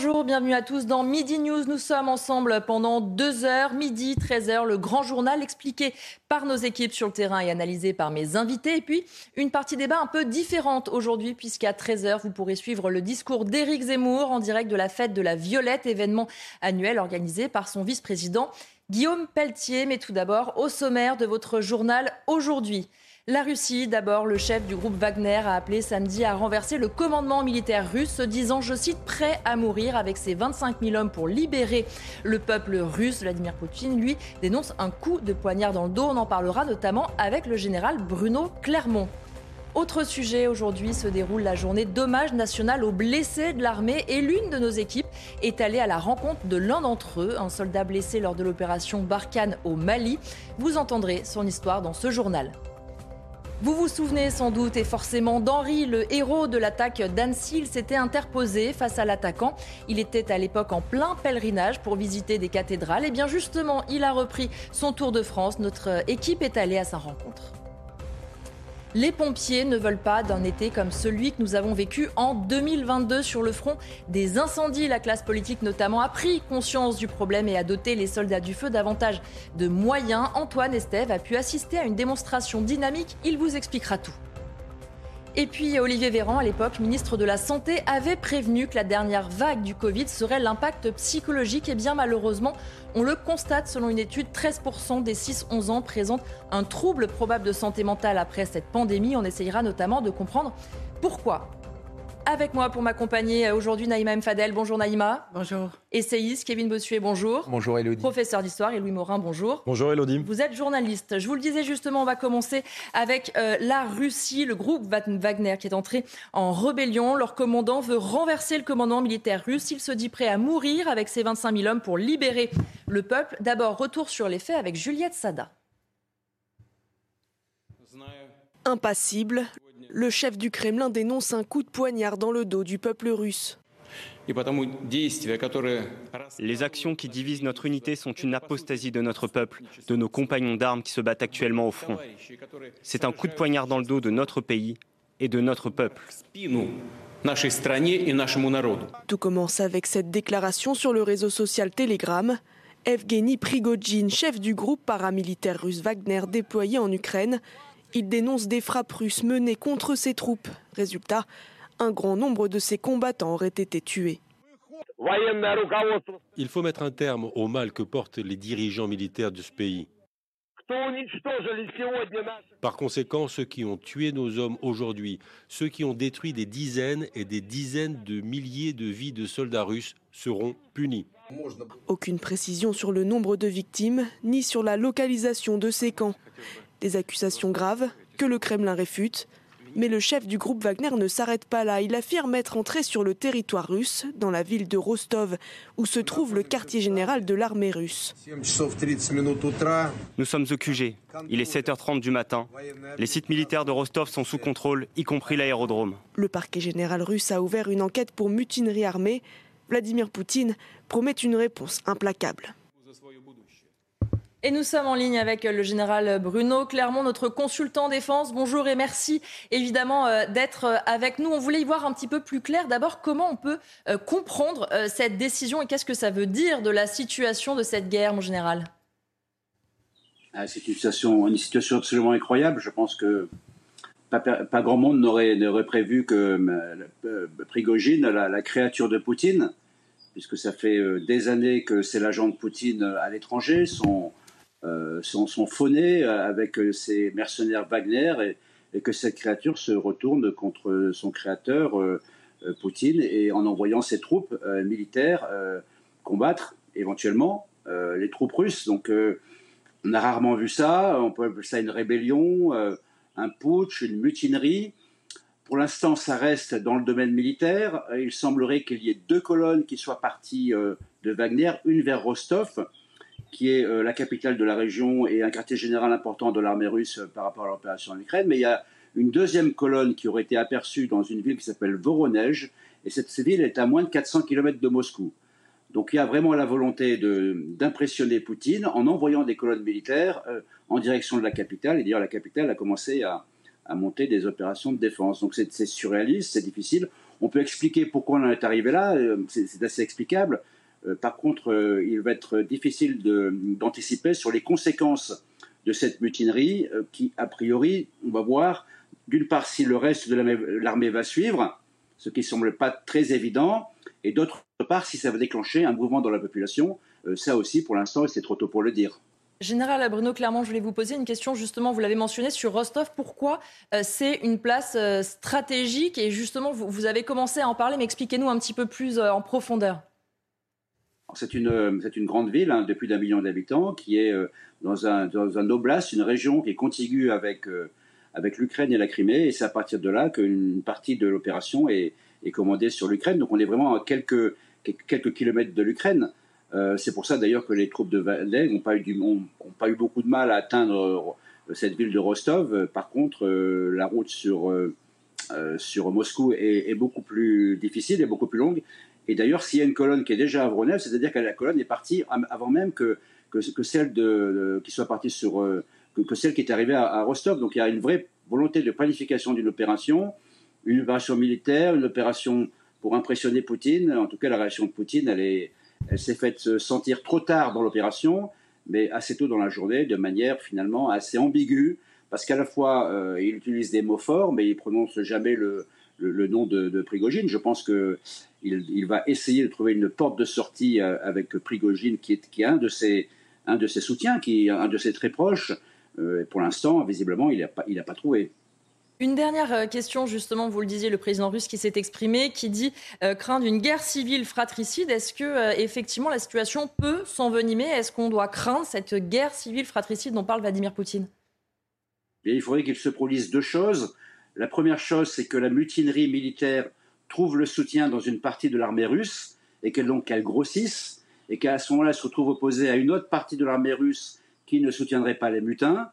Bonjour, bienvenue à tous dans Midi News. Nous sommes ensemble pendant deux heures, midi, 13 heures, le grand journal expliqué par nos équipes sur le terrain et analysé par mes invités. Et puis, une partie débat un peu différente aujourd'hui, puisqu'à 13 heures, vous pourrez suivre le discours d'Éric Zemmour en direct de la fête de la Violette, événement annuel organisé par son vice-président Guillaume Pelletier. Mais tout d'abord, au sommaire de votre journal aujourd'hui. La Russie, d'abord, le chef du groupe Wagner a appelé samedi à renverser le commandement militaire russe, se disant, je cite, prêt à mourir avec ses 25 000 hommes pour libérer le peuple russe. Vladimir Poutine, lui, dénonce un coup de poignard dans le dos. On en parlera notamment avec le général Bruno Clermont. Autre sujet, aujourd'hui se déroule la journée d'hommage national aux blessés de l'armée et l'une de nos équipes est allée à la rencontre de l'un d'entre eux, un soldat blessé lors de l'opération Barkhane au Mali. Vous entendrez son histoire dans ce journal. Vous vous souvenez sans doute et forcément d'Henri, le héros de l'attaque d'Annecy. Il s'était interposé face à l'attaquant. Il était à l'époque en plein pèlerinage pour visiter des cathédrales. Et bien justement, il a repris son tour de France. Notre équipe est allée à sa rencontre. Les pompiers ne veulent pas d'un été comme celui que nous avons vécu en 2022 sur le front des incendies. La classe politique notamment a pris conscience du problème et a doté les soldats du feu davantage de moyens. Antoine Estève a pu assister à une démonstration dynamique. Il vous expliquera tout. Et puis Olivier Véran, à l'époque ministre de la Santé, avait prévenu que la dernière vague du Covid serait l'impact psychologique. Et bien malheureusement, on le constate selon une étude, 13% des 6-11 ans présentent un trouble probable de santé mentale après cette pandémie. On essayera notamment de comprendre pourquoi. Avec moi pour m'accompagner aujourd'hui Naïma Mfadel. Bonjour Naïma. Bonjour. Essayiste Kevin Bossuet, bonjour. Bonjour Elodie. Professeur d'histoire et Louis Morin, bonjour. Bonjour Elodie. Vous êtes journaliste. Je vous le disais justement, on va commencer avec euh, la Russie, le groupe Wagner qui est entré en rébellion. Leur commandant veut renverser le commandement militaire russe. Il se dit prêt à mourir avec ses 25 000 hommes pour libérer le peuple. D'abord, retour sur les faits avec Juliette Sada. Impassible, le chef du Kremlin dénonce un coup de poignard dans le dos du peuple russe. Les actions qui divisent notre unité sont une apostasie de notre peuple, de nos compagnons d'armes qui se battent actuellement au front. C'est un coup de poignard dans le dos de notre pays et de notre peuple. Tout commence avec cette déclaration sur le réseau social Telegram. Evgeny Prigogine, chef du groupe paramilitaire russe Wagner déployé en Ukraine, il dénonce des frappes russes menées contre ses troupes. Résultat, un grand nombre de ses combattants auraient été tués. Il faut mettre un terme au mal que portent les dirigeants militaires de ce pays. Par conséquent, ceux qui ont tué nos hommes aujourd'hui, ceux qui ont détruit des dizaines et des dizaines de milliers de vies de soldats russes seront punis. Aucune précision sur le nombre de victimes, ni sur la localisation de ces camps. Des accusations graves que le Kremlin réfute. Mais le chef du groupe Wagner ne s'arrête pas là. Il affirme être entré sur le territoire russe, dans la ville de Rostov, où se trouve le quartier général de l'armée russe. Nous sommes au QG. Il est 7h30 du matin. Les sites militaires de Rostov sont sous contrôle, y compris l'aérodrome. Le parquet général russe a ouvert une enquête pour mutinerie armée. Vladimir Poutine promet une réponse implacable. Et nous sommes en ligne avec le général Bruno Clermont, notre consultant défense. Bonjour et merci évidemment euh, d'être euh, avec nous. On voulait y voir un petit peu plus clair. D'abord, comment on peut euh, comprendre cette décision et qu'est-ce que ça veut dire de la situation de cette guerre, mon général? Ah, C'est une situation, absolument incroyable. Je pense que pas, grand monde n'aurait prévu que Prigogine, la, la, créature de Poutine, puisque ça fait des années que c'est l'agent de Poutine à l'étranger, son sont, sont faunés euh, avec euh, ces mercenaires Wagner et, que cette créature se retourne contre son créateur Poutine et en envoyant ses troupes militaires combattre éventuellement les troupes russes. Donc On a rarement vu ça. On peut appeler ça une rébellion, un putsch, une mutinerie. Pour l'instant, ça reste dans le domaine militaire. Il semblerait qu'il y ait deux colonnes qui soient parties de Wagner, une vers Rostov, qui est la capitale de la région et un quartier général important de l'armée russe par rapport à l'opération en Ukraine. Mais il y a une deuxième colonne qui aurait été aperçue dans une ville qui s'appelle Voronezh, et cette, ville est à moins de 400 km de Moscou. Donc il y a vraiment la volonté d'impressionner Poutine en envoyant des colonnes militaires euh, en direction de la capitale. Et d'ailleurs, la capitale a commencé à, monter des opérations de défense. Donc c'est surréaliste, c'est difficile. On peut expliquer pourquoi on en est arrivé là, euh, c'est assez explicable. Euh, par contre, il va être difficile d'anticiper sur les conséquences de cette mutinerie qui, a priori, on va voir, d'une part, si le reste de l'armée va suivre, ce qui ne semble pas très évident, et d'autre part, si ça va déclencher un mouvement dans la population, euh, ça aussi, pour l'instant, c'est trop tôt pour le dire. Général Bruno Clermont, je voulais vous poser une question justement, vous l'avez mentionné sur Rostov, pourquoi euh, c'est une place euh, stratégique et justement vous, avez commencé à en parler, mais expliquez-nous un petit peu plus en profondeur. C'est une, grande ville hein, de plus d'un million d'habitants qui est dans, un, dans un oblast, une région qui est contiguë avec avec l'Ukraine et la Crimée, et c'est à partir de là qu'une partie de l'opération est, commandée sur l'Ukraine. Donc on est vraiment à quelques, quelques kilomètres de l'Ukraine. Euh, c'est pour ça d'ailleurs que les troupes de Wagner n'ont pas, eu pas eu beaucoup de mal à atteindre euh, cette ville de Rostov. Par contre, euh, la route sur, sur Moscou est, beaucoup plus difficile et beaucoup plus longue. Et d'ailleurs, s'il y a une colonne qui est déjà à Voronezh, c'est-à-dire que la colonne est partie avant même que, celle qui soit partie sur que, celle qui est arrivée à, Rostov. Donc il y a une vraie volonté de planification d'une opération, une opération militaire, une opération pour impressionner Poutine. En tout cas, la réaction de Poutine, elle, elle s'est faite sentir trop tard dans l'opération, mais assez tôt dans la journée, de manière finalement assez ambiguë, parce qu'à la fois, euh, il utilise des mots forts, mais il prononce jamais le, le, nom de, de, Prigogine. Je pense qu'il il va essayer de trouver une porte de sortie euh, avec Prigogine, qui est, qui est un, de ses, un de ses soutiens, qui est un de ses très proches, euh, pour l'instant, visiblement, il n'a pas, pas trouvé. Une dernière euh, question, justement, vous le disiez, le président russe qui s'est exprimé, qui dit euh, craindre une guerre civile fratricide. Est-ce que, effectivement, la situation peut s'envenimer? Est-ce qu'on doit craindre cette guerre civile fratricide dont parle Vladimir Poutine? Il faudrait qu'il se produise deux choses. La première chose, c'est que la mutinerie militaire trouve le soutien dans une partie de l'armée russe et qu'elle donc qu'elle grossisse et qu'à ce moment-là, elle se retrouve opposée à une autre partie de l'armée russe qui ne soutiendrait pas les mutins.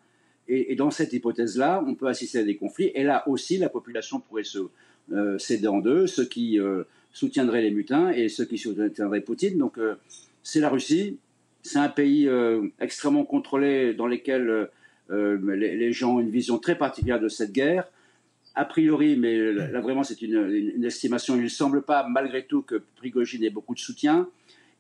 Et, dans cette hypothèse-là, on peut assister à des conflits. Et là aussi, la population pourrait se euh, en deux, ceux qui euh, soutiendraient les mutins et ceux qui soutiendraient Poutine. Donc euh, c'est la Russie. C'est un pays extrêmement contrôlé dans lequel les, gens ont une vision très particulière de cette guerre. A priori, mais là vraiment c'est une, estimation, il ne semble pas malgré tout que Prigogine ait beaucoup de soutien.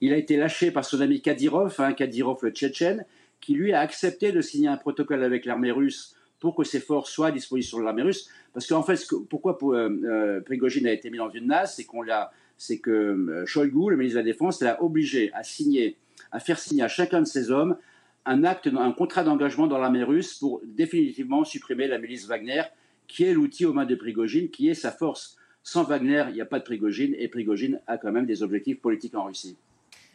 Il a été lâché par son ami Kadyrov, hein, Kadyrov le Tchétchène, qui lui a accepté de signer un protocole avec l'armée russe pour que ses forces soient à disposition de l'armée russe. Parce qu'en fait, pourquoi euh, euh, Prigogine a été mis dans une nasse, c'est qu'on l'a, c'est que euh, Shoigu, le ministre de la Défense, l'a obligé à signer, à faire signer à chacun de ses hommes un acte, un contrat d'engagement dans l'armée russe pour définitivement supprimer la milice Wagner, qui est l'outil aux mains de Prigogine, qui est sa force. Sans Wagner, il n'y a pas de Prigogine, et Prigogine a quand même des objectifs politiques en Russie.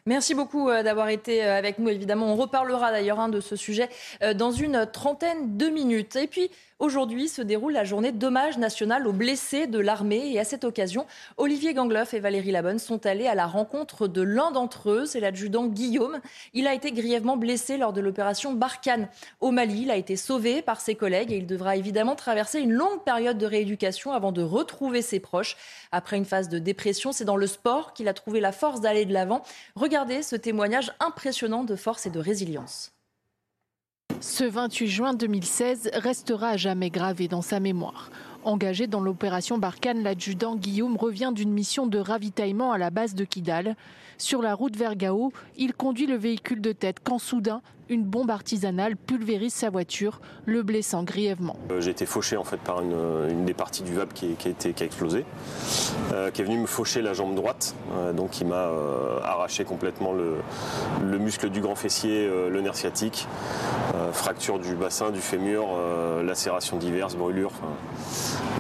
Merci beaucoup euh, d'avoir été euh, avec nous. Évidemment, on reparlera d'ailleurs hein, de ce sujet euh, dans une trentaine de minutes. Et puis, Aujourd'hui se déroule la journée d'hommage national aux blessés de l'armée. Et à cette occasion, Olivier Gangloff et Valérie Labonne sont allés à la rencontre de l'un d'entre eux, c'est l'adjudant Guillaume. Il a été grièvement blessé lors de l'opération Barkhane au Mali. Il a été sauvé par ses collègues et il devra évidemment traverser une longue période de rééducation avant de retrouver ses proches. Après une phase de dépression, c'est dans le sport qu'il a trouvé la force d'aller de l'avant. Regardez ce témoignage impressionnant de force et de résilience. Ce 28 juin 2016 restera à jamais gravé dans sa mémoire. Engagé dans l'opération Barkhane, l'adjudant Guillaume revient d'une mission de ravitaillement à la base de Kidal. Sur la route vers Gao, il conduit le véhicule de tête quand soudain, une bombe artisanale pulvérise sa voiture, le blessant grièvement. Euh, j'ai été fauché en fait par une, des parties du VAP qui, a, explosé, euh, qui est venu me faucher la jambe droite, euh, donc qui m'a arraché complètement le, muscle du grand fessier, le nerf sciatique, fracture du bassin, du fémur, lacération diverses, brûlures,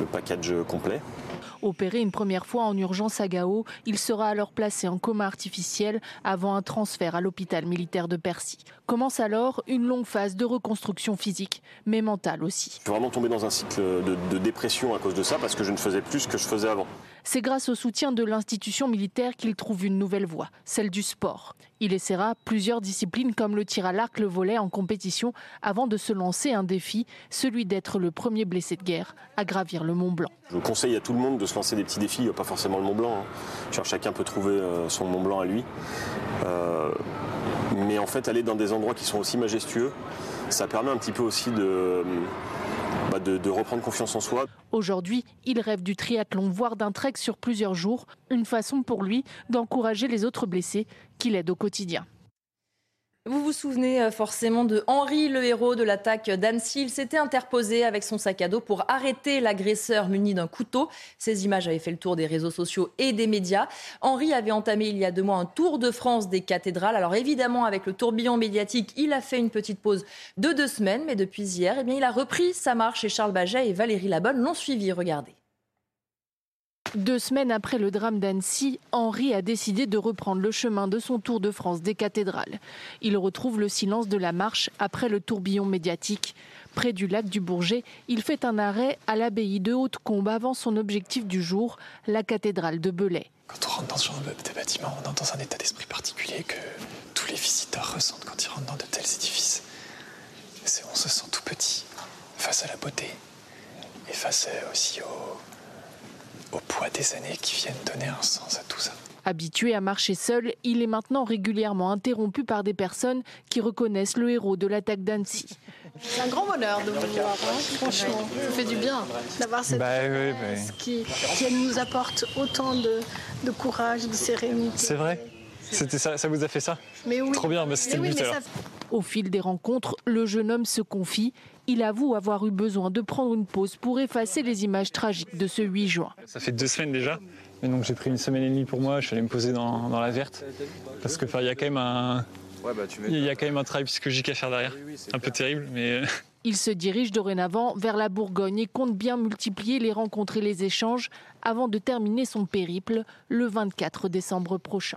le package complet. Opéré une première fois en urgence à Gao, il sera alors placé en coma artificiel avant un transfert à l'hôpital militaire de Percy. Commence alors une longue phase de reconstruction physique, mais mentale aussi. Je suis vraiment tombé dans un cycle de, de dépression à cause de ça parce que je ne faisais plus ce que je faisais avant. C'est grâce au soutien de l'institution militaire qu'il trouve une nouvelle voie, celle du sport. Il essaiera plusieurs disciplines comme le tir à l'arc, le volet en compétition avant de se lancer un défi, celui d'être le premier blessé de guerre à gravir le Mont Blanc. Je conseille à tout le monde de se lancer des petits défis, pas forcément le Mont Blanc. Hein. chacun peut trouver euh, son Mont Blanc à lui. Euh, mais en fait, aller dans des endroits qui sont aussi majestueux, ça permet un petit peu aussi de bah, de, reprendre confiance en soi. Aujourd'hui, il rêve du triathlon, voire d'un trek sur plusieurs jours, une façon pour lui d'encourager les autres blessés qu'il aide au quotidien. Vous vous souvenez euh, forcément de Henri, le héros de l'attaque d'Annecy. Il s'était interposé avec son sac à dos pour arrêter l'agresseur muni d'un couteau. Ces images avaient fait le tour des réseaux sociaux et des médias. Henri avait entamé il y a deux mois un tour de France des cathédrales. Alors évidemment, avec le tourbillon médiatique, il a fait une petite pause de deux semaines. Mais depuis hier, eh bien, il a repris sa marche et Charles Baget et Valérie Labonne l'ont suivi. Regardez. Deux semaines après le drame d'Annecy, Henri a décidé de reprendre le chemin de son tour de France des cathédrales. Il retrouve le silence de la marche après le tourbillon médiatique. Près du lac du Bourget, il fait un arrêt à l'abbaye de Haute-Combe avant son objectif du jour, la cathédrale de Belay. Quand on rentre dans ce genre de bâtiment, on est dans un état d'esprit particulier que tous les visiteurs ressentent quand ils rentrent dans de tels édifices. On se sent tout petit face à la beauté et face aussi au, au poids des années qui viennent donner un sens à tout ça. Habitué à marcher seul, il est maintenant régulièrement interrompu par des personnes qui reconnaissent le héros de l'attaque d'Annecy. C'est un grand bonheur de vous voir, hein, franchement. Ça fait du bien d'avoir cette bah, Qui, nous apporte autant de, courage, de sérénité. C'est vrai? C'était ça, ça vous a fait ça? Mais oui. Trop bien, bah, c'était le but Au fil des rencontres, le jeune homme se confie il avoue avoir eu besoin de prendre une pause pour effacer les images tragiques de ce 8 juin. Ça fait deux semaines déjà. Et donc j'ai pris une semaine et demie pour moi, je suis allé me poser dans, la verte. Parce que il y a quand même un. il y a quand même un travail psychologique à faire derrière. un peu terrible, mais. Il se dirige dorénavant vers la Bourgogne et compte bien multiplier les rencontres et les échanges avant de terminer son périple le 24 décembre prochain.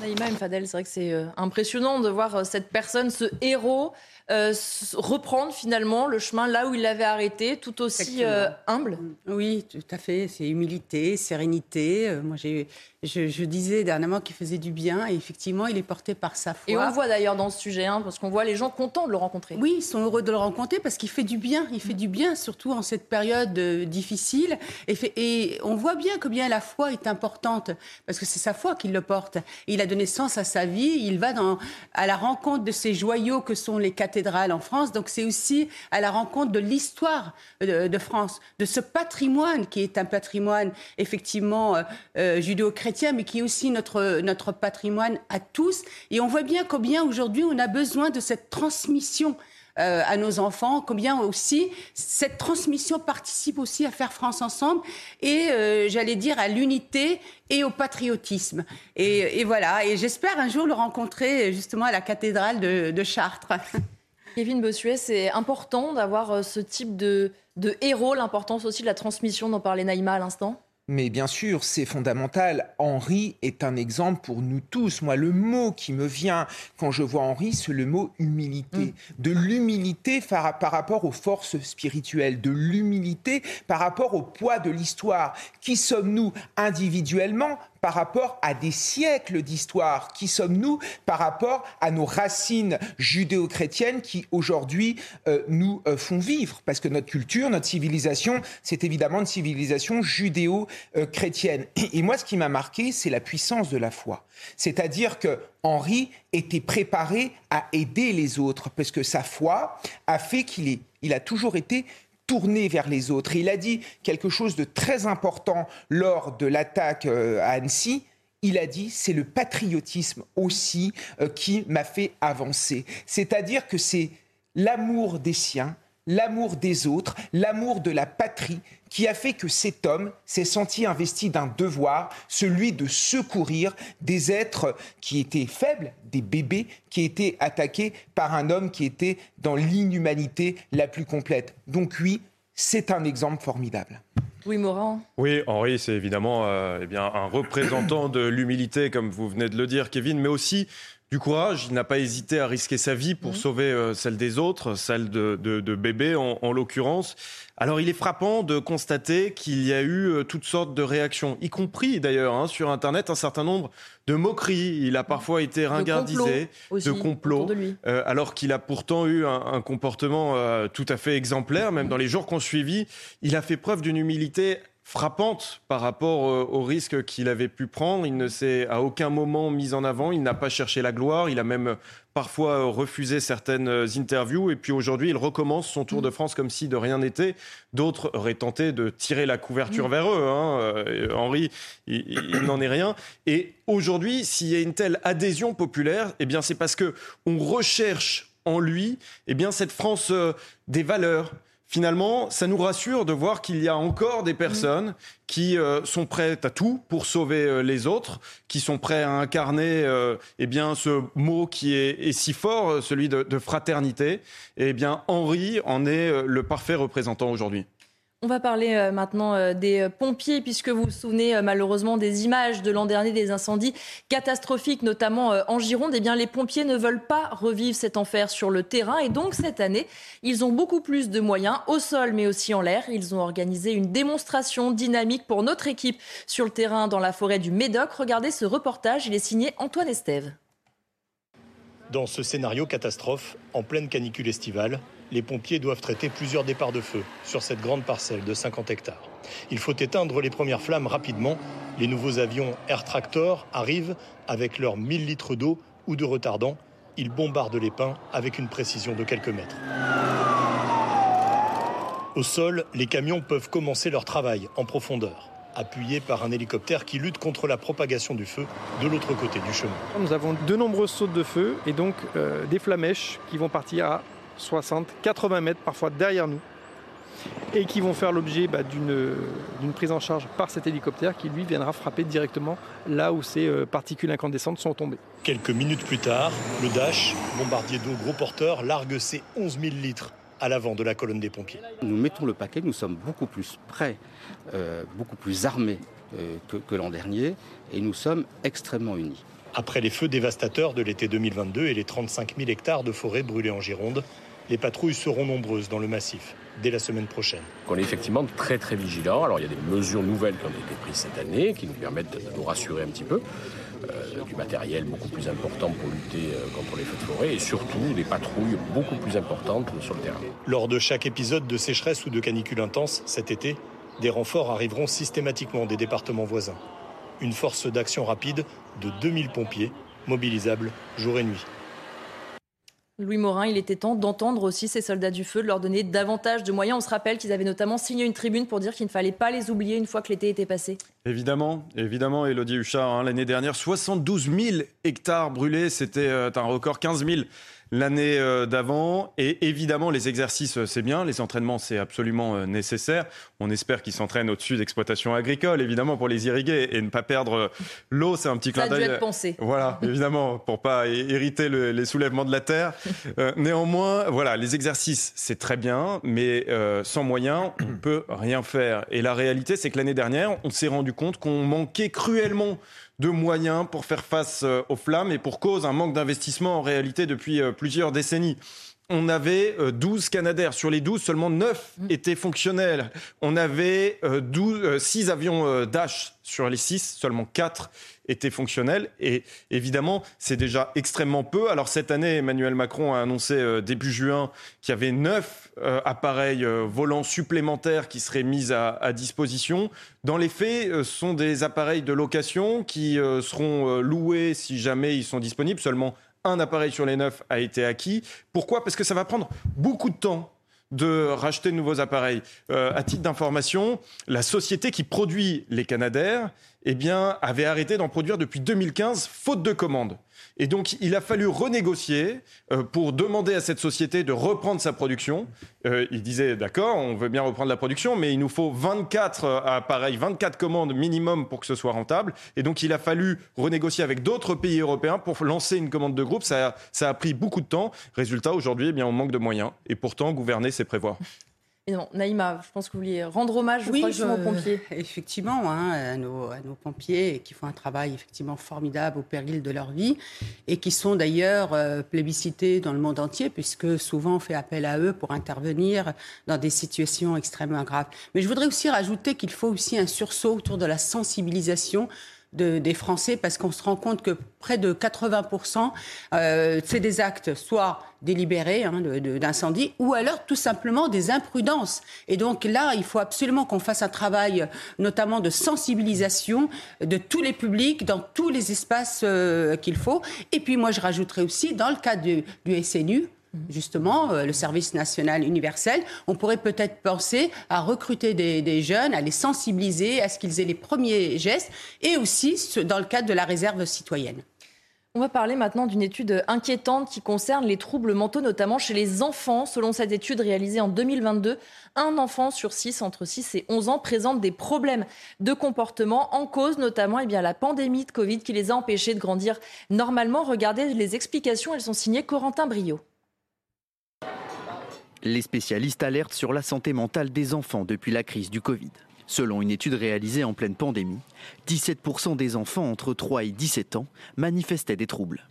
Naïma Mfadel, c'est vrai que c'est euh, impressionnant de voir euh, cette personne, ce héros, euh, reprendre finalement le chemin là où il l'avait arrêté, tout aussi humble? Oui, tout à fait. C'est humilité, sérénité. moi, j'ai je, disais dernièrement qu'il faisait du bien et effectivement, il est porté par sa foi. Et on voit d'ailleurs dans ce sujet, hein, parce qu'on voit les gens contents de le rencontrer. Oui, ils sont heureux de le rencontrer parce qu'il fait du bien. Il fait du bien, surtout en cette période euh, difficile. Et, et, on voit bien combien la foi est importante parce que c'est sa foi qui le porte. il a donné sens à sa vie. Il va dans, à la rencontre de ces joyaux que sont les cathédrales en France. Donc c'est aussi à la rencontre de l'histoire de, France, de ce patrimoine qui est un patrimoine effectivement euh, euh judéo-chrétien mais qui est aussi notre, notre patrimoine à tous. Et on voit bien combien aujourd'hui on a besoin de cette transmission. Euh, à nos enfants, combien aussi cette transmission participe aussi à faire France ensemble et j'allais dire à l'unité et au patriotisme. Et, voilà, et j'espère un jour le rencontrer justement à la cathédrale de, Chartres. Kevin Bossuet, c'est important d'avoir euh, ce type de, de héros, l'importance aussi de la transmission dont parlait Naïma à l'instant mais bien sûr, c'est fondamental. Henri est un exemple pour nous tous. Moi, le mot qui me vient quand je vois Henri, c'est le mot humilité. Mm. De l'humilité par, rapport aux forces spirituelles, de l'humilité par rapport au poids de l'histoire. Qui sommes-nous individuellement par rapport à des siècles d'histoire Qui sommes-nous par rapport à nos racines judéo-chrétiennes qui aujourd'hui euh, nous euh, font vivre? Parce que notre culture, notre civilisation, c'est évidemment une civilisation judéo-chrétienne. Et moi, ce qui m'a marqué, c'est la puissance de la foi. C'est-à-dire que Henri était préparé à aider les autres, parce que sa foi a fait qu'il il a toujours été tourné vers les autres. il a dit quelque chose de très important lors de l'attaque euh, à Annecy. Il a dit, c'est le patriotisme aussi euh, qui m'a fait avancer. C'est-à-dire que c'est l'amour des siens, l'amour des autres, l'amour de la patrie qui a fait que cet homme s'est senti investi d'un devoir, celui de secourir des êtres qui étaient faibles, des bébés qui étaient attaqués par un homme qui était dans l'inhumanité la plus complète. Donc oui, c'est un exemple formidable. Oui, Morin. Oui, Henri, c'est évidemment euh, eh bien, un représentant de l'humilité, comme vous venez de le dire, Kevin, mais aussi du courage. Il n'a pas hésité à risquer sa vie pour sauver euh, celle des autres, celle de, de, bébés en, l'occurrence. Alors il est frappant de constater qu'il y a eu euh, toutes sortes de réactions, y compris d'ailleurs hein, sur Internet un certain nombre de moqueries. Il a parfois été ringardisé, de complots, euh, alors qu'il a pourtant eu un, un comportement tout à fait exemplaire, même dans les jours qu'on suivit. Il a fait preuve d'une humilité frappante par rapport euh, au risque qu'il avait pu prendre. Il ne s'est à aucun moment mis en avant, il n'a pas cherché la gloire, il a même parfois euh, refusé certaines euh, interviews et puis aujourd'hui il recommence son Tour de France comme si de rien n'était. D'autres auraient tenté de tirer la couverture vers eux. Hein. Henri, il, n'en est rien. Et aujourd'hui, s'il y a une telle adhésion populaire, eh bien c'est parce que on recherche en lui, eh bien cette France des valeurs, finalement, ça nous rassure de voir qu'il y a encore des personnes qui euh, sont prêtes à tout pour sauver euh, les autres, qui sont prêts à incarner euh, eh bien, ce mot qui est, si fort, celui de, de fraternité. Et eh bien, Henri en est le parfait représentant aujourd'hui. On va parler euh, maintenant euh, des euh, pompiers, puisque vous vous souvenez malheureusement des images de l'an dernier des incendies catastrophiques, notamment en Gironde. Eh les pompiers ne veulent pas revivre cet enfer sur le terrain. Et donc, cette année, ils ont beaucoup plus de moyens, au sol, mais aussi en l'air. Ils ont organisé une démonstration dynamique pour notre équipe sur le terrain dans la forêt du Médoc. Regardez ce reportage, il est signé Antoine Estève. Dans ce scénario catastrophe, en pleine canicule estivale, les pompiers doivent traiter plusieurs départs de feu sur cette grande parcelle de 50 hectares. Il faut éteindre les premières flammes rapidement. Les nouveaux avions Air Tractor arrivent avec leurs 1000 litres d'eau ou de retardant. Ils bombardent les pins avec une précision de quelques mètres. Au sol, les camions peuvent commencer leur travail en profondeur appuyés par un hélicoptère qui lutte contre la propagation du feu de l'autre côté du chemin. Nous avons de nombreuses sautes de feu et donc euh, des flamèches qui vont partir à 60, 80 mètres parfois derrière nous et qui vont faire l'objet bah, d'une prise en charge par cet hélicoptère qui lui viendra frapper directement là où ces euh, particules incandescentes sont tombées. Quelques minutes plus tard, le Dash, bombardier d'eau gros porteur, largue ses 11 000 litres à l'avant de la colonne des pompiers. Nous mettons le paquet, nous sommes beaucoup plus prêts, euh, beaucoup plus armés euh, que, que l'an dernier et nous sommes extrêmement unis. Après les feux dévastateurs de l'été 2022 et les 35 000 hectares de forêt brûlés en Gironde, les patrouilles seront nombreuses dans le massif dès la semaine prochaine. On est effectivement très très vigilant. Alors il y a des mesures nouvelles qui ont été prises cette année qui nous permettent de nous rassurer un petit peu. Euh, du matériel beaucoup plus important pour lutter euh, contre les feux de forêt et surtout des patrouilles beaucoup plus importantes sur le terrain. Lors de chaque épisode de sécheresse ou de canicule intense cet été, des renforts arriveront systématiquement des départements voisins. Une force d'action rapide de 2000 pompiers mobilisables jour et nuit. Louis Morin, il était temps d'entendre aussi ces soldats du feu, de leur donner davantage de moyens. On se rappelle qu'ils avaient notamment signé une tribune pour dire qu'il ne fallait pas les oublier une fois que l'été était passé. Évidemment, évidemment, Elodie Huchard, hein, l'année dernière, 72 000 hectares brûlés, c'était euh, un record, 15 000 l'année euh, d'avant. Et évidemment, les exercices, euh, c'est bien. Les entraînements, c'est absolument euh, nécessaire. On espère qu'ils s'entraînent au-dessus d'exploitations agricoles, évidemment, pour les irriguer et ne pas perdre l'eau. C'est un petit clin d'œil. Voilà, évidemment, pour pas hériter les soulèvements de la terre. néanmoins, voilà, les exercices, c'est très bien, mais sans moyens, on ne peut rien faire. Et la réalité, c'est que l'année dernière, on s'est rendu compte qu'on manquait cruellement de moyens pour faire face euh, aux flammes et pour cause un manque d'investissement en réalité depuis euh, plusieurs décennies on avait 12 euh, Canadair. Sur les 12, seulement 9 mmh. étaient fonctionnels. On avait 12, 6 avions Dash. Sur les 6, seulement 4 étaient fonctionnels. Et évidemment, c'est déjà extrêmement peu. Alors cette année, Emmanuel Macron a annoncé début juin qu'il y avait 9 appareils volants supplémentaires qui seraient mis à, disposition. Dans les faits, ce sont des appareils de location qui seront loués si jamais ils sont disponibles. Seulement un appareil sur les neuf a été acquis. Pourquoi? Parce que ça va prendre beaucoup de temps de racheter de nouveaux appareils. Euh, à titre d'information, la société qui produit les Canadair eh bien, avait arrêté d'en produire depuis 2015, faute de commandes. Et donc, il a fallu renégocier euh, pour demander à cette société de reprendre sa production. Euh, il disait, d'accord, on veut bien reprendre la production, mais il nous faut 24 euh, appareils, 24 commandes minimum pour que ce soit rentable. Et donc, il a fallu renégocier avec d'autres pays européens pour lancer une commande de groupe. Ça, ça a pris beaucoup de temps. Résultat, aujourd'hui, eh bien, on manque de moyens. Et pourtant, gouverner, c'est prévoir. Non, Naïma, je pense que vous vouliez rendre hommage, je crois, aux pompiers. Effectivement, hein, à, nos, pompiers qui font un travail effectivement formidable au péril de leur vie et qui sont d'ailleurs euh, plébiscités dans le monde entier puisque souvent on fait appel à eux pour intervenir dans des situations extrêmement graves. Mais je voudrais aussi rajouter qu'il faut aussi un sursaut autour de la sensibilisation des Français parce qu'on se rend compte que près de 80%, euh, c'est des actes soit délibérés hein, d'incendie ou alors tout simplement des imprudences. Et donc là, il faut absolument qu'on fasse un travail notamment de sensibilisation de tous les publics dans tous les espaces euh, qu'il faut. Et puis moi, je rajouterais aussi, dans le cas du SNU, justement, euh, le service national universel, on pourrait peut-être penser à recruter des, jeunes, à les sensibiliser, à ce qu'ils aient les premiers gestes, et aussi dans le cadre de la réserve citoyenne. On va parler maintenant d'une étude inquiétante qui concerne les troubles mentaux, notamment chez les enfants. Selon cette étude réalisée en 2022, un enfant sur six, entre 6 et 11 ans, présente des problèmes de comportement en cause notamment eh bien, la pandémie de Covid qui les a empêchés de grandir normalement. Regardez les explications, elles sont signées Corentin Brio. Les spécialistes alertent sur la santé mentale des enfants depuis la crise du Covid. Selon une étude réalisée en pleine pandémie, 17% des enfants entre 3 et 17 ans manifestaient des troubles.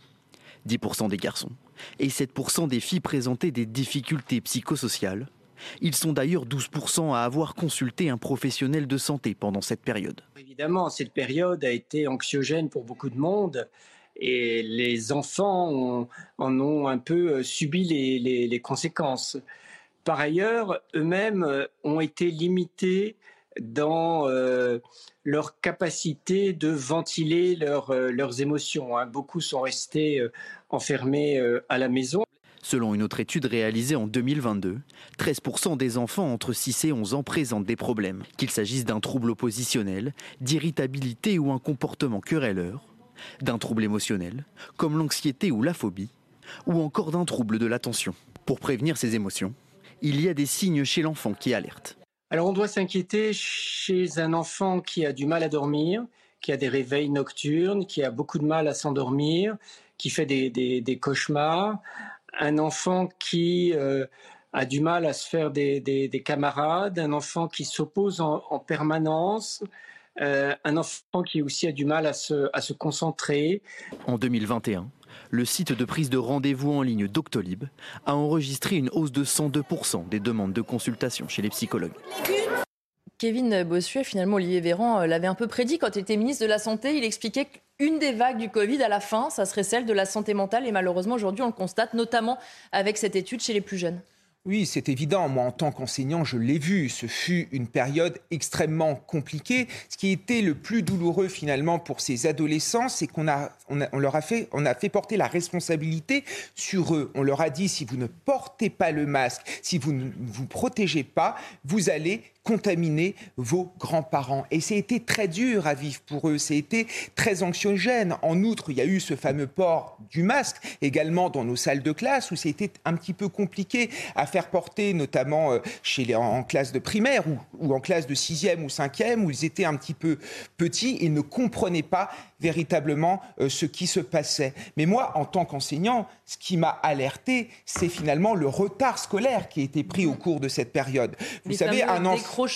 10% des garçons et 7% des filles présentaient des difficultés psychosociales. Ils sont d'ailleurs 12% à avoir consulté un professionnel de santé pendant cette période. Évidemment, cette période a été anxiogène pour beaucoup de monde et les enfants en ont un peu subi les conséquences. Par ailleurs, eux-mêmes euh, ont été limités dans euh, leur capacité de ventiler euh, leurs émotions. Hein. Beaucoup sont restés enfermés à la maison. Selon une autre étude réalisée en 2022, 13% des enfants entre 6 et 11 ans présentent des problèmes, qu'il s'agisse d'un trouble oppositionnel, d'irritabilité ou un comportement querelleur, d'un trouble émotionnel, comme l'anxiété ou la phobie, ou encore d'un trouble de l'attention. Pour prévenir ces émotions, il y a des signes chez l'enfant qui alertent. Alors on doit s'inquiéter chez un enfant qui a du mal à dormir, qui a des réveils nocturnes, qui a beaucoup de mal à s'endormir, qui fait des, cauchemars, un enfant qui euh, a du mal à se faire des, camarades, un enfant qui s'oppose en, permanence, euh, un enfant qui aussi a du mal à se, à se concentrer. En 2021, le site de prise de rendez-vous en ligne Doctolib a enregistré une hausse de 102% des demandes de consultation chez les psychologues. Kevin Bossuet, finalement, Olivier Véran euh, l'avait un peu prédit quand il était ministre de la Santé. Il expliquait qu'une des vagues du Covid, à la fin, ça serait celle de la santé mentale. Et malheureusement, aujourd'hui, on le constate, notamment avec cette étude chez les plus jeunes. Oui, c'est évident. Moi, en tant qu'enseignant, je l'ai vu. Ce fut une période extrêmement compliquée. Ce qui était le plus douloureux finalement pour ces adolescents, c'est qu'on a, on leur a fait, on a fait porter la responsabilité sur eux. On leur a dit si vous ne portez pas le masque, si vous ne vous protégez pas, vous allez contaminer vos grands-parents. Et été très dur à vivre pour eux, été très anxiogène. En outre, il y a eu ce fameux port du masque également dans nos salles de classe où c'était un petit peu compliqué à faire porter, notamment euh, chez les, en, classe de primaire ou en classe de sixième ou cinquième où ils étaient un petit peu petits et ne comprenaient pas véritablement euh, ce qui se passait. Mais moi, en tant qu'enseignant, ce qui m'a alerté, c'est finalement le retard scolaire qui a été pris au cours de cette période. Vous savez, un enfant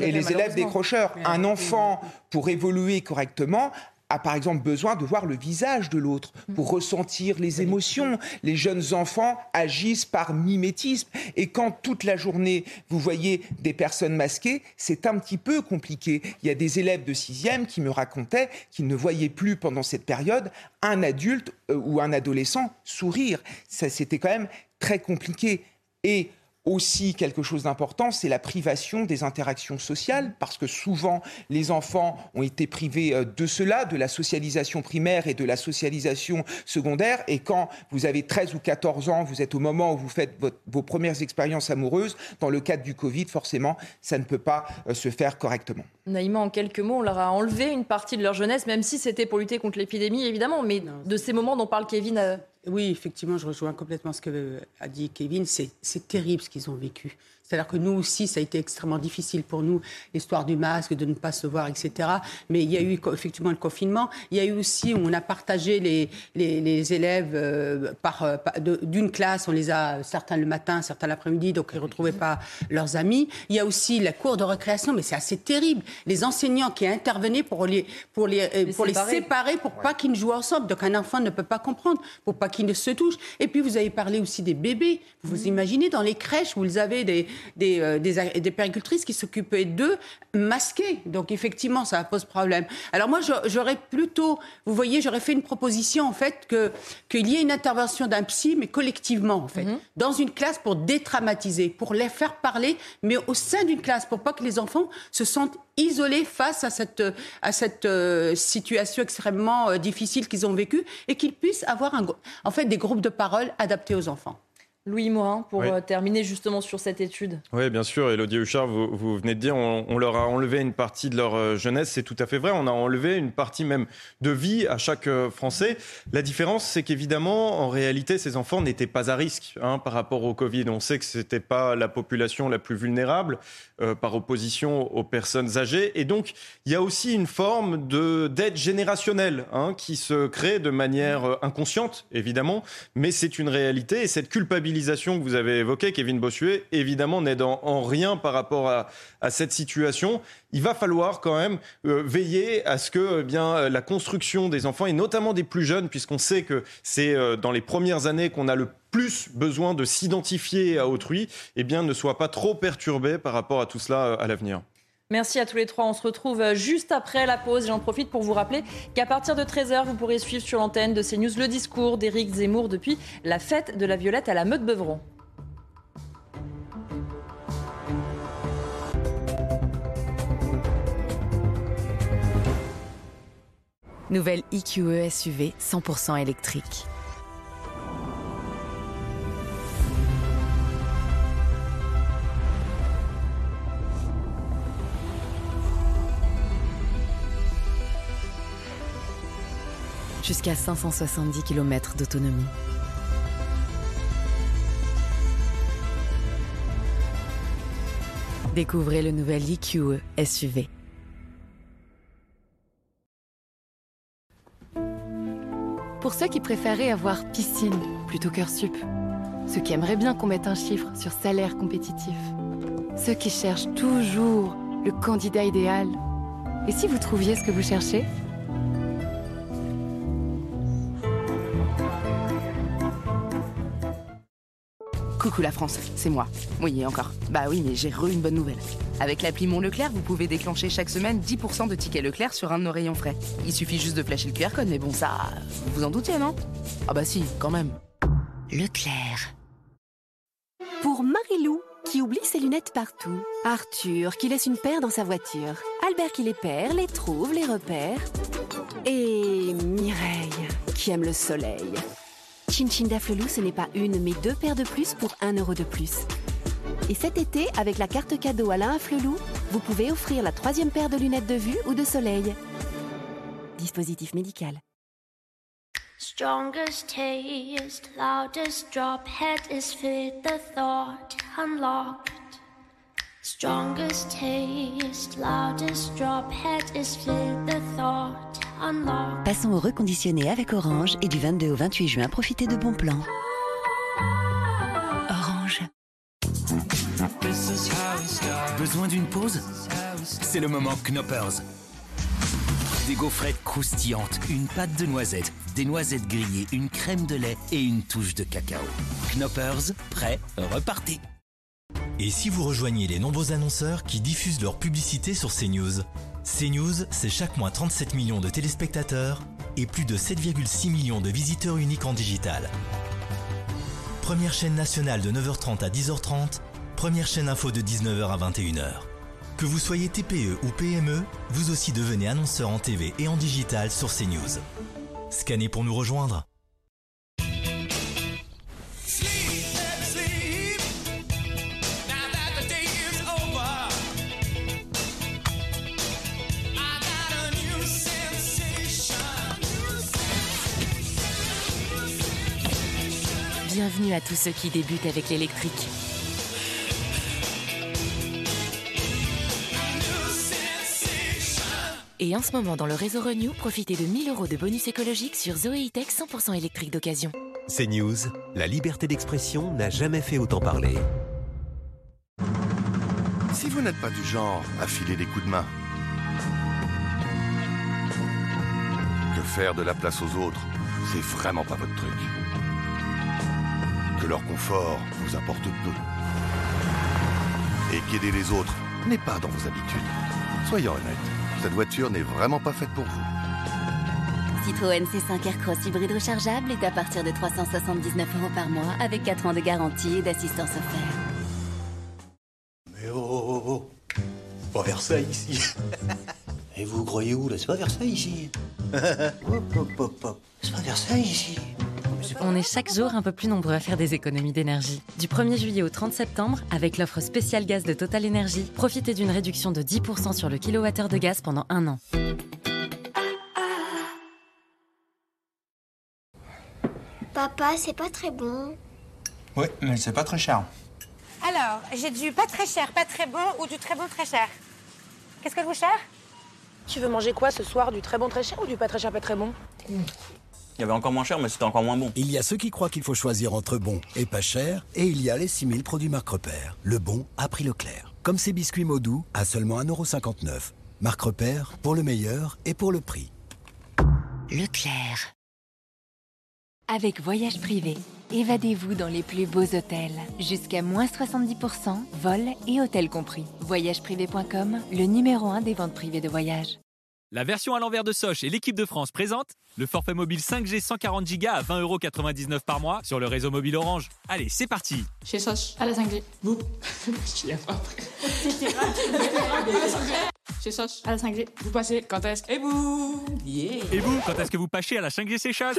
et les élèves décrocheurs, un enfant pour évoluer correctement a par exemple besoin de voir le visage de l'autre pour ressentir les émotions. Les jeunes enfants agissent par mimétisme. Et quand toute la journée, vous voyez des personnes masquées, c'est un petit peu compliqué. Il y a des élèves de sixième qui me racontaient qu'ils ne voyaient plus pendant cette période un adulte euh, ou un adolescent sourire. Ça, c'était quand même très compliqué. Et aussi quelque chose d'important, c'est la privation des interactions sociales, parce que souvent les enfants ont été privés euh, de cela, de la socialisation primaire et de la socialisation secondaire. Et quand vous avez 13 ou 14 ans, vous êtes au moment où vous faites vos premières expériences amoureuses, dans le cadre du Covid, forcément, ça ne peut pas euh, se faire correctement. Naïma, en quelques mots, on leur a enlevé une partie de leur jeunesse, même si c'était pour lutter contre l'épidémie, évidemment, mais de ces moments dont parle Kevin euh, Oui, effectivement, je rejoins complètement ce que a dit Kevin. C'est terrible ce qu'ils ont vécu. C'est-à-dire que nous aussi, ça a été extrêmement difficile pour nous, l'histoire du masque, de ne pas se voir, etc. Mais il y a eu effectivement le confinement. Il y a eu aussi, on a partagé les, les, élèves euh, par, d'une classe. On les a, certains le matin, certains l'après-midi, donc ils ne retrouvaient pas leurs amis. Il y a aussi la cour de récréation, mais c'est assez terrible. Les enseignants qui intervenaient pour les, pour les, euh, pour séparer. les séparer, pour pas qu'ils ne jouent ensemble. Donc un enfant ne peut pas comprendre, pour pas qu'ils ne se touchent. Et puis vous avez parlé aussi des bébés. Vous mmh. imaginez dans les crèches où vous avez des, des, euh, des, des péricultrices qui s'occupaient d'eux masqués. Donc effectivement, ça pose problème. Alors moi, j'aurais plutôt, vous voyez, j'aurais fait une proposition en fait que qu'il y ait une intervention d'un psy, mais collectivement en fait, mhm. dans une classe pour détraumatiser, pour les faire parler, mais au sein d'une classe, pour pas que les enfants se sentent isolés face à cette, à cette euh, situation extrêmement euh, difficile qu'ils ont vécue et qu'ils puissent avoir un, en fait des groupes de parole adaptés aux enfants. Louis Morin, pour euh, terminer justement sur cette étude. Oui, bien sûr. Elodie Huchard, vous, vous venez de dire, on, leur a enlevé une partie de leur euh, jeunesse. C'est tout à fait vrai. On a enlevé une partie même de vie à chaque euh, Français. La différence, c'est qu'évidemment, en réalité, ces enfants n'étaient pas à risque hein, par rapport au Covid. On sait que ce n'était pas la population la plus vulnérable par opposition aux personnes âgées. Et donc, il y a aussi une forme d'aide générationnelle hein, qui se crée de manière inconsciente, évidemment. Mais c'est une réalité. Et cette culpabilité que vous avez évoquée, Kevin Bossuet, évidemment n'aide en, rien par rapport à, cette situation. Il va falloir quand même euh, veiller à ce que eh bien la construction des enfants, et notamment des plus jeunes, puisqu'on sait que c'est euh, dans les premières années qu'on a le plus besoin de s'identifier à autrui, eh bien, ne soit pas trop perturbé par rapport à tout cela euh, à l'avenir. Merci à tous les trois. On se retrouve euh, juste après la pause. J'en profite pour vous rappeler qu'à partir de 13h, vous pourrez suivre sur l'antenne de CNews le discours d'Éric Zemmour depuis la fête de la Violette à la Meute-Beuvron. Nouvelle IQE SUV 100% électrique. Jusqu'à 570 km d'autonomie. Découvrez le nouvel EQE SUV. Pour ceux qui préféraient avoir piscine plutôt qu'heure sup, ceux qui aimeraient bien qu'on mette un chiffre sur salaire compétitif, ceux qui cherchent toujours le candidat idéal. Et si vous trouviez ce que vous cherchez Coucou la France, c'est moi. Oui, encore. Bah oui, mais j'ai re une bonne nouvelle. Avec l'appli Mon Leclerc, vous pouvez déclencher chaque semaine 10% de tickets Leclerc sur un de nos rayons frais. Il suffit juste de flasher le QR code, mais bon, ça, vous en doutiez, non? Ah bah si, quand même. Leclerc. Pour Marilou, qui oublie ses lunettes partout. Arthur, qui laisse une paire dans sa voiture. Albert qui les perd, les trouve, les repère. Et Mireille, qui aime le soleil. Chin Chin d'Afflelou, ce n'est pas une, mais deux paires de plus pour un euro de plus. Et cet été, avec la carte cadeau Alain Afflelou, vous pouvez offrir la troisième paire de lunettes de vue ou de soleil. Dispositif médical. Strongest taste, loudest drop, head is fit, the thought. Strongest taste, loudest drop, head is fit, the thought Passons au reconditionné avec Orange et du 22 au 28 juin, profitez de bons plans. Orange. Besoin d'une pause? C'est le moment Knoppers. Des gaufrettes croustillantes, une pâte de noisettes, des noisettes grillées, une crème de lait et une touche de cacao. Knoppers, prêt, repartez. Et si vous rejoignez les nombreux annonceurs qui diffusent leur publicité sur CNews? CNews, c'est chaque mois 37 millions de téléspectateurs et plus de 7,6 millions de visiteurs uniques en digital. Première chaîne nationale de 9h30 à 10h30, première chaîne info de 19h à 21h. Que vous soyez TPE ou PME, vous aussi devenez annonceur en TV et en digital sur CNews. Scannez pour nous rejoindre. Bienvenue à tous ceux qui débutent avec l'électrique. Et en ce moment, dans le réseau Renew, profitez de 1000 euros de bonus écologique sur Zoé E-Tech 100% électrique d'occasion. C'est News, la liberté d'expression n'a jamais fait autant parler. Si vous n'êtes pas du genre à filer des coups de main, que faire de la place aux autres, c'est vraiment pas votre truc. Que leur confort vous importe peu. Et qu'aider les autres n'est pas dans vos habitudes. Soyons honnêtes, cette voiture n'est vraiment pas faite pour vous. Citroën C5 Aircross hybride rechargeable est à partir de 379 euros par mois avec 4 ans de garantie et d'assistance offerte. Mais oh, oh, oh. C'est pas Versailles ici. Et vous croyez où là? C'est pas Versailles ici. hop, hop, hop, hop. C'est pas Versailles ici. On est chaque jour un peu plus nombreux à faire des économies d'énergie. Du 1er juillet au 30 septembre, avec l'offre spéciale gaz de Total Energy, profitez d'une réduction de 10% sur le kilowattheure de gaz pendant un an. Papa, c'est pas très bon. Oui, mais c'est pas très cher. Alors, j'ai du pas très cher, pas très bon ou du très bon très cher. Qu'est-ce que vous cher? Tu veux manger quoi ce soir? Du très bon très cher ou du pas très cher pas très bon? Il y avait encore moins cher, mais c'était encore moins bon. Il y a ceux qui croient qu'il faut choisir entre bon et pas cher, et il y a les 6000 produits Marque Repère. Le bon a pris le clair. Comme ces biscuits Modou à seulement 1,59€. Marque Repère, pour le meilleur et pour le prix. Leclerc. Avec Voyage Privé, évadez-vous dans les plus beaux hôtels. Jusqu'à moins 70%, vol et hôtel compris. Voyageprivé.com, le numéro 1 des ventes privées de voyage. La version à l'envers de Soch et l'équipe de France présente le forfait mobile 5G 140 Go à 20,99€ par mois sur le réseau mobile Orange. Allez, c'est parti Chez Soch, à la 5G. Vous Je pas Chez Soch, à la 5G. Vous passez quand est-ce Et vous Et vous, quand est-ce que vous pâchez à la 5G C'est chasse?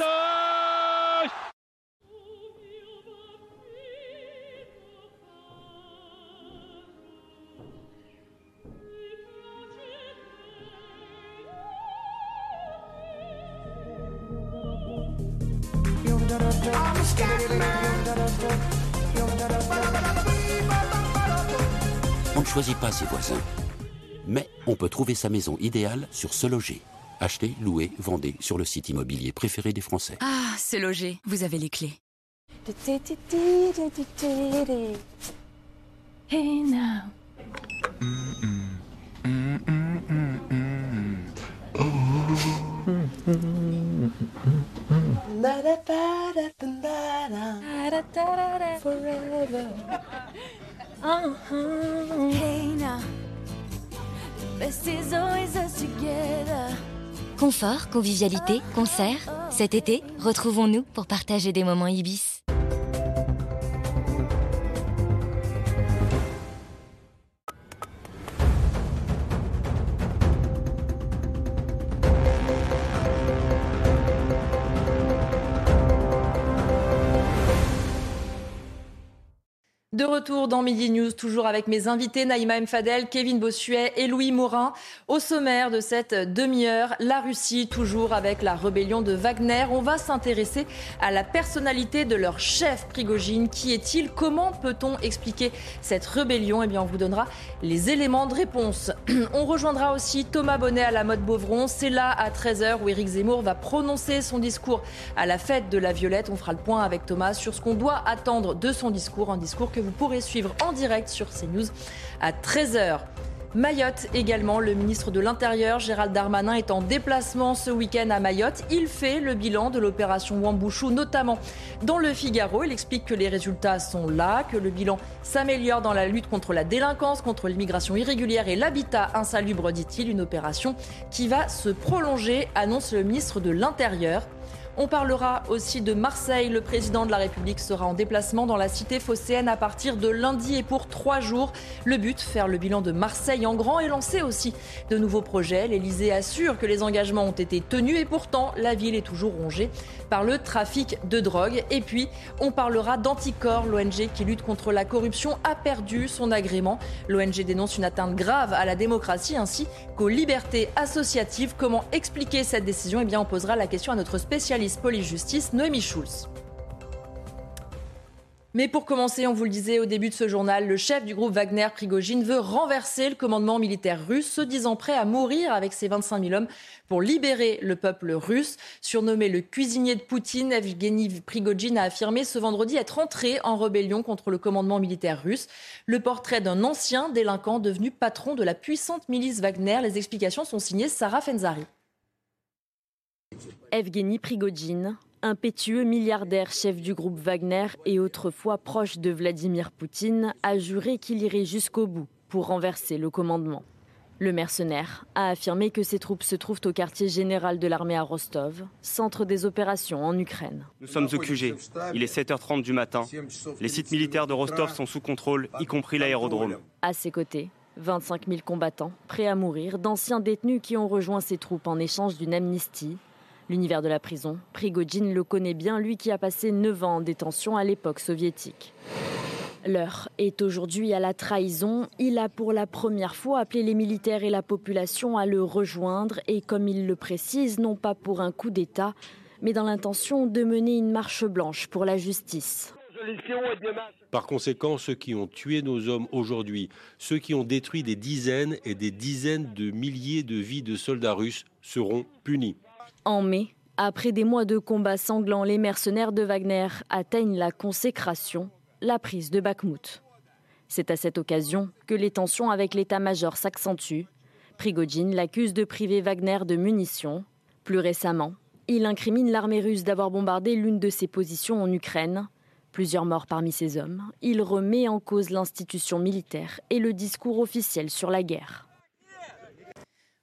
Choisit pas ses voisins, mais on peut trouver sa maison idéale sur Se Loger. Achetez, louez, vendez sur le site immobilier préféré des Français. Ah, c'est logé, vous avez les clés. Hey now. Forever. Confort, convivialité, concert. Cet été, retrouvons-nous pour partager des moments Ibis. Retour dans Midi News, toujours avec mes invités Naïma Mfadel, Kevin Bossuet et Louis Morin. Au sommaire de cette demi-heure, la Russie, toujours avec la rébellion de Wagner. On va s'intéresser à la personnalité de leur chef Prigogine. Qui est-il? Comment peut-on expliquer cette rébellion? Eh bien, on vous donnera les éléments de réponse. On rejoindra aussi Thomas Bonnet à la mode Beauvron. C'est là à 13h où Éric Zemmour va prononcer son discours à la fête de la Violette. On fera le point avec Thomas sur ce qu'on doit attendre de son discours. Un discours que vous pourrez suivre en direct sur CNews à 13h. Mayotte également, le ministre de l'Intérieur Gérald Darmanin est en déplacement ce week-end à Mayotte. Il fait le bilan de l'opération Wambouchou, notamment dans le Figaro. Il explique que les résultats sont là, que le bilan s'améliore dans la lutte contre la délinquance, contre l'immigration irrégulière et l'habitat insalubre, dit-il. Une opération qui va se prolonger, annonce le ministre de l'Intérieur. On parlera aussi de Marseille. Le président de la République sera en déplacement dans la cité phocéenne à partir de lundi et pour trois jours. Le but, faire le bilan de Marseille en grand et lancer aussi de nouveaux projets. L'Elysée assure que les engagements ont été tenus et pourtant la ville est toujours rongée par le trafic de drogue. Et puis, on parlera d'Anticor. L'ONG qui lutte contre la corruption a perdu son agrément. L'ONG dénonce une atteinte grave à la démocratie ainsi qu'aux libertés associatives. Comment expliquer cette décision? Eh bien, on posera la question à notre spécialiste police-justice, Noémie Schulz. Mais pour commencer, on vous le disait au début de ce journal, le chef du groupe Wagner, Prigogine, veut renverser le commandement militaire russe, se disant prêt à mourir avec ses 25 000 hommes pour libérer le peuple russe. Surnommé le cuisinier de Poutine, Evgeny Prigogine a affirmé ce vendredi être entré en rébellion contre le commandement militaire russe. Le portrait d'un ancien délinquant devenu patron de la puissante milice Wagner. Les explications sont signées Sarah Fenzari. Evgeny Prigogine, impétueux milliardaire chef du groupe Wagner et autrefois proche de Vladimir Poutine, a juré qu'il irait jusqu'au bout pour renverser le commandement. Le mercenaire a affirmé que ses troupes se trouvent au quartier général de l'armée à Rostov, centre des opérations en Ukraine. Nous sommes au QG. Il est 7h30 du matin. Les sites militaires de Rostov sont sous contrôle, y compris l'aérodrome. À ses côtés, 25 000 combattants, prêts à mourir, d'anciens détenus qui ont rejoint ses troupes en échange d'une amnistie L'univers de la prison, Prigogine le connaît bien, lui qui a passé 9 ans en détention à l'époque soviétique. L'heure est aujourd'hui à la trahison. Il a pour la première fois appelé les militaires et la population à le rejoindre et comme il le précise, non pas pour un coup d'État, mais dans l'intention de mener une marche blanche pour la justice. Par conséquent, ceux qui ont tué nos hommes aujourd'hui, ceux qui ont détruit des dizaines et des dizaines de milliers de vies de soldats russes seront punis. En mai, après des mois de combats sanglants, les mercenaires de Wagner atteignent la consécration, la prise de Bakhmut. C'est à cette occasion que les tensions avec l'état-major s'accentuent. Prigogine l'accuse de priver Wagner de munitions. Plus récemment, il incrimine l'armée russe d'avoir bombardé l'une de ses positions en Ukraine. Plusieurs morts parmi ses hommes. Il remet en cause l'institution militaire et le discours officiel sur la guerre.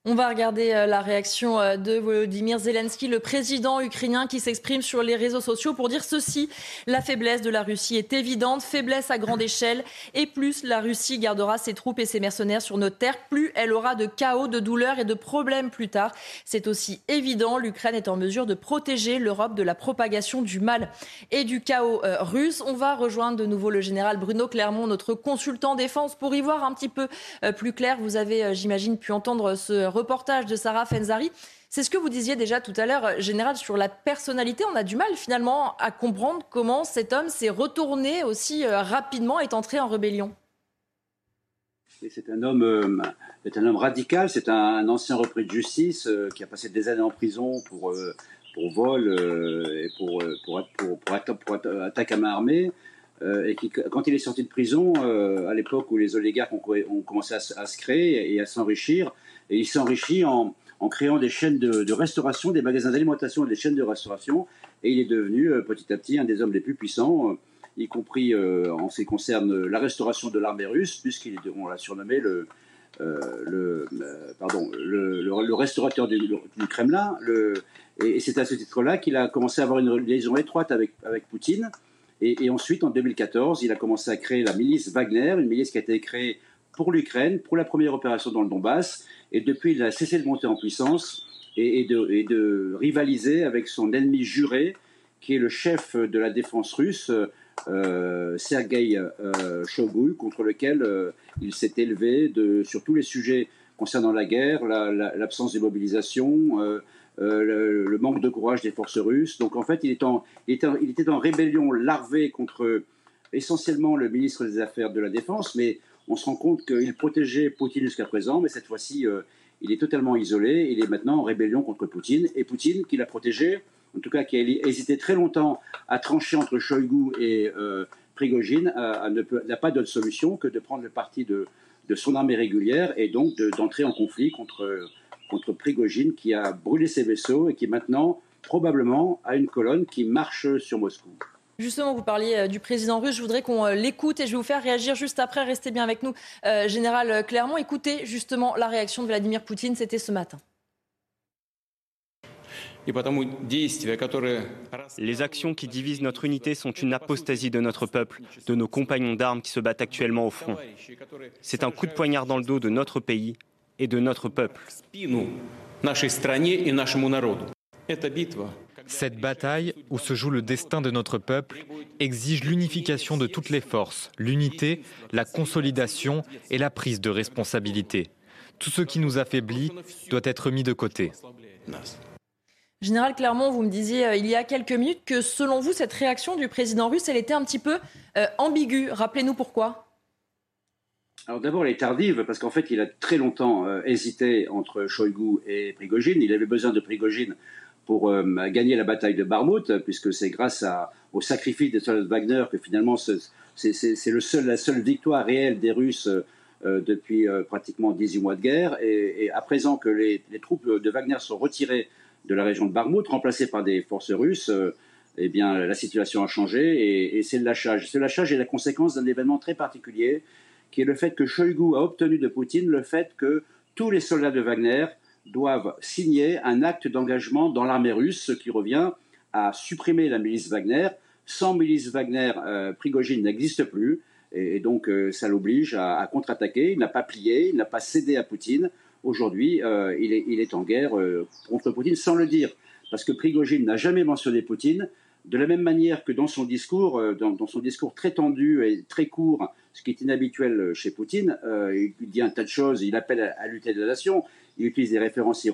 On va regarder euh, la réaction euh, de Volodymyr Zelensky, le président ukrainien qui s'exprime sur les réseaux sociaux pour dire ceci. La faiblesse de la Russie est évidente, faiblesse à grande échelle. Et plus la Russie gardera ses troupes et ses mercenaires sur nos terres, plus elle aura de chaos, de douleurs et de problèmes plus tard. C'est aussi évident, l'Ukraine est en mesure de protéger l'Europe de la propagation du mal et du chaos euh, russe. On va rejoindre de nouveau le général Bruno Clermont, notre consultant défense, pour y voir un petit peu plus clair. Vous avez, j'imagine, pu entendre ce reportage de Sarah Fenzari. C'est ce que vous disiez déjà tout à l'heure, Général, sur la personnalité. On a du mal finalement à comprendre comment cet homme s'est retourné aussi euh, rapidement et est entré en rébellion. C'est un homme, euh, un homme radical. C'est un, ancien repris de justice euh, qui a passé des années en prison pour pour vol et pour pour, pour, pour, attaque à main armée. et qui, quand il est sorti de prison, à l'époque où les oligarques ont, ont commencé à, à, se créer et à s'enrichir, et il s'enrichit en, créant des chaînes de, restauration, des magasins d'alimentation et des chaînes de restauration. Et il est devenu euh, petit à petit un des hommes les plus puissants, euh, y compris euh, en ce qui concerne la restauration de l'armée russe, puisqu'il on l'a surnommé le, pardon, le, restaurateur du, Kremlin. et, c'est à ce titre-là qu'il a commencé à avoir une liaison étroite avec, avec Poutine. Et, ensuite, en 2014, il a commencé à créer la milice Wagner, une milice qui a été créée pour l'Ukraine, pour la première opération dans le Donbass, et depuis, il a cessé de monter en puissance et, de, rivaliser avec son ennemi juré, qui est le chef de la défense russe, euh, Sergei euh, contre lequel euh, il s'est élevé sur tous les sujets concernant la guerre, l'absence de mobilisation, euh, le, manque de courage des forces russes. Donc en fait, il était en rébellion larvée contre essentiellement le ministre des Affaires de la Défense, mais on se rend compte qu'il protégeait Poutine jusqu'à présent, mais cette fois-ci, euh, il est totalement isolé. Il est maintenant en rébellion contre Poutine. Et Poutine, qui l'a protégé, en tout cas qui a hésité très longtemps à trancher entre Shoigu et euh, Prigogine, n'a pas d'autre solution que de prendre le parti de, son armée régulière et donc d'entrer en conflit contre, contre Prigogine, qui a brûlé ses vaisseaux et qui maintenant, probablement, a une colonne qui marche sur Moscou. Justement, vous parliez euh, du président russe. Je voudrais qu'on euh, l'écoute et je vais vous faire réagir juste après. Restez bien avec nous, euh, Général Clermont. Écoutez justement la réaction de Vladimir Poutine. C'était ce matin. Les actions qui divisent notre unité sont une apostasie de notre peuple, de nos compagnons d'armes qui se battent actuellement au front. C'est un coup de poignard dans le dos de notre pays et de notre peuple. Cette bataille, où se joue le destin de notre peuple, exige l'unification de toutes les forces, l'unité, la consolidation et la prise de responsabilité. Tout ce qui nous affaiblit doit être mis de côté. Général Clermont, vous me disiez euh, il y a quelques minutes que selon vous, cette réaction du président russe, elle était un petit peu euh, ambiguë. Rappelez-nous pourquoi. Alors d'abord, elle est tardive parce qu'en fait, il a très longtemps euh, hésité entre Shoigu et Prigogine. Il avait besoin de Prigogine pour gagner la bataille de Barmouth, puisque c'est grâce au sacrifice des soldats de Wagner que finalement c'est seul, la seule victoire réelle des Russes depuis pratiquement 18 mois de guerre. Et, à présent que les, troupes de Wagner sont retirées de la région de Barmouth, remplacé par des forces russes, euh, eh bien, la situation a changé et, c'est le lâchage. Ce lâchage est la conséquence d'un événement très particulier, qui est le fait que Shoigu a obtenu de Poutine le fait que tous les soldats de Wagner doivent signer un acte d'engagement dans l'armée russe, ce qui revient à supprimer la milice Wagner. Sans milice Wagner, euh, Prigogine n'existe plus, et, donc euh, ça l'oblige à contre-attaquer. Il n'a pas plié, il n'a pas cédé à Poutine aujourd'hui, euh, il, est, en guerre euh, contre Poutine sans le dire. Parce que Prigogine n'a jamais mentionné Poutine, de la même manière que dans son discours, dans, son discours très tendu et très court, ce qui est inhabituel chez Poutine, il dit un tas de choses, il appelle à, lutter de la nation, il utilise des références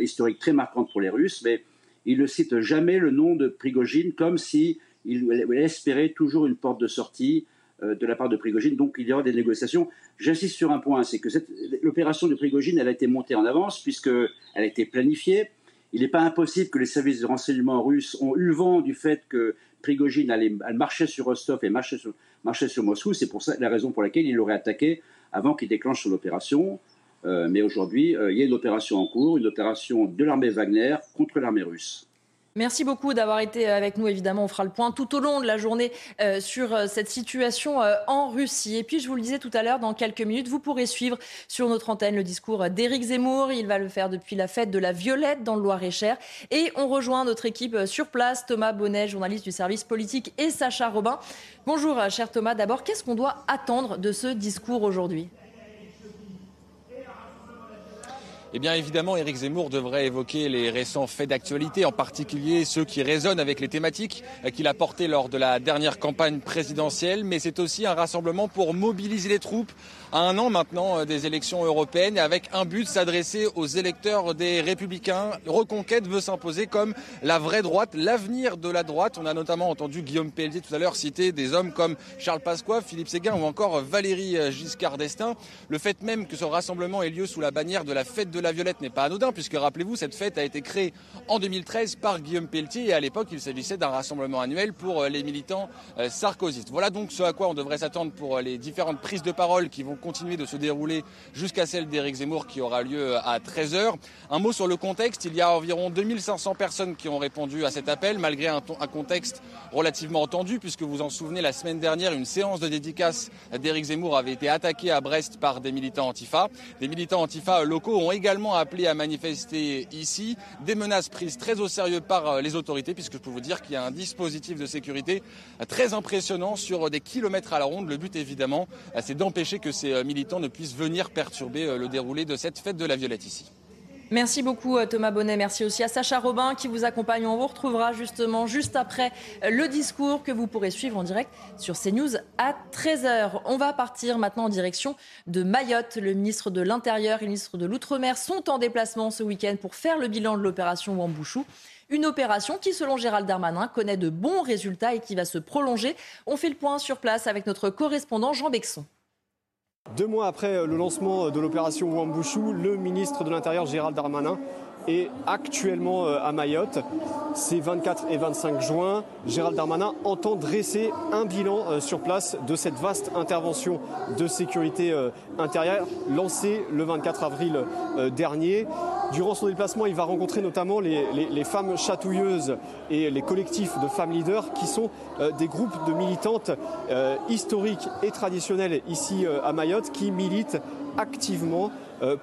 historiques très marquantes pour les Russes, mais il ne cite jamais le nom de Prigogine comme si il espérait toujours une porte de sortie euh, de la part de Prigogine. Donc il y aura des négociations. J'insiste sur un point, c'est que l'opération de Prigogine, elle a été montée en avance puisqu'elle a été planifiée. Il n'est pas impossible que les services de renseignement russes ont eu vent du fait que Prigogine allait, marchait sur Rostov et marchait sur, marchait sur Moscou. C'est pour ça la raison pour laquelle il l'aurait attaqué avant qu'il déclenche son opération. Euh, mais aujourd'hui, euh, il y a une opération en cours, une opération de l'armée Wagner contre l'armée russe. Merci beaucoup d'avoir été avec nous. Évidemment, on fera le point tout au long de la journée euh, sur cette situation en Russie. Et puis, je vous le disais tout à l'heure, dans quelques minutes, vous pourrez suivre sur notre antenne le discours d'Éric Zemmour. Il va le faire depuis la fête de la Violette dans le Loir-et-Cher. Et on rejoint notre équipe sur place, Thomas Bonnet, journaliste du service politique, et Sacha Robin. Bonjour, cher Thomas. D'abord, qu'est-ce qu'on doit attendre de ce discours aujourd'hui? Eh bien évidemment, Éric Zemmour devrait évoquer les récents faits d'actualité, en particulier ceux qui résonnent avec les thématiques qu'il a portées lors de la dernière campagne présidentielle. Mais c'est aussi un rassemblement pour mobiliser les troupes à un an maintenant euh, des élections européennes avec un but, s'adresser aux électeurs des Républicains. Reconquête veut s'imposer comme la vraie droite, l'avenir de la droite. On a notamment entendu Guillaume Pelletier tout à l'heure citer des hommes comme Charles Pasqua, Philippe Séguin ou encore Valérie Giscard d'Estaing. Le fait même que ce rassemblement ait lieu sous la bannière de la fête de la Violette n'est pas anodin, puisque rappelez-vous, cette fête a été créée en 2013 par Guillaume Pelletier et à l'époque, il s'agissait d'un rassemblement annuel pour euh, les militants euh, sarkozystes. Voilà donc ce à quoi on devrait s'attendre pour euh, les différentes prises de parole qui vont continuer de se dérouler jusqu'à celle d'Éric Zemmour qui aura lieu à 13h. Un mot sur le contexte, il y a environ 2500 personnes qui ont répondu à cet appel, malgré un, contexte relativement tendu, puisque vous en souvenez, la semaine dernière, une séance de dédicace d'Éric Zemmour avait été attaquée à Brest par des militants antifa. Des militants antifa locaux ont également appelé à manifester ici. Des menaces prises très au sérieux par euh, les autorités, puisque je peux vous dire qu'il y a un dispositif de sécurité très impressionnant sur des kilomètres à la ronde. Le but, évidemment, euh, c'est d'empêcher que ces euh, militants ne puissent venir perturber le déroulé de cette fête de la Violette ici. Merci beaucoup euh, Thomas Bonnet. Merci aussi à Sacha Robin qui vous accompagne. On vous retrouvera justement juste après euh, le discours que vous pourrez suivre en direct sur CNews à 13h. On va partir maintenant en direction de Mayotte. Le ministre de l'Intérieur et le ministre de l'Outre-mer sont en déplacement ce week-end pour faire le bilan de l'opération Wambouchou. Une opération qui, selon Gérald Darmanin, connaît de bons résultats et qui va se prolonger. On fait le point sur place avec notre correspondant Jean Bexon. Deux mois après le lancement de l'opération Wambouchou, le ministre de l'Intérieur Gérald Darmanin est actuellement euh, à Mayotte. C'est 24 et 25 juin. Gérald Darmanin entend dresser un bilan euh, sur place de cette vaste intervention de sécurité euh, intérieure lancée le 24 avril dernier. Durant son déplacement, il va rencontrer notamment les, femmes chatouilleuses et les collectifs de femmes leaders qui sont des groupes de militantes historiques et traditionnelles ici à Mayotte qui militent activement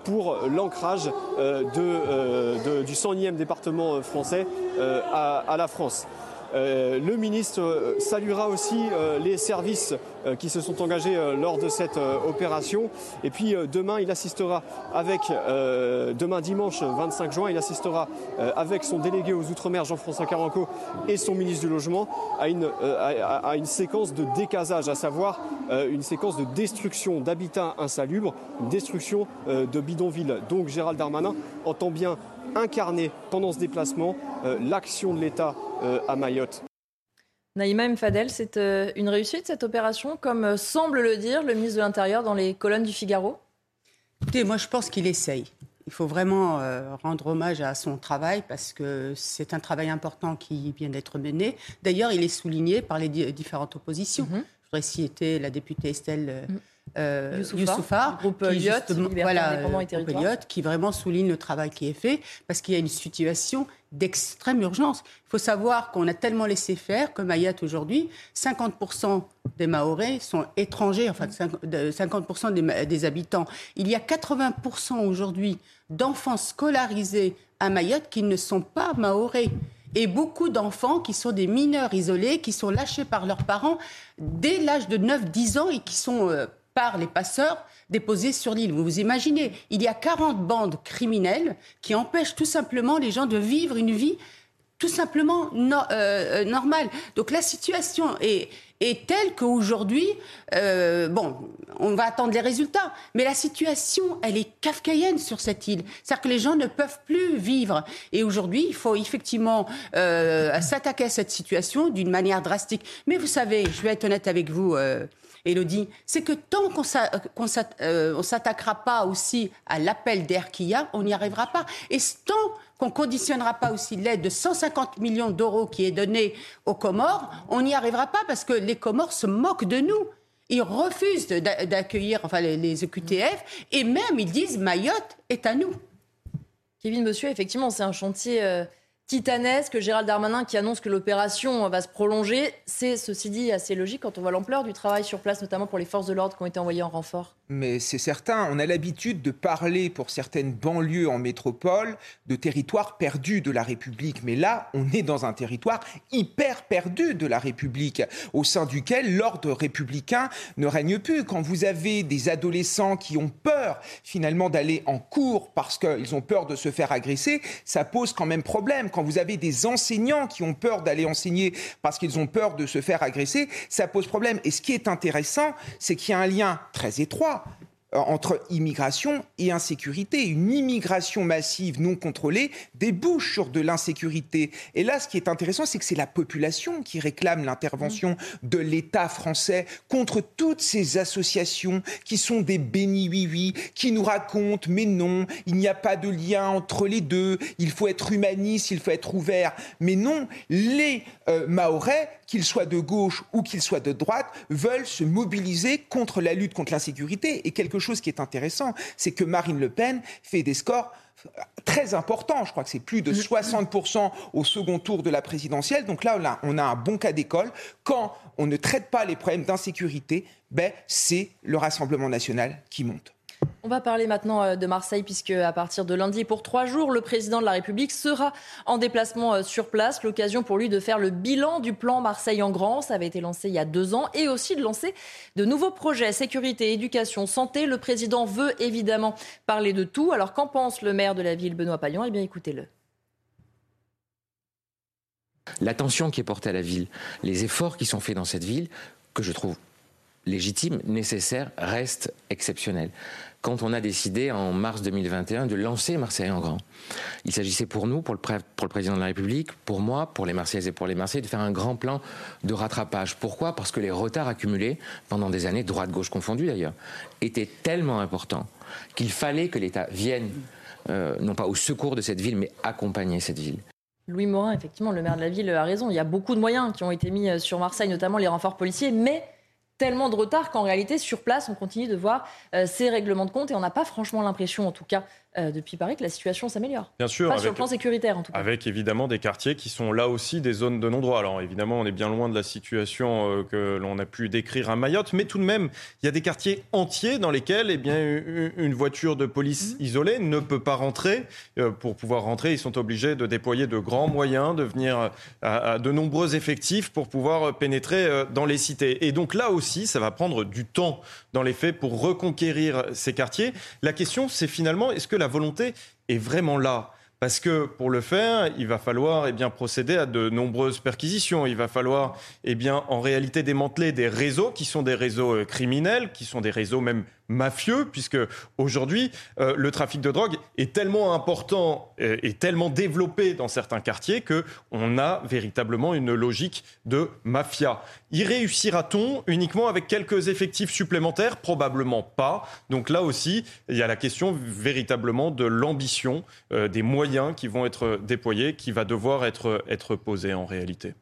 pour l'ancrage euh, euh, du 101e département français à, la France. Le ministre saluera aussi les services qui se sont engagés lors de cette opération. Et puis demain, il assistera avec, demain dimanche 25 juin, il assistera avec son délégué aux Outre-mer, Jean-François Caranco, et son ministre du Logement à une, à une séquence de décasage, à savoir une séquence de destruction d'habitats insalubres, une destruction de bidonvilles. Donc Gérald Darmanin entend bien incarner pendant ce déplacement euh, l'action de l'État euh, à Mayotte. Naïma Mfadel, c'est euh, une réussite cette opération, comme semble le dire le ministre de l'Intérieur dans les colonnes du Figaro? Écoutez, moi je pense qu'il essaye. Il faut vraiment rendre hommage à son travail parce que c'est un travail important qui vient d'être mené. D'ailleurs, il est souligné par les différentes oppositions. Mm-hmm. Je voudrais citer la députée Estelle. Mm euh, Youssoufa, groupe qui, voilà, euh, qui vraiment souligne le travail qui est fait, parce qu'il y a une situation d'extrême urgence. Il faut savoir qu'on a tellement laissé faire que Mayotte aujourd'hui, 50% des Maorais sont étrangers, enfin 50% des, des habitants. Il y a 80% aujourd'hui d'enfants scolarisés à Mayotte qui ne sont pas Maorais et beaucoup d'enfants qui sont des mineurs isolés, qui sont lâchés par leurs parents dès l'âge de 9-10 ans et qui sont euh, par les passeurs déposés sur l'île. Vous vous imaginez, il y a 40 bandes criminelles qui empêchent tout simplement les gens de vivre une vie tout simplement euh, euh, normale. Donc la situation est, telle qu'aujourd'hui, euh, bon, on va attendre les résultats, mais la situation, elle est kafkaïenne sur cette île. C'est-à-dire que les gens ne peuvent plus vivre. Et aujourd'hui, il faut effectivement s'attaquer à cette situation d'une manière drastique. Mais vous savez, je vais être honnête avec vous. Elodie, c'est que tant qu'on euh, ne s'attaquera pas aussi à l'appel d'air qu'il y a, on n'y arrivera pas. Et tant qu'on conditionnera pas aussi l'aide de 150 millions d'euros qui est donnée aux Comores, on n'y arrivera pas parce que les Comores se moquent de nous. Ils refusent d'accueillir enfin, les, EQTF et même ils disent Mayotte est à nous. Kevin Monsieur, effectivement, c'est un chantier. Euh, titanesque. Gérald Darmanin qui annonce que l'opération va se prolonger. C'est, ceci dit, assez logique quand on voit l'ampleur du travail sur place, notamment pour les forces de l'ordre qui ont été envoyées en renfort. Mais c'est certain, on a l'habitude de parler pour certaines banlieues en métropole de territoires perdus de la République. Mais là, on est dans un territoire hyper perdu de la République, au sein duquel l'ordre républicain ne règne plus. Quand vous avez des adolescents qui ont peur finalement d'aller en cours parce qu'ils ont peur de se faire agresser, ça pose quand même problème quand vous avez des enseignants qui ont peur d'aller enseigner parce qu'ils ont peur de se faire agresser, ça pose problème. Et ce qui est intéressant, c'est qu'il y a un lien très étroit euh, entre immigration et insécurité. Une immigration massive non contrôlée débouche sur de l'insécurité. Et là, ce qui est intéressant, c'est que c'est la population qui réclame l'intervention de l'État français contre toutes ces associations qui sont des bénis oui qui nous racontent mais non, il n'y a pas de lien entre les deux, il faut être humaniste, il faut être ouvert. Mais non, les euh, Mahorais, qu'ils soient de gauche ou qu'ils soient de droite, veulent se mobiliser contre la lutte contre l'insécurité. Et quelque chose qui est intéressant, c'est que Marine Le Pen fait des scores très importants. Je crois que c'est plus de 60% au second tour de la présidentielle. Donc là, on a, on a un bon cas d'école. Quand on ne traite pas les problèmes d'insécurité, ben, c'est le Rassemblement national qui monte. On va parler maintenant euh, de Marseille puisque à partir de lundi pour trois jours, le président de la République sera en déplacement euh, sur place. L'occasion pour lui de faire le bilan du plan Marseille en grand. Ça avait été lancé il y a deux ans et aussi de lancer de nouveaux projets sécurité, éducation, santé. Le président veut évidemment parler de tout. Alors qu'en pense le maire de la ville, Benoît Payan Eh bien, écoutez-le. L'attention qui est portée à la ville, les efforts qui sont faits dans cette ville, que je trouve légitimes, nécessaires, restent exceptionnels quand on a décidé en mars 2021 de lancer Marseille en grand. Il s'agissait pour nous, pour le, président de la République, pour moi, pour les Marseillaises et pour les Marseillais, de faire un grand plan de rattrapage. Pourquoi? Parce que les retards accumulés pendant des années, droite-gauche confondus d'ailleurs, étaient tellement importants qu'il fallait que l'État vienne, euh, non pas au secours de cette ville, mais accompagner cette ville. Louis Morin, effectivement, le maire de la ville a raison. Il y a beaucoup de moyens qui ont été mis sur Marseille, notamment les renforts policiers, mais tellement de retard qu'en réalité, sur place, on continue de voir ces règlements de compte et on n'a pas franchement l'impression, en tout cas, euh, depuis Paris que la situation s'améliore. Bien sûr. Pas sur le plan sécuritaire, en tout cas. Avec évidemment des quartiers qui sont là aussi des zones de non-droit. Alors évidemment, on est bien loin de la situation euh, que l'on a pu décrire à Mayotte, mais tout de même, il y a des quartiers entiers dans lesquels eh bien, une voiture de police mhm. isolée ne peut pas rentrer. Euh, pour pouvoir rentrer, ils sont obligés de déployer de grands moyens, de venir à, de nombreux effectifs pour pouvoir pénétrer dans les cités. Et donc là aussi, ça va prendre du temps dans les faits pour reconquérir ces quartiers. La question, c'est finalement, est-ce que la volonté est vraiment là. Parce que pour le faire, il va falloir eh bien, procéder à de nombreuses perquisitions. Il va falloir eh bien, en réalité démanteler des réseaux qui sont des réseaux euh, criminels, qui sont des réseaux même mafieux, puisque aujourd'hui, euh, le trafic de drogue est tellement important euh, et tellement développé dans certains quartiers que on a véritablement une logique de mafia. Y réussira-t-on uniquement avec quelques effectifs supplémentaires? Probablement pas. Donc là aussi, il y a la question véritablement de l'ambition, euh, des moyens qui vont être déployés, qui va devoir être, être posée en réalité.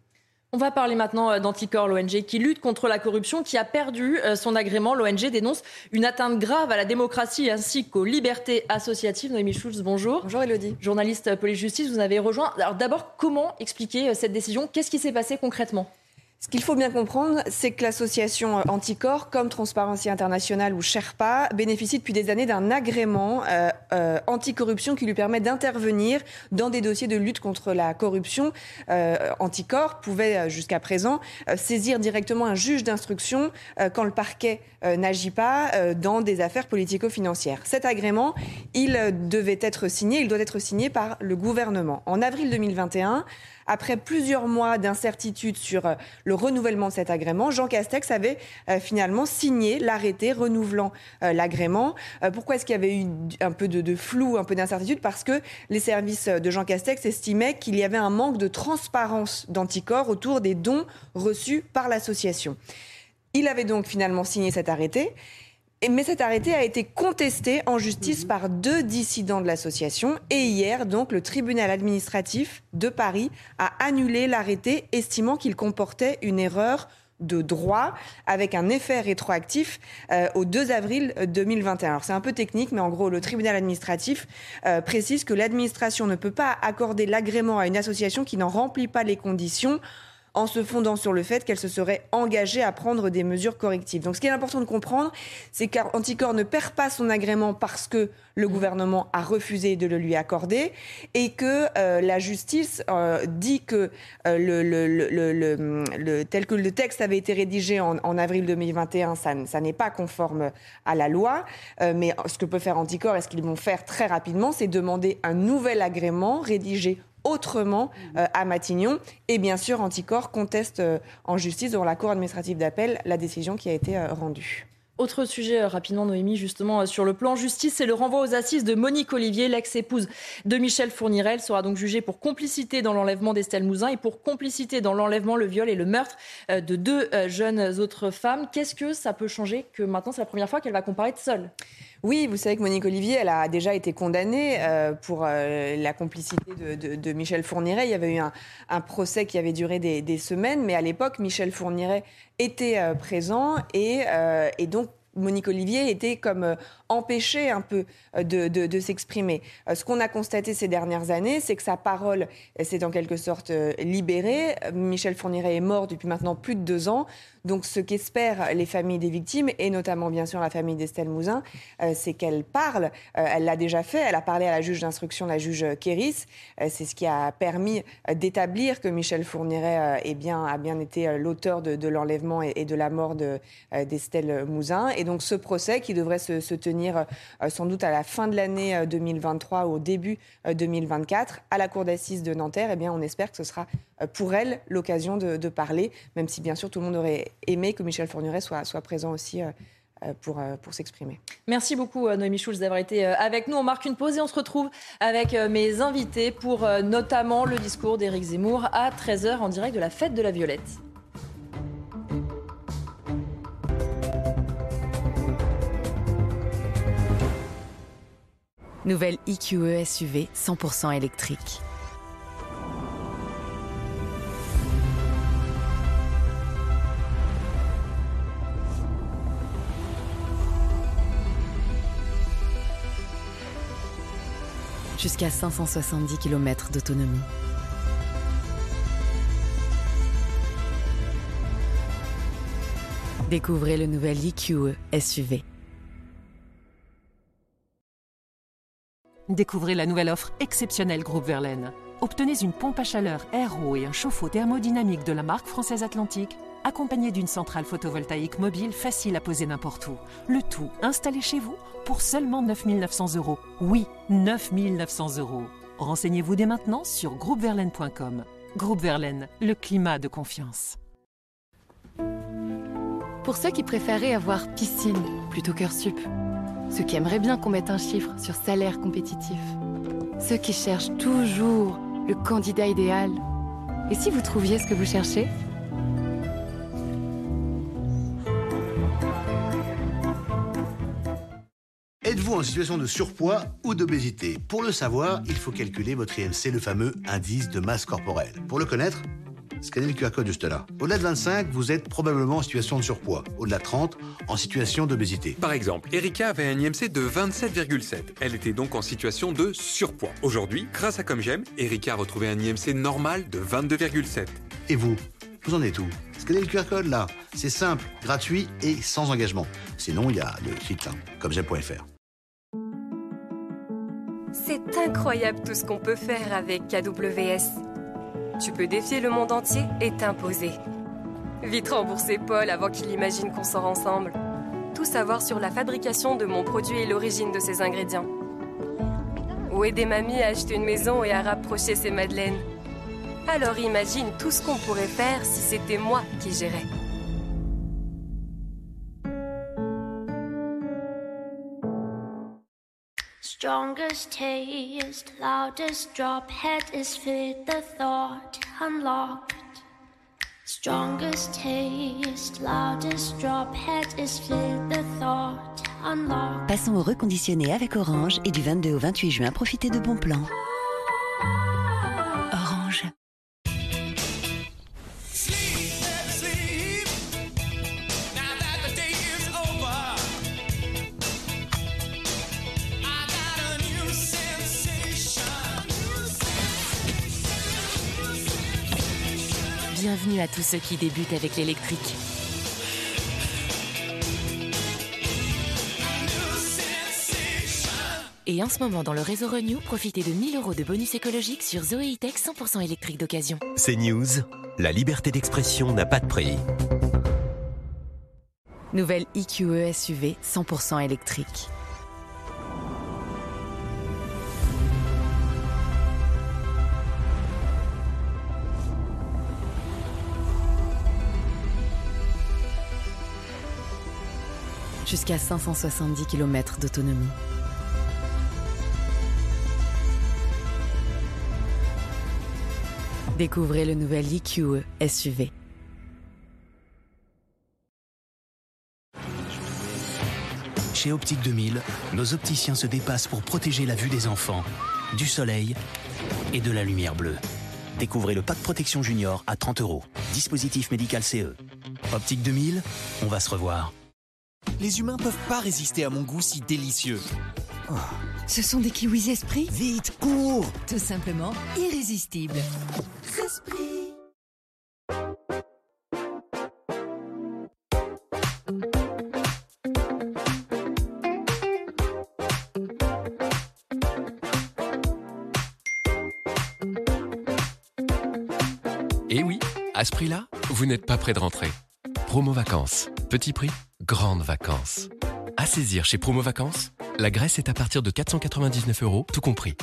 On va parler maintenant euh, d'Anticor, l'ONG qui lutte contre la corruption, qui a perdu euh, son agrément. L'ONG dénonce une atteinte grave à la démocratie ainsi qu'aux libertés associatives. Noémie Schulz, bonjour. Bonjour Elodie. Journaliste police-justice, vous avez rejoint. Alors d'abord, comment expliquer euh, cette décision? Qu'est-ce qui s'est passé concrètement? Ce qu'il faut bien comprendre, c'est que l'association euh, Anticor, comme Transparency International ou Sherpa, bénéficie depuis des années d'un agrément euh, euh, anticorruption qui lui permet d'intervenir dans des dossiers de lutte contre la corruption. Euh, pouvait jusqu'à présent saisir directement un juge d'instruction quand le parquet n'agit pas dans des affaires politico-financières. Cet agrément, il devait être signé, il doit être signé par le gouvernement. En avril 2021, après plusieurs mois d'incertitude sur euh, le renouvellement de cet agrément, Jean Castex avait euh, finalement signé l'arrêté renouvelant euh, l'agrément. pourquoi est-ce qu'il y avait eu un peu de, flou, un peu d'incertitude? Parce que les services de Jean Castex estimaient qu'il y avait un manque de transparence d'anticorps autour des dons reçus par l'association. Il avait donc finalement signé cet arrêté. Mais cet arrêté a été contesté en justice mhm. par deux dissidents de l'association. Et hier, donc, le tribunal administratif de Paris a annulé l'arrêté, estimant qu'il comportait une erreur de droit avec un effet rétroactif euh, au 2 avril 2021. Alors c'est un peu technique, mais en gros, le tribunal administratif euh, précise que l'administration ne peut pas accorder l'agrément à une association qui n'en remplit pas les conditions en se fondant sur le fait qu'elle se serait engagée à prendre des mesures correctives. Donc ce qui est important de comprendre, c'est qu'Anticor ne perd pas son agrément parce que le gouvernement a refusé de le lui accorder et que euh, la justice euh, dit que euh, le, tel que le texte avait été rédigé en, avril 2021, ça, ça n'est pas conforme à la loi. mais ce que peut faire Anticor et ce qu'ils vont faire très rapidement, c'est demander un nouvel agrément rédigé autrement euh, à Matignon. Et bien sûr, Anticor conteste euh, en justice devant la Cour administrative d'appel la décision qui a été euh, rendue. Autre sujet rapidement, Noémie, justement sur le plan justice, c'est le renvoi aux assises de Monique Olivier, l'ex-épouse de Michel Fournirel, sera donc jugée pour complicité dans l'enlèvement d'Estelle Mouzin et pour complicité dans l'enlèvement, le viol et le meurtre de deux jeunes autres femmes. Qu'est-ce que ça peut changer que maintenant c'est la première fois qu'elle va comparaître seule? Oui, vous savez que Monique Olivier, elle a déjà été condamnée euh, pour euh, la complicité de, Michel Fourniret. Il y avait eu un, procès qui avait duré des, semaines, mais à l'époque, Michel Fourniret était euh, présent et, et donc Monique Olivier était comme euh, empêchée un peu euh, de, s'exprimer. Euh, ce qu'on a constaté ces dernières années, c'est que sa parole s'est en quelque sorte libérée. Michel Fourniret est mort depuis maintenant plus de deux ans. Donc ce qu'espèrent les familles des victimes, et notamment bien sûr la famille d'Estelle Mouzin, c'est qu'elle parle. elle l'a déjà fait, elle a parlé à la juge d'instruction, la juge Kéris. c'est ce qui a permis d'établir que Michel Fourniret eh a bien été l'auteur de, l'enlèvement et, de la mort d'Estelle Mouzin. Et donc ce procès qui devrait se, tenir euh, sans doute à la fin de l'année 2023 ou au début 2024 euh, à la cour d'assises de Nanterre, eh bien on espère que ce sera euh, pour elle l'occasion de, parler, même si bien sûr tout le monde aurait aimé que Michel Fourniret soit, soit présent aussi. Pour, pour s'exprimer. Merci beaucoup Noémie Schulz d'avoir été avec nous. On marque une pause et on se retrouve avec mes invités pour notamment le discours d'Éric Zemmour à 13h en direct de la fête de la Violette. Nouvelle IQE SUV 100% électrique. Jusqu'à 570 km d'autonomie. Découvrez le nouvel IQE SUV. Découvrez la nouvelle offre exceptionnelle Groupe Verlaine. Obtenez une pompe à chaleur RO et un chauffe-eau thermodynamique de la marque française Atlantique, accompagné d'une centrale photovoltaïque mobile facile à poser n'importe où. Le tout installé chez vous pour seulement 9 900 euros. Oui, 9 900 euros. Renseignez-vous dès maintenant sur groupeverlaine.com. Groupe Verlaine, le climat de confiance. Pour ceux qui préféraient avoir piscine plutôt qu'heure sup. Ceux qui aimeraient bien qu'on mette un chiffre sur salaire compétitif. Ceux qui cherchent toujours le candidat idéal. Et si vous trouviez ce que vous cherchez? Êtes-vous en situation de surpoids ou d'obésité? Pour le savoir, il faut calculer votre IMC, le fameux indice de masse corporelle. Pour le connaître, Scannez le QR code juste là. Au-delà de 25, vous êtes probablement en situation de surpoids. Au-delà de 30, en situation d'obésité. Par exemple, Erika avait un IMC de 27,7. Elle était donc en situation de surpoids. Aujourd'hui, grâce à Comme J'aime, Erika a retrouvé un IMC normal de 22,7. Et vous Vous en êtes où? Scannez le QR code là. C'est simple, gratuit et sans engagement. Sinon, il y a le site là, commej'aime.fr. C'est incroyable tout ce qu'on peut faire avec KWS. Tu peux défier le monde entier et t'imposer. Vite rembourser Paul avant qu'il imagine qu'on sort ensemble. Tout savoir sur la fabrication de mon produit et l'origine de ses ingrédients. Ou aider mamie à acheter une maison et à rapprocher ses madeleines. Alors imagine tout ce qu'on pourrait faire si c'était moi qui gérais. Strongest taste, loudest drop, head is fit the thought unlocked. Strongest taste, loudest drop, head is fit the thought unlocked. Passons au reconditionné avec Orange et du 22 au 28 juin, profitez de bons plans. Bienvenue à tous ceux qui débutent avec l'électrique. Et en ce moment, dans le réseau Renew, profitez de 1000 euros de bonus écologique sur Zoé E-Tech 100% électrique d'occasion. C'est News. La liberté d'expression n'a pas de prix. Nouvelle EQE SUV 100% électrique. Jusqu'à 570 km d'autonomie. Découvrez le nouvel EQE SUV. Chez Optique 2000, nos opticiens se dépassent pour protéger la vue des enfants, du soleil et de la lumière bleue. Découvrez le pack protection junior à 30 euros. Dispositif médical CE. Optique 2000, on va se revoir. Les humains peuvent pas résister à mon goût si délicieux. Ce sont des kiwis esprits Vite, cours Tout simplement irrésistibles. Esprit. Et oui, à ce prix-là, vous n'êtes pas près de rentrer. Promo vacances. Petit prix, grandes vacances. À saisir chez Promo Vacances, la Grèce est à partir de 499 euros, tout compris.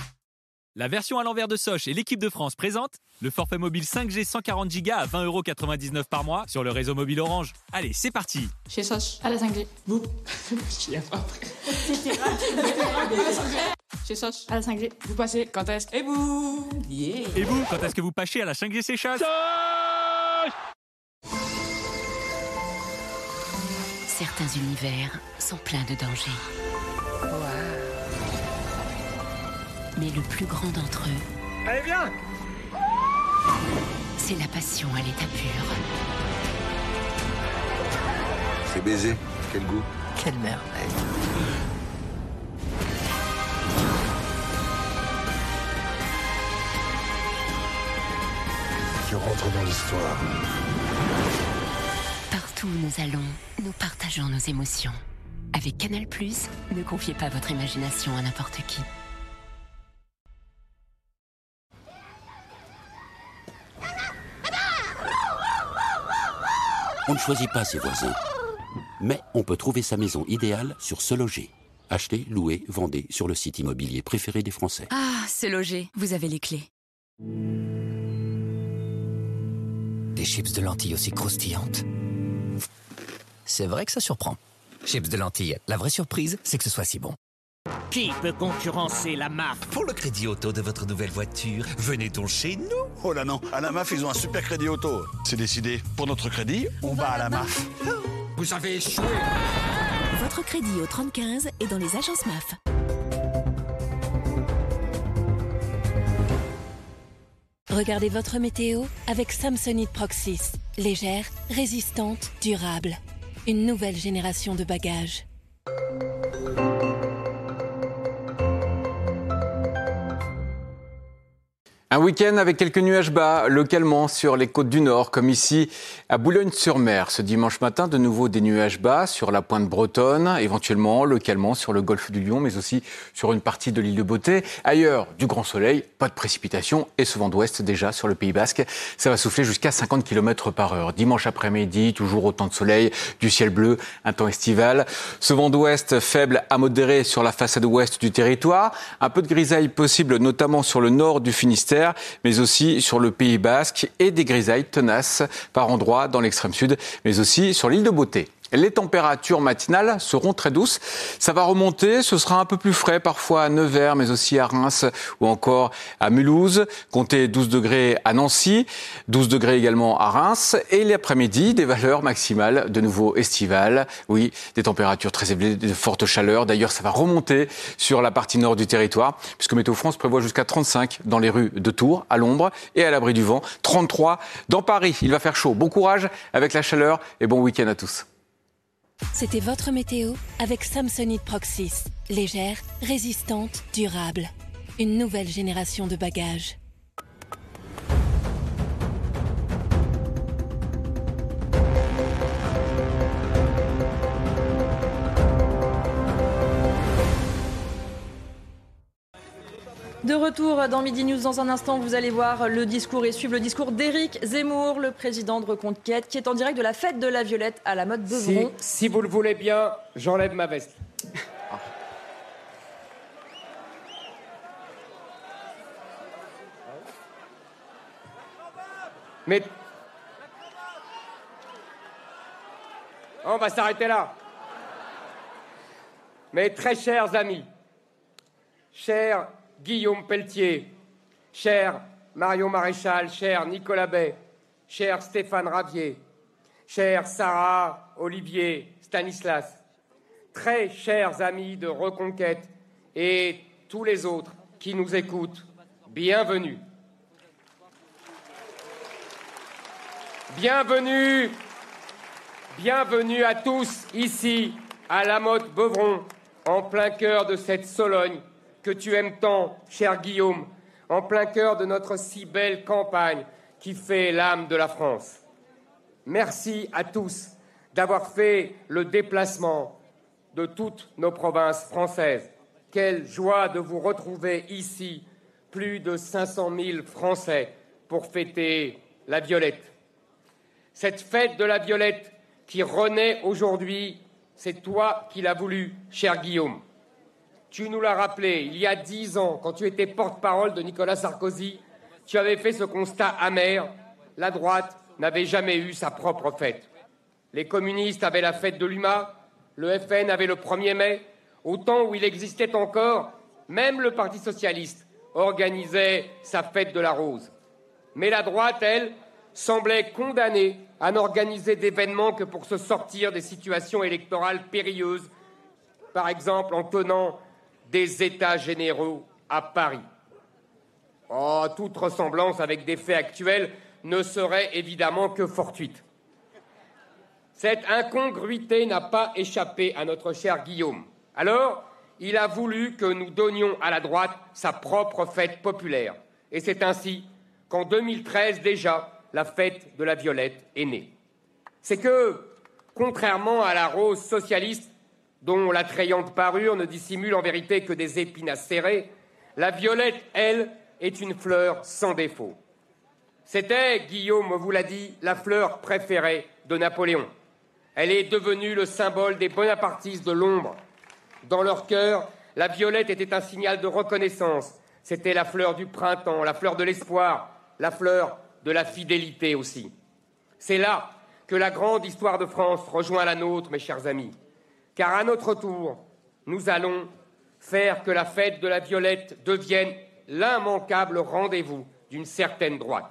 La version à l'envers de Soch et l'équipe de France présente le forfait mobile 5G 140 Go à 20,99€ par mois sur le réseau mobile Orange. Allez, c'est parti Chez Soch, à la 5G. Vous J'y ai pas après. Chez Soch, à la 5G. Vous passez quand est-ce Et vous Et vous, quand est-ce que vous pâchez à la 5G Seychelles certains univers sont pleins de dangers. Mais le plus grand d'entre eux. Allez, viens C'est la passion à l'état pur. C'est baiser. Quel goût. Quelle merveille. Tu rentres dans l'histoire. Partout où nous allons, nous partageons nos émotions. Avec Canal+, ne confiez pas votre imagination à n'importe qui. On ne choisit pas ses voisins. Mais on peut trouver sa maison idéale sur Se Loger. Achetez, louez, vendez sur le site immobilier préféré des Français. Ah, Se Loger, vous avez les clés. Des chips de lentilles aussi croustillantes. C'est vrai que ça surprend. Chips de lentilles, la vraie surprise, c'est que ce soit si bon. Qui peut concurrencer la MAF Pour le crédit auto de votre nouvelle voiture, venez donc chez nous. Oh là non, à la MAF, ils ont un super crédit auto. C'est décidé. Pour notre crédit, on va à la MAF. Vous avez échoué. Votre crédit au 3015 est dans les agences MAF. Regardez votre météo avec Samsonite Proxys. Légère, résistante, durable. Une nouvelle génération de bagages. Un week-end avec quelques nuages bas, localement sur les côtes du Nord, comme ici à Boulogne-sur-Mer. Ce dimanche matin, de nouveau des nuages bas sur la pointe bretonne, éventuellement localement sur le golfe du Lion, mais aussi sur une partie de l'île de Beauté. Ailleurs, du grand soleil, pas de précipitation et ce vent d'ouest déjà sur le Pays Basque. Ça va souffler jusqu'à 50 km par heure. Dimanche après-midi, toujours autant de soleil, du ciel bleu, un temps estival. Ce vent d'ouest faible à modéré sur la façade ouest du territoire. Un peu de grisaille possible, notamment sur le nord du Finistère mais aussi sur le Pays Basque et des grisailles tenaces par endroits dans l'extrême sud, mais aussi sur l'île de Beauté. Les températures matinales seront très douces. Ça va remonter, ce sera un peu plus frais parfois à Nevers, mais aussi à Reims ou encore à Mulhouse. Comptez 12 degrés à Nancy, 12 degrés également à Reims. Et l'après-midi, des valeurs maximales de nouveau estivales. Oui, des températures très élevées, de fortes chaleurs. D'ailleurs, ça va remonter sur la partie nord du territoire, puisque Météo France prévoit jusqu'à 35 dans les rues de Tours, à l'ombre et à l'abri du vent. 33 dans Paris. Il va faire chaud. Bon courage avec la chaleur et bon week-end à tous. C'était votre météo avec Samsonite Proxys. Légère, résistante, durable. Une nouvelle génération de bagages. De retour dans Midi News dans un instant, vous allez voir le discours et suivre le discours d'Éric Zemmour, le président de Reconquête, qui est en direct de la fête de la Violette à la mode Beuvron. Si, si vous le voulez bien, j'enlève ma veste. Mais. On va s'arrêter là. Mes très chers amis, chers Guillaume Pelletier, cher Marion Maréchal, cher Nicolas Bay, cher Stéphane Ravier, cher Sarah Olivier Stanislas, très chers amis de Reconquête et tous les autres qui nous écoutent, bienvenue. Bienvenue, bienvenue à tous ici à la Motte Beuvron, en plein cœur de cette Sologne que tu aimes tant, cher Guillaume, en plein cœur de notre si belle campagne qui fait l'âme de la France. Merci à tous d'avoir fait le déplacement de toutes nos provinces françaises. Quelle joie de vous retrouver ici, plus de 500 000 Français, pour fêter la Violette. Cette fête de la Violette qui renaît aujourd'hui, c'est toi qui l'as voulu, cher Guillaume. Tu nous l'as rappelé, il y a dix ans, quand tu étais porte-parole de Nicolas Sarkozy, tu avais fait ce constat amer. La droite n'avait jamais eu sa propre fête. Les communistes avaient la fête de l'UMA, le FN avait le 1er mai. Au temps où il existait encore, même le Parti socialiste organisait sa fête de la rose. Mais la droite, elle, semblait condamnée à n'organiser d'événements que pour se sortir des situations électorales périlleuses, par exemple en tenant des États généraux à Paris. Oh, toute ressemblance avec des faits actuels ne serait évidemment que fortuite. Cette incongruité n'a pas échappé à notre cher Guillaume. Alors, il a voulu que nous donnions à la droite sa propre fête populaire. Et c'est ainsi qu'en 2013 déjà, la fête de la violette est née. C'est que, contrairement à la rose socialiste, dont l'attrayante parure ne dissimule en vérité que des épines acérées, la violette, elle, est une fleur sans défaut. C'était, Guillaume vous l'a dit, la fleur préférée de Napoléon. Elle est devenue le symbole des bonapartistes de l'ombre. Dans leur cœur, la violette était un signal de reconnaissance. C'était la fleur du printemps, la fleur de l'espoir, la fleur de la fidélité aussi. C'est là que la grande histoire de France rejoint la nôtre, mes chers amis. Car à notre tour, nous allons faire que la fête de la violette devienne l'immanquable rendez-vous d'une certaine droite.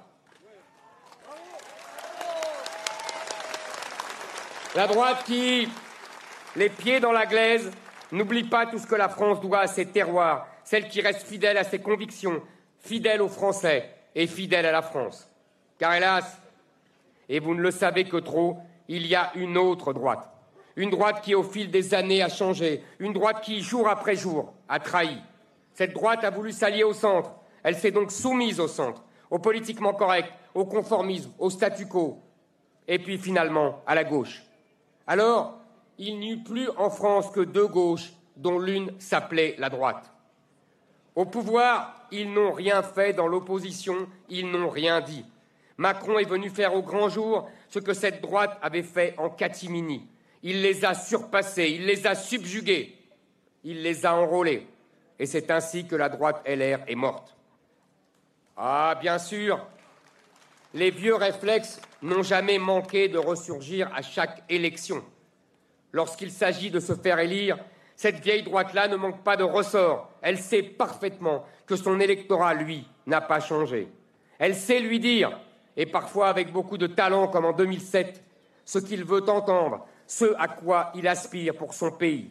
La droite qui, les pieds dans la glaise, n'oublie pas tout ce que la France doit à ses terroirs, celle qui reste fidèle à ses convictions, fidèle aux Français et fidèle à la France. Car hélas, et vous ne le savez que trop, il y a une autre droite. Une droite qui, au fil des années, a changé. Une droite qui, jour après jour, a trahi. Cette droite a voulu s'allier au centre. Elle s'est donc soumise au centre, au politiquement correct, au conformisme, au statu quo. Et puis finalement, à la gauche. Alors, il n'y eut plus en France que deux gauches, dont l'une s'appelait la droite. Au pouvoir, ils n'ont rien fait, dans l'opposition, ils n'ont rien dit. Macron est venu faire au grand jour ce que cette droite avait fait en catimini. Il les a surpassés, il les a subjugués, il les a enrôlés. Et c'est ainsi que la droite LR est morte. Ah, bien sûr, les vieux réflexes n'ont jamais manqué de ressurgir à chaque élection. Lorsqu'il s'agit de se faire élire, cette vieille droite-là ne manque pas de ressort. Elle sait parfaitement que son électorat, lui, n'a pas changé. Elle sait lui dire, et parfois avec beaucoup de talent comme en 2007, ce qu'il veut entendre, ce à quoi il aspire pour son pays.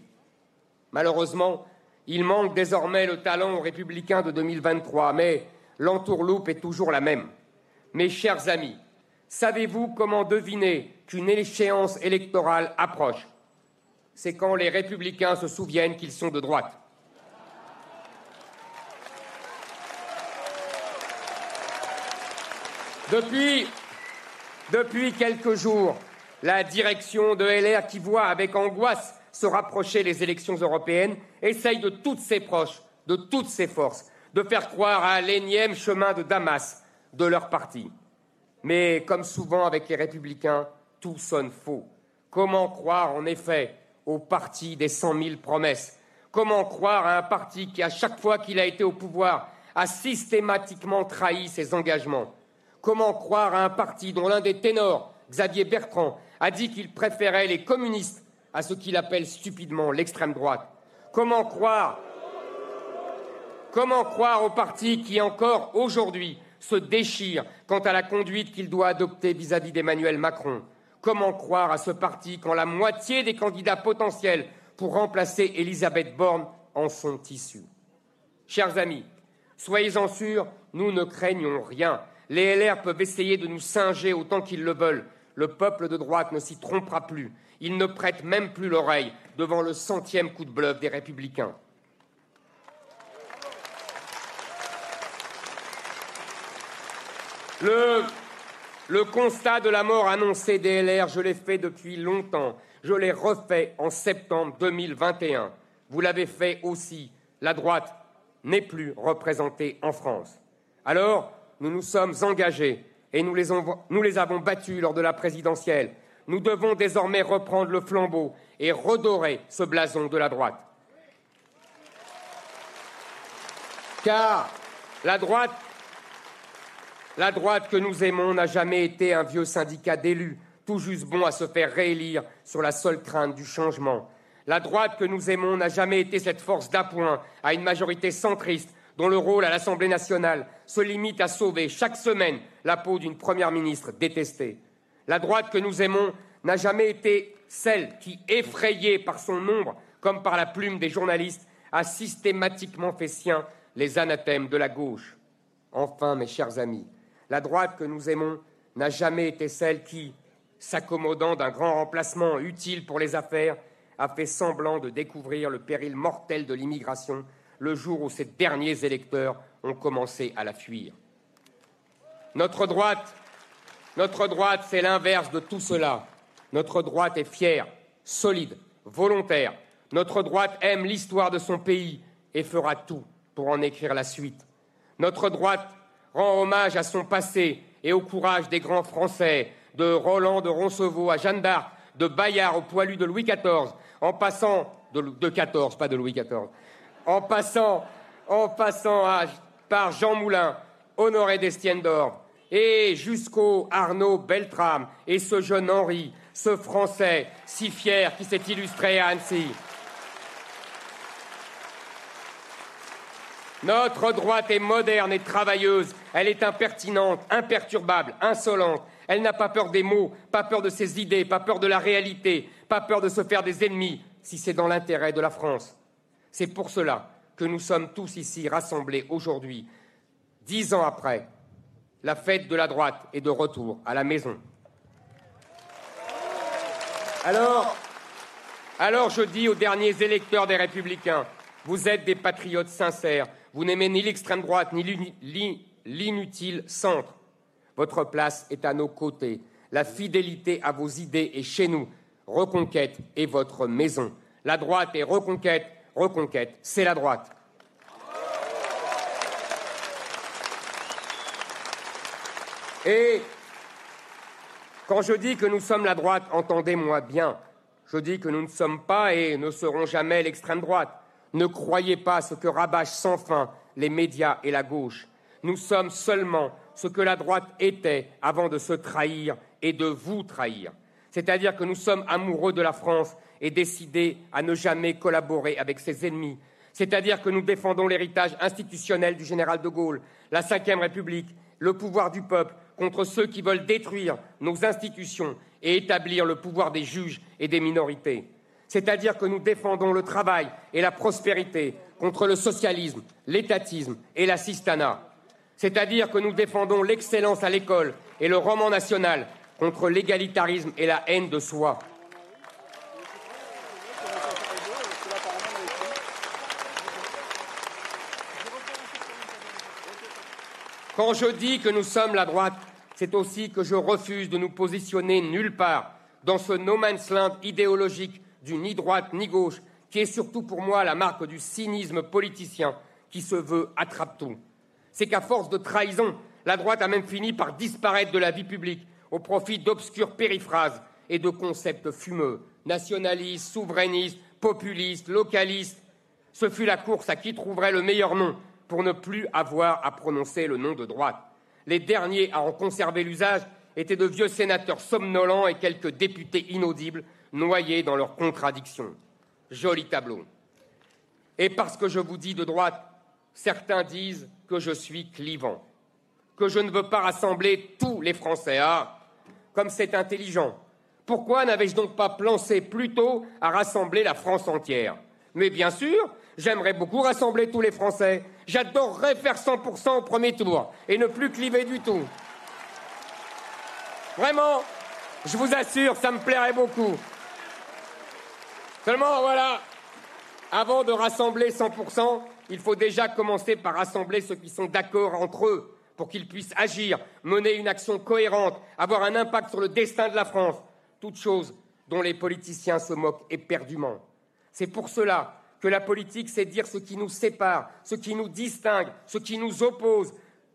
Malheureusement, il manque désormais le talent aux républicains de 2023, mais l'entourloupe est toujours la même. Mes chers amis, savez-vous comment deviner qu'une échéance électorale approche? C'est quand les républicains se souviennent qu'ils sont de droite. Depuis, depuis quelques jours, la direction de LR, qui voit avec angoisse se rapprocher les élections européennes, essaye de toutes ses proches, de toutes ses forces, de faire croire à l'énième chemin de Damas de leur parti. Mais comme souvent avec les républicains, tout sonne faux. Comment croire en effet au parti des cent mille promesses? Comment croire à un parti qui, à chaque fois qu'il a été au pouvoir, a systématiquement trahi ses engagements? Comment croire à un parti dont l'un des ténors, Xavier Bertrand, a dit qu'il préférait les communistes à ce qu'il appelle stupidement l'extrême droite Comment croire Comment croire au parti qui encore aujourd'hui se déchire quant à la conduite qu'il doit adopter vis-à-vis d'Emmanuel Macron? Comment croire à ce parti quand la moitié des candidats potentiels pour remplacer Elisabeth Borne en sont issus? Chers amis, soyez-en sûrs, nous ne craignons rien. Les LR peuvent essayer de nous singer autant qu'ils le veulent. Le peuple de droite ne s'y trompera plus. Il ne prête même plus l'oreille devant le centième coup de bluff des républicains. Le, constat de la mort annoncée des LR, je l'ai fait depuis longtemps. Je l'ai refait en septembre 2021. Vous l'avez fait aussi. La droite n'est plus représentée en France. Alors, nous nous sommes engagés et nous les, avons battus lors de la présidentielle. Nous devons désormais reprendre le flambeau et redorer ce blason de la droite. Car la droite que nous aimons n'a jamais été un vieux syndicat d'élus, tout juste bon à se faire réélire sur la seule crainte du changement. La droite que nous aimons n'a jamais été cette force d'appoint à une majorité centriste dont le rôle à l'Assemblée nationale se limite à sauver chaque semaine la peau d'une première ministre détestée. La droite que nous aimons n'a jamais été celle qui, effrayée par son nombre, comme par la plume des journalistes, a systématiquement fait sien les anathèmes de la gauche. Enfin, mes chers amis, la droite que nous aimons n'a jamais été celle qui, s'accommodant d'un grand remplacement utile pour les affaires, a fait semblant de découvrir le péril mortel de l'immigration le jour où ces derniers électeurs ont commencé à la fuir. Notre droite, Notre droite, c'est l'inverse de tout cela. Notre droite est fière, solide, volontaire. Notre droite aime l'histoire de son pays et fera tout pour en écrire la suite. Notre droite rend hommage à son passé et au courage des grands Français, de Roland de Roncevaux à Jeanne d'Arc, de Bayard au poilu de Louis XIV, en passant de, de XIV, pas de Louis XIV, en passant, par Jean Moulin, Honoré d'Estienne d'Or, et jusqu'au Arnaud Beltrame et ce jeune Henri, ce Français si fier qui s'est illustré à Annecy. Notre droite est moderne et travailleuse. Elle est impertinente, imperturbable, insolente. Elle n'a pas peur des mots, pas peur de ses idées, pas peur de la réalité, pas peur de se faire des ennemis, si c'est dans l'intérêt de la France. C'est pour cela que nous sommes tous ici rassemblés aujourd'hui, dix ans après. La fête de la droite est de retour à la maison. Alors, alors je dis aux derniers électeurs des Républicains, vous êtes des patriotes sincères, vous n'aimez ni l'extrême droite ni l'inutile centre. Votre place est à nos côtés. La fidélité à vos idées est chez nous. Reconquête est votre maison. La droite est reconquête. Reconquête, c'est la droite. Et quand je dis que nous sommes la droite, entendez-moi bien. Je dis que nous ne sommes pas et ne serons jamais l'extrême droite. Ne croyez pas ce que rabâchent sans fin les médias et la gauche. Nous sommes seulement ce que la droite était avant de se trahir et de vous trahir. C'est-à-dire que nous sommes amoureux de la France et décidés à ne jamais collaborer avec ses ennemis. C'est-à-dire que nous défendons l'héritage institutionnel du général de Gaulle, la Ve République, le pouvoir du peuple contre ceux qui veulent détruire nos institutions et établir le pouvoir des juges et des minorités c'est-à-dire que nous défendons le travail et la prospérité contre le socialisme, l'étatisme et l'assistanat, c'est-à-dire que nous défendons l'excellence à l'école et le roman national contre l'égalitarisme et la haine de soi. Quand je dis que nous sommes la droite, c'est aussi que je refuse de nous positionner nulle part dans ce no man's land idéologique du ni droite ni gauche, qui est surtout pour moi la marque du cynisme politicien qui se veut attrape-tout. C'est qu'à force de trahison, la droite a même fini par disparaître de la vie publique au profit d'obscures périphrases et de concepts fumeux, nationalistes, souverainistes, populistes, localistes. Ce fut la course à qui trouverait le meilleur nom pour ne plus avoir à prononcer le nom de droite. Les derniers à en conserver l'usage étaient de vieux sénateurs somnolents et quelques députés inaudibles noyés dans leurs contradictions. Joli tableau. Et parce que je vous dis de droite, certains disent que je suis clivant, que je ne veux pas rassembler tous les Français. Ah, comme c'est intelligent. Pourquoi n'avais-je donc pas pensé plus tôt à rassembler la France entière? Mais bien sûr, j'aimerais beaucoup rassembler tous les Français. J'adorerais faire 100% au premier tour et ne plus cliver du tout. Vraiment, je vous assure, ça me plairait beaucoup. Seulement, voilà, avant de rassembler 100%, il faut déjà commencer par rassembler ceux qui sont d'accord entre eux pour qu'ils puissent agir, mener une action cohérente, avoir un impact sur le destin de la France, toute chose dont les politiciens se moquent éperdument. C'est pour cela que la politique, c'est dire ce qui nous sépare, ce qui nous distingue, ce qui nous oppose,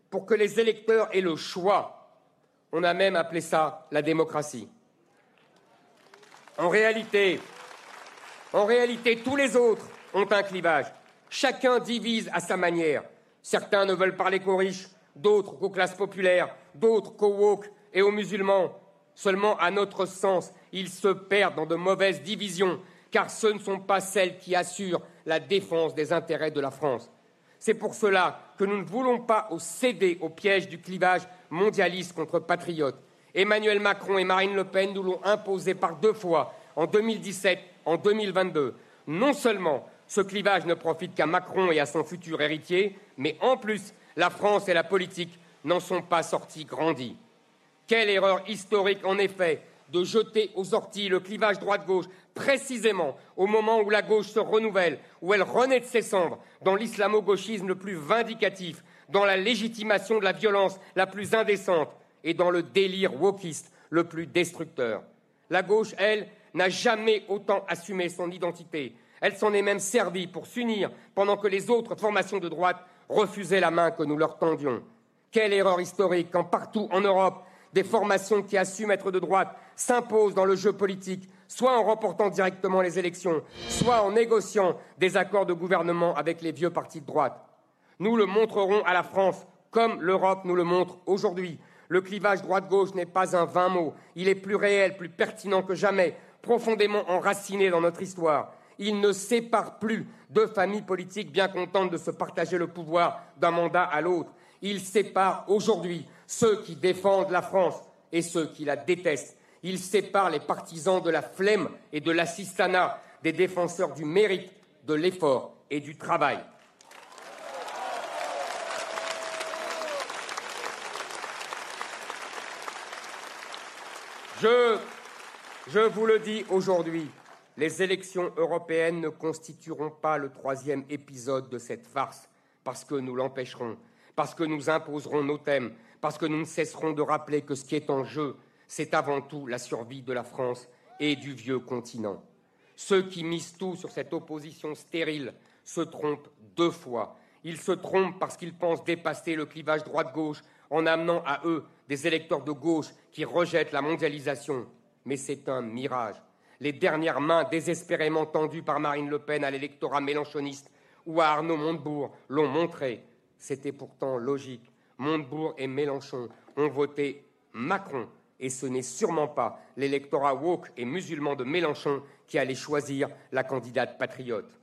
pour que les électeurs aient le choix. On a même appelé ça la démocratie. En réalité, en réalité, tous les autres ont un clivage. Chacun divise à sa manière. Certains ne veulent parler qu'aux riches, d'autres qu'aux classes populaires, d'autres qu'aux woke et aux musulmans. Seulement, à notre sens, ils se perdent dans de mauvaises divisions, car ce ne sont pas celles qui assurent la défense des intérêts de la France. C'est pour cela que nous ne voulons pas céder au piège du clivage mondialiste contre patriotes. Emmanuel Macron et Marine Le Pen nous l'ont imposé par deux fois, en 2017 en 2022. Non seulement ce clivage ne profite qu'à Macron et à son futur héritier, mais en plus, la France et la politique n'en sont pas sortis grandis. Quelle erreur historique, en effet, de jeter aux orties le clivage droite-gauche, précisément au moment où la gauche se renouvelle, où elle renaît de ses cendres, dans l'islamo-gauchisme le plus vindicatif, dans la légitimation de la violence la plus indécente. et dans le délire wokiste le plus destructeur. La gauche, elle, n'a jamais autant assumé son identité. Elle s'en est même servie pour s'unir pendant que les autres formations de droite refusaient la main que nous leur tendions. Quelle erreur historique quand partout en Europe, des formations qui assument être de droite s'imposent dans le jeu politique, soit en remportant directement les élections, soit en négociant des accords de gouvernement avec les vieux partis de droite. Nous le montrerons à la France comme l'Europe nous le montre aujourd'hui. Le clivage droite-gauche n'est pas un vain mot, il est plus réel, plus pertinent que jamais, profondément enraciné dans notre histoire. Il ne sépare plus deux familles politiques bien contentes de se partager le pouvoir d'un mandat à l'autre. Il sépare aujourd'hui ceux qui défendent la France et ceux qui la détestent. Il sépare les partisans de la flemme et de l'assistanat des défenseurs du mérite, de l'effort et du travail. Je, je vous le dis aujourd'hui, les élections européennes ne constitueront pas le troisième épisode de cette farce, parce que nous l'empêcherons, parce que nous imposerons nos thèmes, parce que nous ne cesserons de rappeler que ce qui est en jeu, c'est avant tout la survie de la France et du vieux continent. Ceux qui misent tout sur cette opposition stérile se trompent deux fois. Ils se trompent parce qu'ils pensent dépasser le clivage droite-gauche en amenant à eux des électeurs de gauche qui rejettent la mondialisation. Mais c'est un mirage. Les dernières mains désespérément tendues par Marine Le Pen à l'électorat mélanchoniste ou à Arnaud Montebourg l'ont montré. C'était pourtant logique. Montebourg et Mélenchon ont voté Macron et ce n'est sûrement pas l'électorat woke et musulman de Mélenchon qui allait choisir la candidate patriote.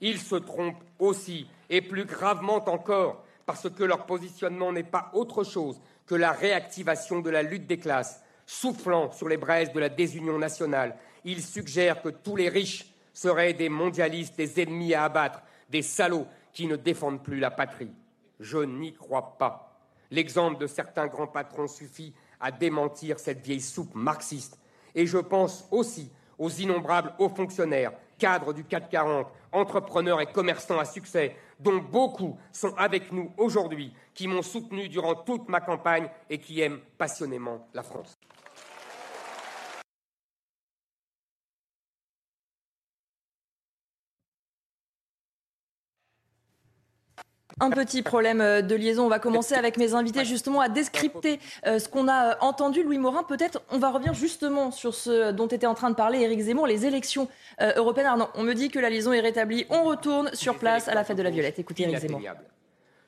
Ils se trompent aussi, et plus gravement encore, parce que leur positionnement n'est pas autre chose que la réactivation de la lutte des classes, soufflant sur les braises de la désunion nationale. Ils suggèrent que tous les riches seraient des mondialistes, des ennemis à abattre, des salauds qui ne défendent plus la patrie. Je n'y crois pas. L'exemple de certains grands patrons suffit à démentir cette vieille soupe marxiste. Et je pense aussi aux innombrables hauts fonctionnaires, cadres du CAC 40, entrepreneurs et commerçants à succès, dont beaucoup sont avec nous aujourd'hui, qui m'ont soutenu durant toute ma campagne et qui aiment passionnément la France. Un petit problème euh, de liaison. On va commencer avec mes invités justement à descripter euh, ce qu'on a euh, entendu. Louis Morin, peut-être on va revenir justement sur ce dont était en train de parler Éric Zemmour, les élections européennes. Alors non, on me dit que la liaison est rétablie. On retourne sur place à la fête de la Violette. Écoutez Éric Zemmour.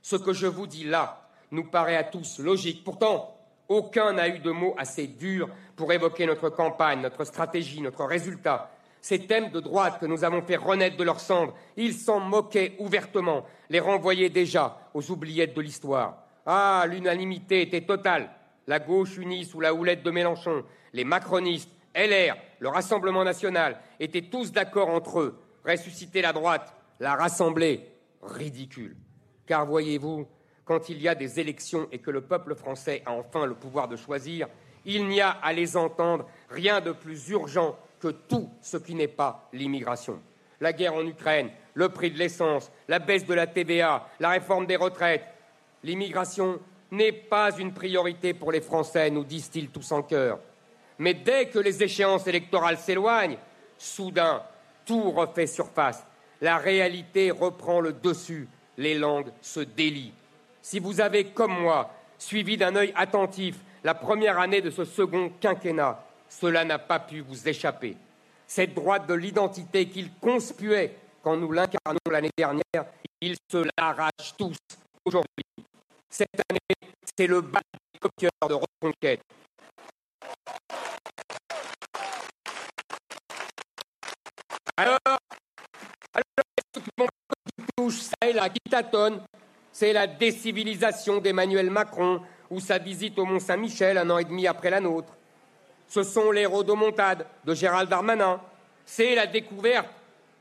Ce que je vous dis là nous paraît à tous logique. Pourtant, aucun n'a eu de mots assez durs pour évoquer notre campagne, notre stratégie, notre résultat. Ces thèmes de droite que nous avons fait renaître de leurs cendres, ils s'en moquaient ouvertement, les renvoyaient déjà aux oubliettes de l'histoire. Ah, l'unanimité était totale. La gauche unie sous la houlette de Mélenchon, les macronistes, LR, le Rassemblement national étaient tous d'accord entre eux. Ressusciter la droite, la rassembler, ridicule. Car voyez-vous, quand il y a des élections et que le peuple français a enfin le pouvoir de choisir, il n'y a à les entendre rien de plus urgent que tout ce qui n'est pas l'immigration. La guerre en Ukraine, le prix de l'essence, la baisse de la TVA, la réforme des retraites. L'immigration n'est pas une priorité pour les Français, nous disent-ils tous en chœur. Mais dès que les échéances électorales s'éloignent, soudain, tout refait surface. La réalité reprend le dessus, les langues se délient. Si vous avez, comme moi, suivi d'un œil attentif la première année de ce second quinquennat, cela n'a pas pu vous échapper. Cette droite de l'identité qu'ils conspuaient quand nous l'incarnons l'année dernière, ils se l'arrachent tous aujourd'hui. Cette année, c'est le bal de reconquête. Alors, alors qui touche ça et là, qui c'est la décivilisation d'Emmanuel Macron ou sa visite au Mont-Saint-Michel un an et demi après la nôtre ce sont les rodomontades de Gérald Darmanin. C'est la découverte,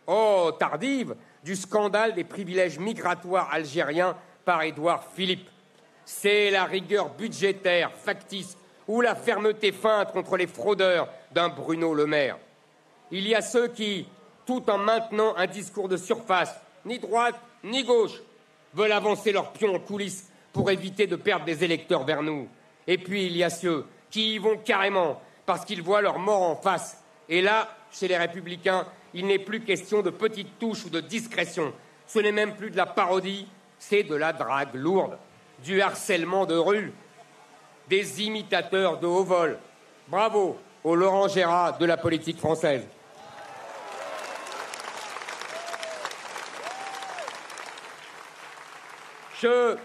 oh tardive, du scandale des privilèges migratoires algériens par Édouard Philippe. C'est la rigueur budgétaire factice ou la fermeté feinte contre les fraudeurs d'un Bruno Le Maire. Il y a ceux qui, tout en maintenant un discours de surface, ni droite ni gauche, veulent avancer leurs pions en coulisses pour éviter de perdre des électeurs vers nous. Et puis il y a ceux qui y vont carrément parce qu'ils voient leur mort en face. Et là, chez les républicains, il n'est plus question de petites touches ou de discrétion. Ce n'est même plus de la parodie, c'est de la drague lourde, du harcèlement de rue, des imitateurs de haut vol. Bravo au Laurent Gérard de la politique française. Je,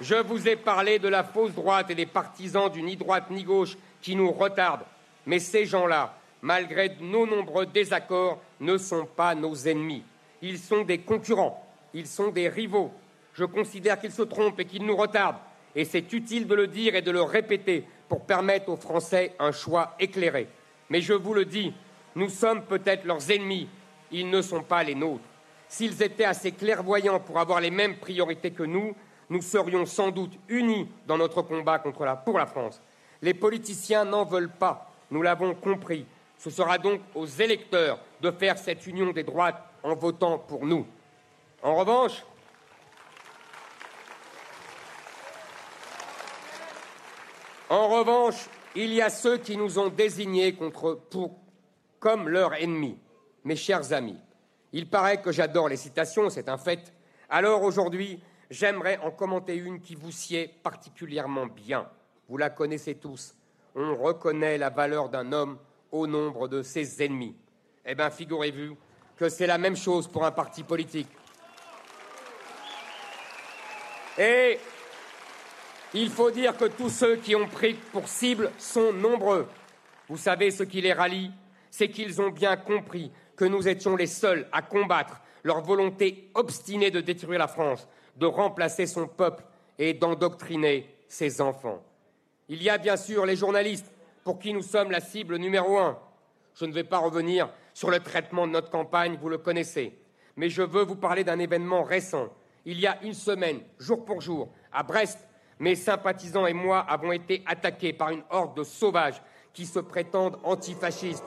je vous ai parlé de la fausse droite et des partisans du ni droite ni gauche qui nous retardent. Mais ces gens-là, malgré nos nombreux désaccords, ne sont pas nos ennemis. Ils sont des concurrents, ils sont des rivaux. Je considère qu'ils se trompent et qu'ils nous retardent. Et c'est utile de le dire et de le répéter pour permettre aux Français un choix éclairé. Mais je vous le dis, nous sommes peut-être leurs ennemis, ils ne sont pas les nôtres. S'ils étaient assez clairvoyants pour avoir les mêmes priorités que nous, nous serions sans doute unis dans notre combat contre la, pour la France. Les politiciens n'en veulent pas, nous l'avons compris. Ce sera donc aux électeurs de faire cette union des droites en votant pour nous. En revanche, en revanche, il y a ceux qui nous ont désignés contre, pour, comme leurs ennemis. Mes chers amis, il paraît que j'adore les citations, c'est un fait. Alors aujourd'hui, j'aimerais en commenter une qui vous sied particulièrement bien. Vous la connaissez tous. On reconnaît la valeur d'un homme au nombre de ses ennemis. Eh bien, figurez-vous que c'est la même chose pour un parti politique. Et il faut dire que tous ceux qui ont pris pour cible sont nombreux. Vous savez ce qui les rallie? C'est qu'ils ont bien compris que nous étions les seuls à combattre leur volonté obstinée de détruire la France, de remplacer son peuple et d'endoctriner ses enfants. Il y a bien sûr les journalistes pour qui nous sommes la cible numéro un. Je ne vais pas revenir sur le traitement de notre campagne, vous le connaissez. Mais je veux vous parler d'un événement récent. Il y a une semaine, jour pour jour, à Brest, mes sympathisants et moi avons été attaqués par une horde de sauvages qui se prétendent antifascistes.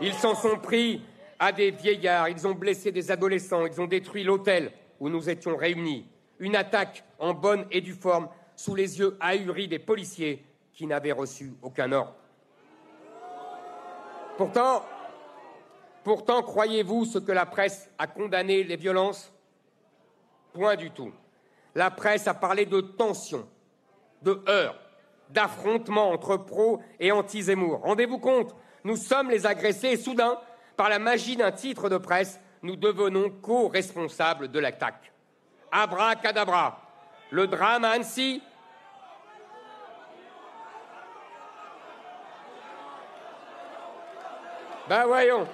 Ils s'en sont pris à des vieillards, ils ont blessé des adolescents, ils ont détruit l'hôtel où nous étions réunis. Une attaque en bonne et due forme sous les yeux ahuris des policiers qui n'avaient reçu aucun ordre. Pourtant, croyez-vous ce que la presse a condamné les violences? Point du tout. La presse a parlé de tensions, de heurts, d'affrontements entre pros et anti-Zemmour. Rendez-vous compte, nous sommes les agressés et soudain, par la magie d'un titre de presse, nous devenons co-responsables de l'attaque. Abracadabra. Le drame à Annecy Ben voyons.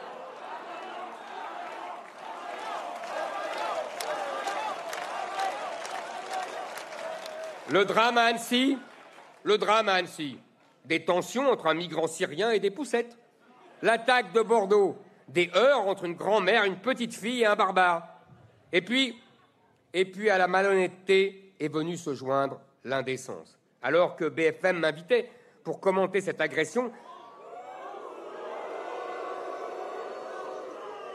Le drame à Annecy, le drame à Annecy. Des tensions entre un migrant syrien et des poussettes. L'attaque de Bordeaux, des heurts entre une grand-mère, une petite fille et un barbare. Et puis, et puis à la malhonnêteté est venue se joindre l'indécence. Alors que BFM m'invitait pour commenter cette agression,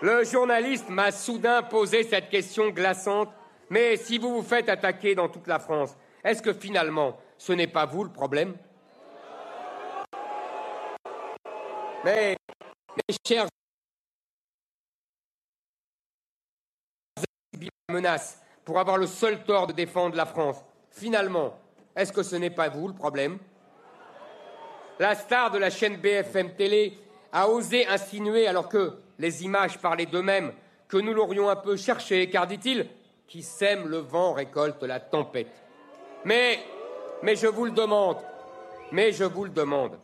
Le journaliste m'a soudain posé cette question glaçante. Mais si vous vous faites attaquer dans toute la France, est-ce que finalement, ce n'est pas vous le problème? Mais, mes chers menace pour avoir le seul tort de défendre la France. Finalement, est-ce que ce n'est pas vous le problème? La star de la chaîne BFM Télé a osé insinuer, alors que les images parlaient d'eux-mêmes, que nous l'aurions un peu cherché, car, dit-il, qui sème le vent récolte la tempête. Mais, mais je vous le demande, mais je vous le demande,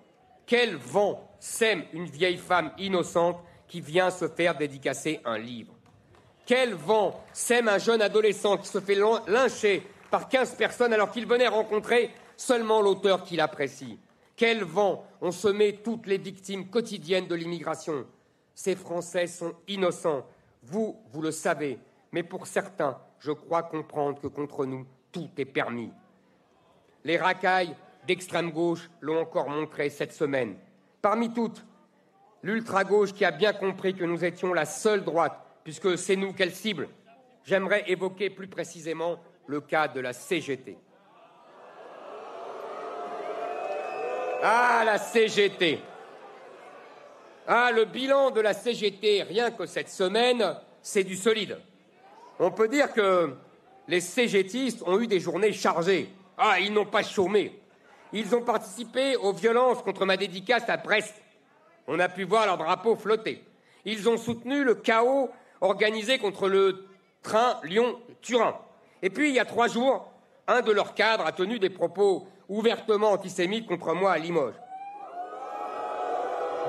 quel vent sème une vieille femme innocente qui vient se faire dédicacer un livre? Quel vent sème un jeune adolescent qui se fait lyncher par 15 personnes alors qu'il venait rencontrer seulement l'auteur qu'il apprécie Quel vent ont semé toutes les victimes quotidiennes de l'immigration? Ces Français sont innocents. Vous, vous le savez. Mais pour certains, je crois comprendre que contre nous, tout est permis. Les racailles d'extrême gauche l'ont encore montré cette semaine. Parmi toutes, l'ultra-gauche qui a bien compris que nous étions la seule droite, puisque c'est nous qu'elle cible. J'aimerais évoquer plus précisément le cas de la CGT. Ah, la CGT. Ah, le bilan de la CGT, rien que cette semaine, c'est du solide. On peut dire que les CGTistes ont eu des journées chargées. Ah, ils n'ont pas chômé. Ils ont participé aux violences contre ma dédicace à Brest. On a pu voir leur drapeau flotter. Ils ont soutenu le chaos organisé contre le train Lyon-Turin. Et puis, il y a trois jours, un de leurs cadres a tenu des propos ouvertement antisémites contre moi à Limoges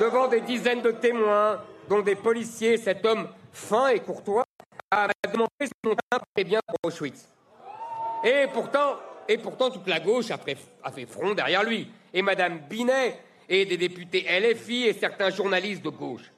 devant des dizaines de témoins, dont des policiers, cet homme fin et courtois a demandé si mon teint était bien pour Auschwitz. Et pourtant, et pourtant, toute la gauche a fait, a fait front derrière lui. Et Madame Binet et des députés LFI et certains journalistes de gauche.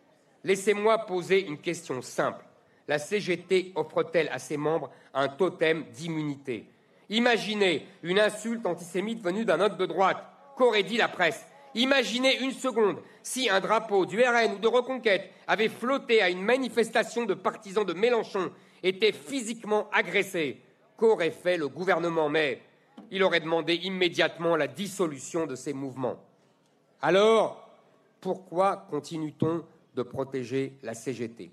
Laissez-moi poser une question simple. La CGT offre-t-elle à ses membres un totem d'immunité? Imaginez une insulte antisémite venue d'un homme de droite. Qu'aurait dit la presse? Imaginez une seconde si un drapeau du RN ou de Reconquête avait flotté à une manifestation de partisans de Mélenchon, était physiquement agressé. Qu'aurait fait le gouvernement? Mais il aurait demandé immédiatement la dissolution de ces mouvements. Alors, pourquoi continue-t-on de protéger la CGT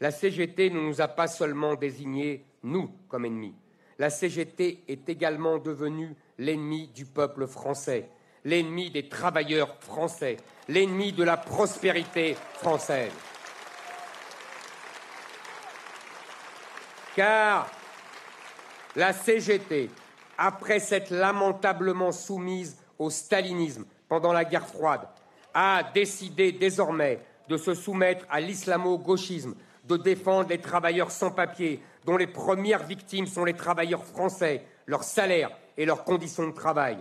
La CGT ne nous a pas seulement désignés, nous, comme ennemis. La CGT est également devenue l'ennemi du peuple français l'ennemi des travailleurs français, l'ennemi de la prospérité française. Car la CGT, après s'être lamentablement soumise au stalinisme pendant la guerre froide, a décidé désormais de se soumettre à l'islamo-gauchisme, de défendre les travailleurs sans papier, dont les premières victimes sont les travailleurs français, leurs salaires et leurs conditions de travail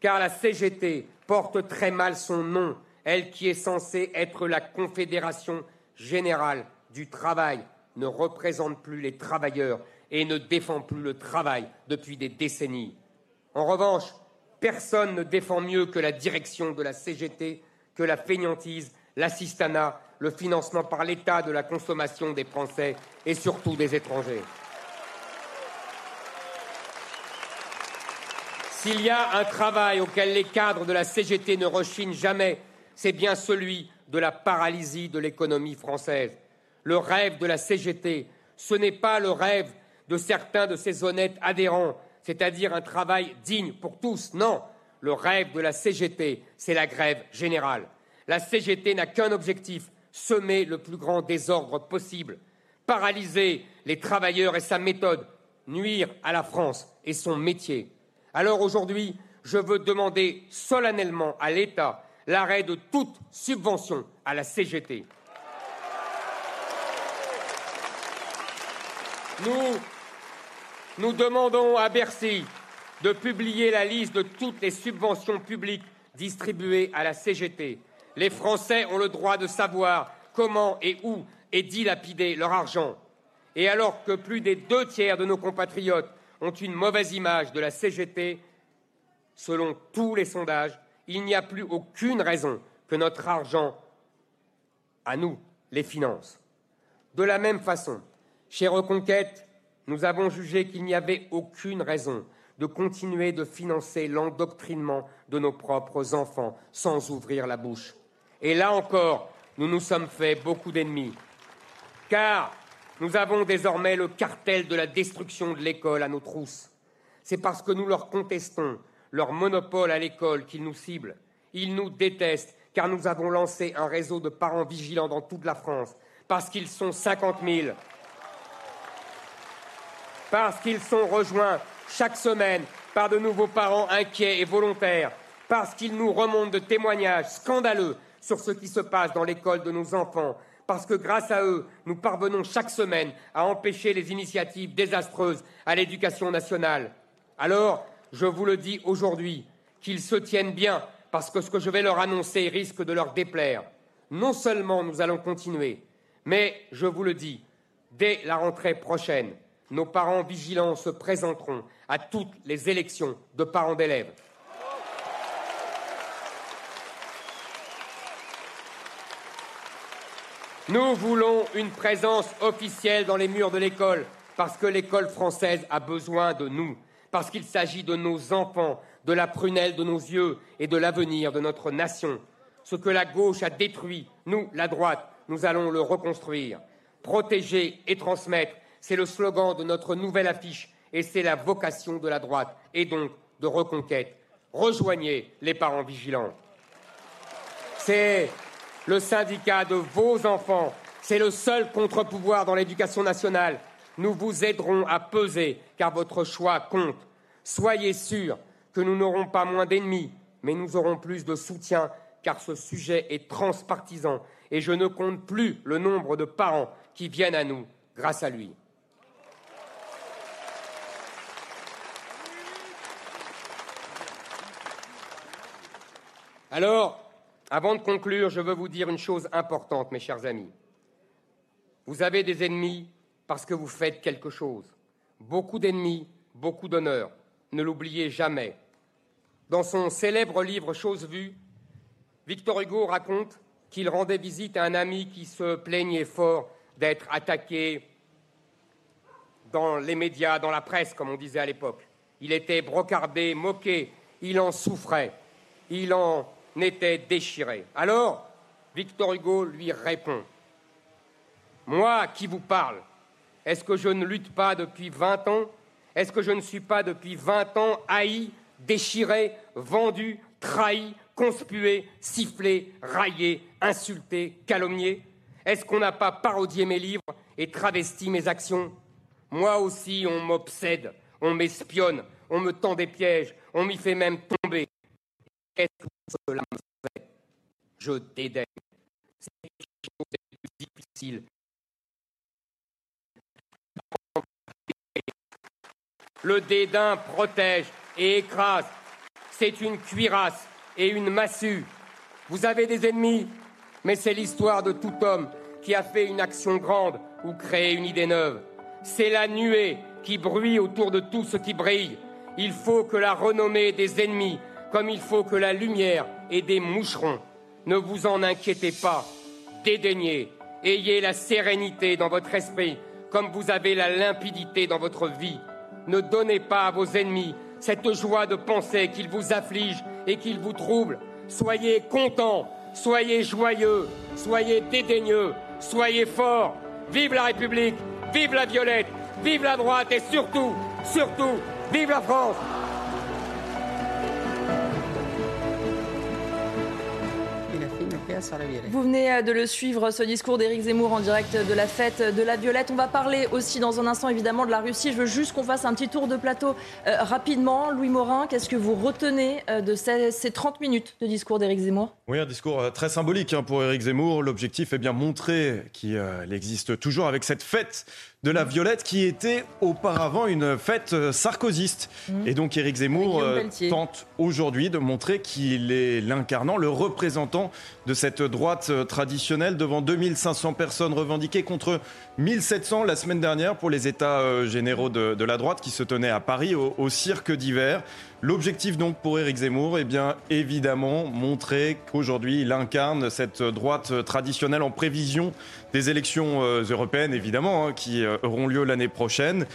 car la CGT porte très mal son nom, elle qui est censée être la Confédération générale du travail, ne représente plus les travailleurs et ne défend plus le travail depuis des décennies. En revanche, personne ne défend mieux que la direction de la CGT que la fainéantise, l'assistanat, le financement par l'État de la consommation des Français et surtout des étrangers. S'il y a un travail auquel les cadres de la CGT ne rechignent jamais, c'est bien celui de la paralysie de l'économie française. Le rêve de la CGT, ce n'est pas le rêve de certains de ses honnêtes adhérents, c'est-à-dire un travail digne pour tous. Non, le rêve de la CGT, c'est la grève générale. La CGT n'a qu'un objectif, semer le plus grand désordre possible, paralyser les travailleurs et sa méthode, nuire à la France et son métier. Alors aujourd'hui, je veux demander solennellement à l'État l'arrêt de toute subvention à la CGT. Nous, nous demandons à Bercy de publier la liste de toutes les subventions publiques distribuées à la CGT. Les Français ont le droit de savoir comment et où est dilapidé leur argent. Et alors que plus des deux tiers de nos compatriotes ont une mauvaise image de la CGT, selon tous les sondages, il n'y a plus aucune raison que notre argent, à nous, les finance. De la même façon, chez Reconquête, nous avons jugé qu'il n'y avait aucune raison de continuer de financer l'endoctrinement de nos propres enfants sans ouvrir la bouche. Et là encore, nous nous sommes fait beaucoup d'ennemis. Car nous avons désormais le cartel de la destruction de l'école à nos trousses. C'est parce que nous leur contestons leur monopole à l'école qu'ils nous ciblent. Ils nous détestent car nous avons lancé un réseau de parents vigilants dans toute la France, parce qu'ils sont 50 000, parce qu'ils sont rejoints chaque semaine par de nouveaux parents inquiets et volontaires, parce qu'ils nous remontent de témoignages scandaleux sur ce qui se passe dans l'école de nos enfants, parce que grâce à eux, nous parvenons chaque semaine à empêcher les initiatives désastreuses à l'éducation nationale. Alors, je vous le dis aujourd'hui, qu'ils se tiennent bien, parce que ce que je vais leur annoncer risque de leur déplaire. Non seulement nous allons continuer, mais je vous le dis, dès la rentrée prochaine, nos parents vigilants se présenteront à toutes les élections de parents d'élèves. Nous voulons une présence officielle dans les murs de l'école, parce que l'école française a besoin de nous, parce qu'il s'agit de nos enfants, de la prunelle de nos yeux et de l'avenir de notre nation. Ce que la gauche a détruit, nous, la droite, nous allons le reconstruire. Protéger et transmettre, c'est le slogan de notre nouvelle affiche et c'est la vocation de la droite et donc de reconquête. Rejoignez les parents vigilants. C'est le syndicat de vos enfants. C'est le seul contre-pouvoir dans l'éducation nationale. Nous vous aiderons à peser, car votre choix compte. Soyez sûrs que nous n'aurons pas moins d'ennemis, mais nous aurons plus de soutien, car ce sujet est transpartisan et je ne compte plus le nombre de parents qui viennent à nous grâce à lui. Alors, avant de conclure, je veux vous dire une chose importante, mes chers amis. Vous avez des ennemis parce que vous faites quelque chose. Beaucoup d'ennemis, beaucoup d'honneur. Ne l'oubliez jamais. Dans son célèbre livre Chose vue, Victor Hugo raconte qu'il rendait visite à un ami qui se plaignait fort d'être attaqué dans les médias, dans la presse, comme on disait à l'époque. Il était brocardé, moqué, il en souffrait, il en était déchiré. Alors, Victor Hugo lui répond Moi qui vous parle, est-ce que je ne lutte pas depuis 20 ans? Est-ce que je ne suis pas depuis 20 ans haï, déchiré, vendu, trahi, conspué, sifflé, raillé, insulté, calomnié? Est-ce qu'on n'a pas parodié mes livres et travesti mes actions? Moi aussi, on m'obsède, on m'espionne, on me tend des pièges, on m'y fait même tomber. Cela me fait Je. C'est quelque chose de plus difficile. Le dédain protège et écrase. C'est une cuirasse et une massue. Vous avez des ennemis, mais c'est l'histoire de tout homme qui a fait une action grande ou créé une idée neuve. C'est la nuée qui bruit autour de tout ce qui brille. Il faut que la renommée des ennemis comme il faut que la lumière ait des moucherons. Ne vous en inquiétez pas, dédaignez, ayez la sérénité dans votre esprit, comme vous avez la limpidité dans votre vie. Ne donnez pas à vos ennemis cette joie de penser qu'ils vous affligent et qu'ils vous troublent. Soyez contents, soyez joyeux, soyez dédaigneux, soyez forts. Vive la République, vive la Violette, vive la droite et surtout, surtout, vive la France. Vous venez euh, de le suivre, ce discours d'Éric Zemmour en direct de la fête de la Violette. On va parler aussi dans un instant évidemment de la Russie. Je veux juste qu'on fasse un petit tour de plateau euh, rapidement. Louis Morin, qu'est-ce que vous retenez euh, de ces, ces 30 minutes de discours d'Éric Zemmour? Oui, un discours très symbolique hein, pour Éric Zemmour. L'objectif est bien montrer qu'il existe toujours avec cette fête de la Violette qui était auparavant une fête euh, sarkozyste. Et donc Éric Zemmour euh, tente aujourd'hui de montrer qu'il est l'incarnant, le représentant de cette droite euh, traditionnelle devant 2500 personnes revendiquées contre 1700 la semaine dernière pour les états généraux de, de la droite qui se tenaient à Paris au, au cirque d'hiver. L'objectif donc pour Éric Zemmour, eh bien évidemment montrer qu'aujourd'hui il incarne cette droite traditionnelle en prévision des élections euh, européennes évidemment hein, qui euh, auront lieu l'année prochaine.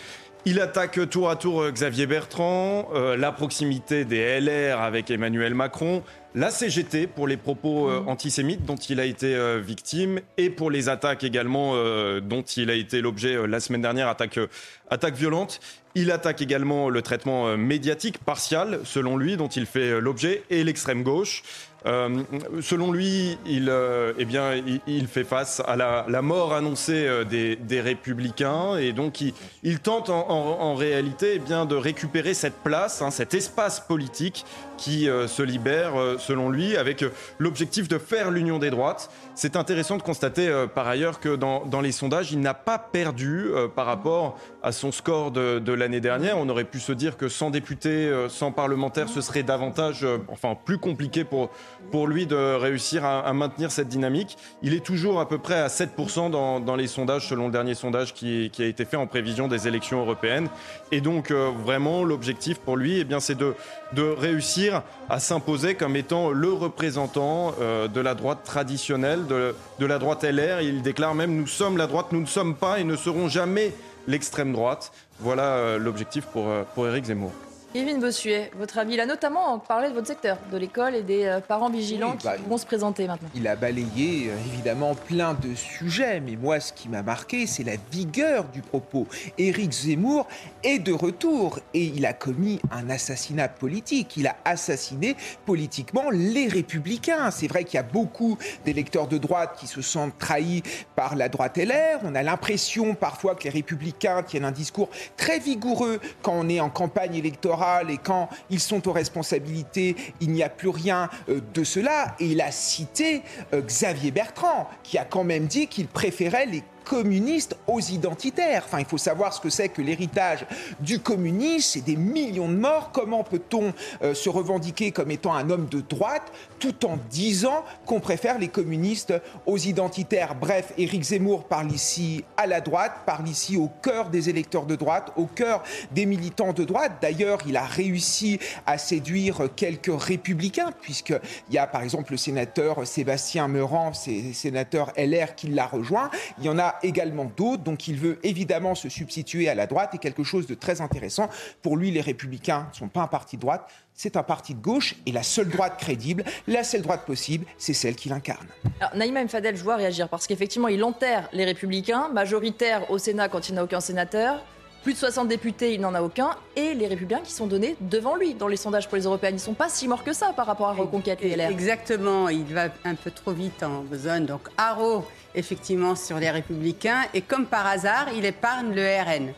Il attaque tour à tour euh, Xavier Bertrand, euh, la proximité des LR avec Emmanuel Macron, la CGT pour les propos euh, antisémites dont il a été euh, victime et pour les attaques également dont il a été l'objet la semaine dernière, attaque, euh, attaque violente. Il attaque également le traitement médiatique partial, selon lui, dont il fait l'objet, et l'extrême gauche. Euh, selon lui, il, euh, eh bien, il, fait face à la, mort annoncée euh, des, républicains et donc il, tente en, réalité eh bien, de récupérer cette place, hein, cet espace politique qui se libère, selon lui, avec l'objectif de faire l'union des droites. C'est intéressant de constater euh, par ailleurs que dans, les sondages, il n'a pas perdu euh, par rapport à son score de, l'année dernière. On aurait pu se dire que sans députés, euh, sans parlementaires, ce serait davantage, enfin plus compliqué pour, pour lui de réussir à, maintenir cette dynamique. Il est toujours à peu près à 7% dans, les sondages, selon le dernier sondage qui, a été fait en prévision des élections européennes. Et donc vraiment, l'objectif pour lui, eh c'est de, de réussir à s'imposer comme étant le représentant de la droite traditionnelle, de, la droite LR. Il déclare même Nous sommes la droite, nous ne sommes pas et ne serons jamais l'extrême droite. Voilà euh, l'objectif pour, euh, pour Éric Zemmour. Kevin Bossuet, votre avis, il a notamment parlé de votre secteur, de l'école et des euh, parents vigilants Oui, qui bah, vont se présenter maintenant. Il a balayé euh, évidemment plein de sujets, mais moi ce qui m'a marqué, c'est la vigueur du propos. Éric Zemmour est de retour et il a commis un assassinat politique. Il a assassiné politiquement les républicains. C'est vrai qu'il y a beaucoup d'électeurs de droite qui se sentent trahis par la droite LR. On a l'impression parfois que les républicains tiennent un discours très vigoureux quand on est en campagne électorale et quand ils sont aux responsabilités, il n'y a plus rien euh, de cela. Et il a cité euh, Xavier Bertrand, qui a quand même dit qu'il préférait les communistes aux identitaires. Enfin, il faut savoir ce que c'est que l'héritage du communisme, c'est des millions de morts. Comment peut-on euh, se revendiquer comme étant un homme de droite tout en disant qu'on préfère les communistes aux identitaires? Bref, Éric Zemmour parle ici à la droite, parle ici au cœur des électeurs de droite, au cœur des militants de droite. D'ailleurs, il a réussi à séduire quelques républicains, puisqu'il y a par exemple le sénateur Sébastien Meurant, sénateur LR qui l'a rejoint. Il y en a également d'autres, donc il veut évidemment se substituer à la droite et quelque chose de très intéressant. Pour lui, les républicains ne sont pas un parti de droite, c'est un parti de gauche et la seule droite crédible, la seule droite possible, c'est celle qu'il incarne. Alors, Naïma M. Fadel, je vois réagir parce qu'effectivement, il enterre les républicains, majoritaire au Sénat quand il n'a aucun sénateur. Plus de 60 députés, il n'en a aucun. Et les républicains qui sont donnés devant lui dans les sondages pour les européennes. Ils ne sont pas si morts que ça par rapport à Reconquête et LR. Exactement, il va un peu trop vite en besogne. Donc, haro, effectivement, sur les républicains. Et comme par hasard, il épargne le RN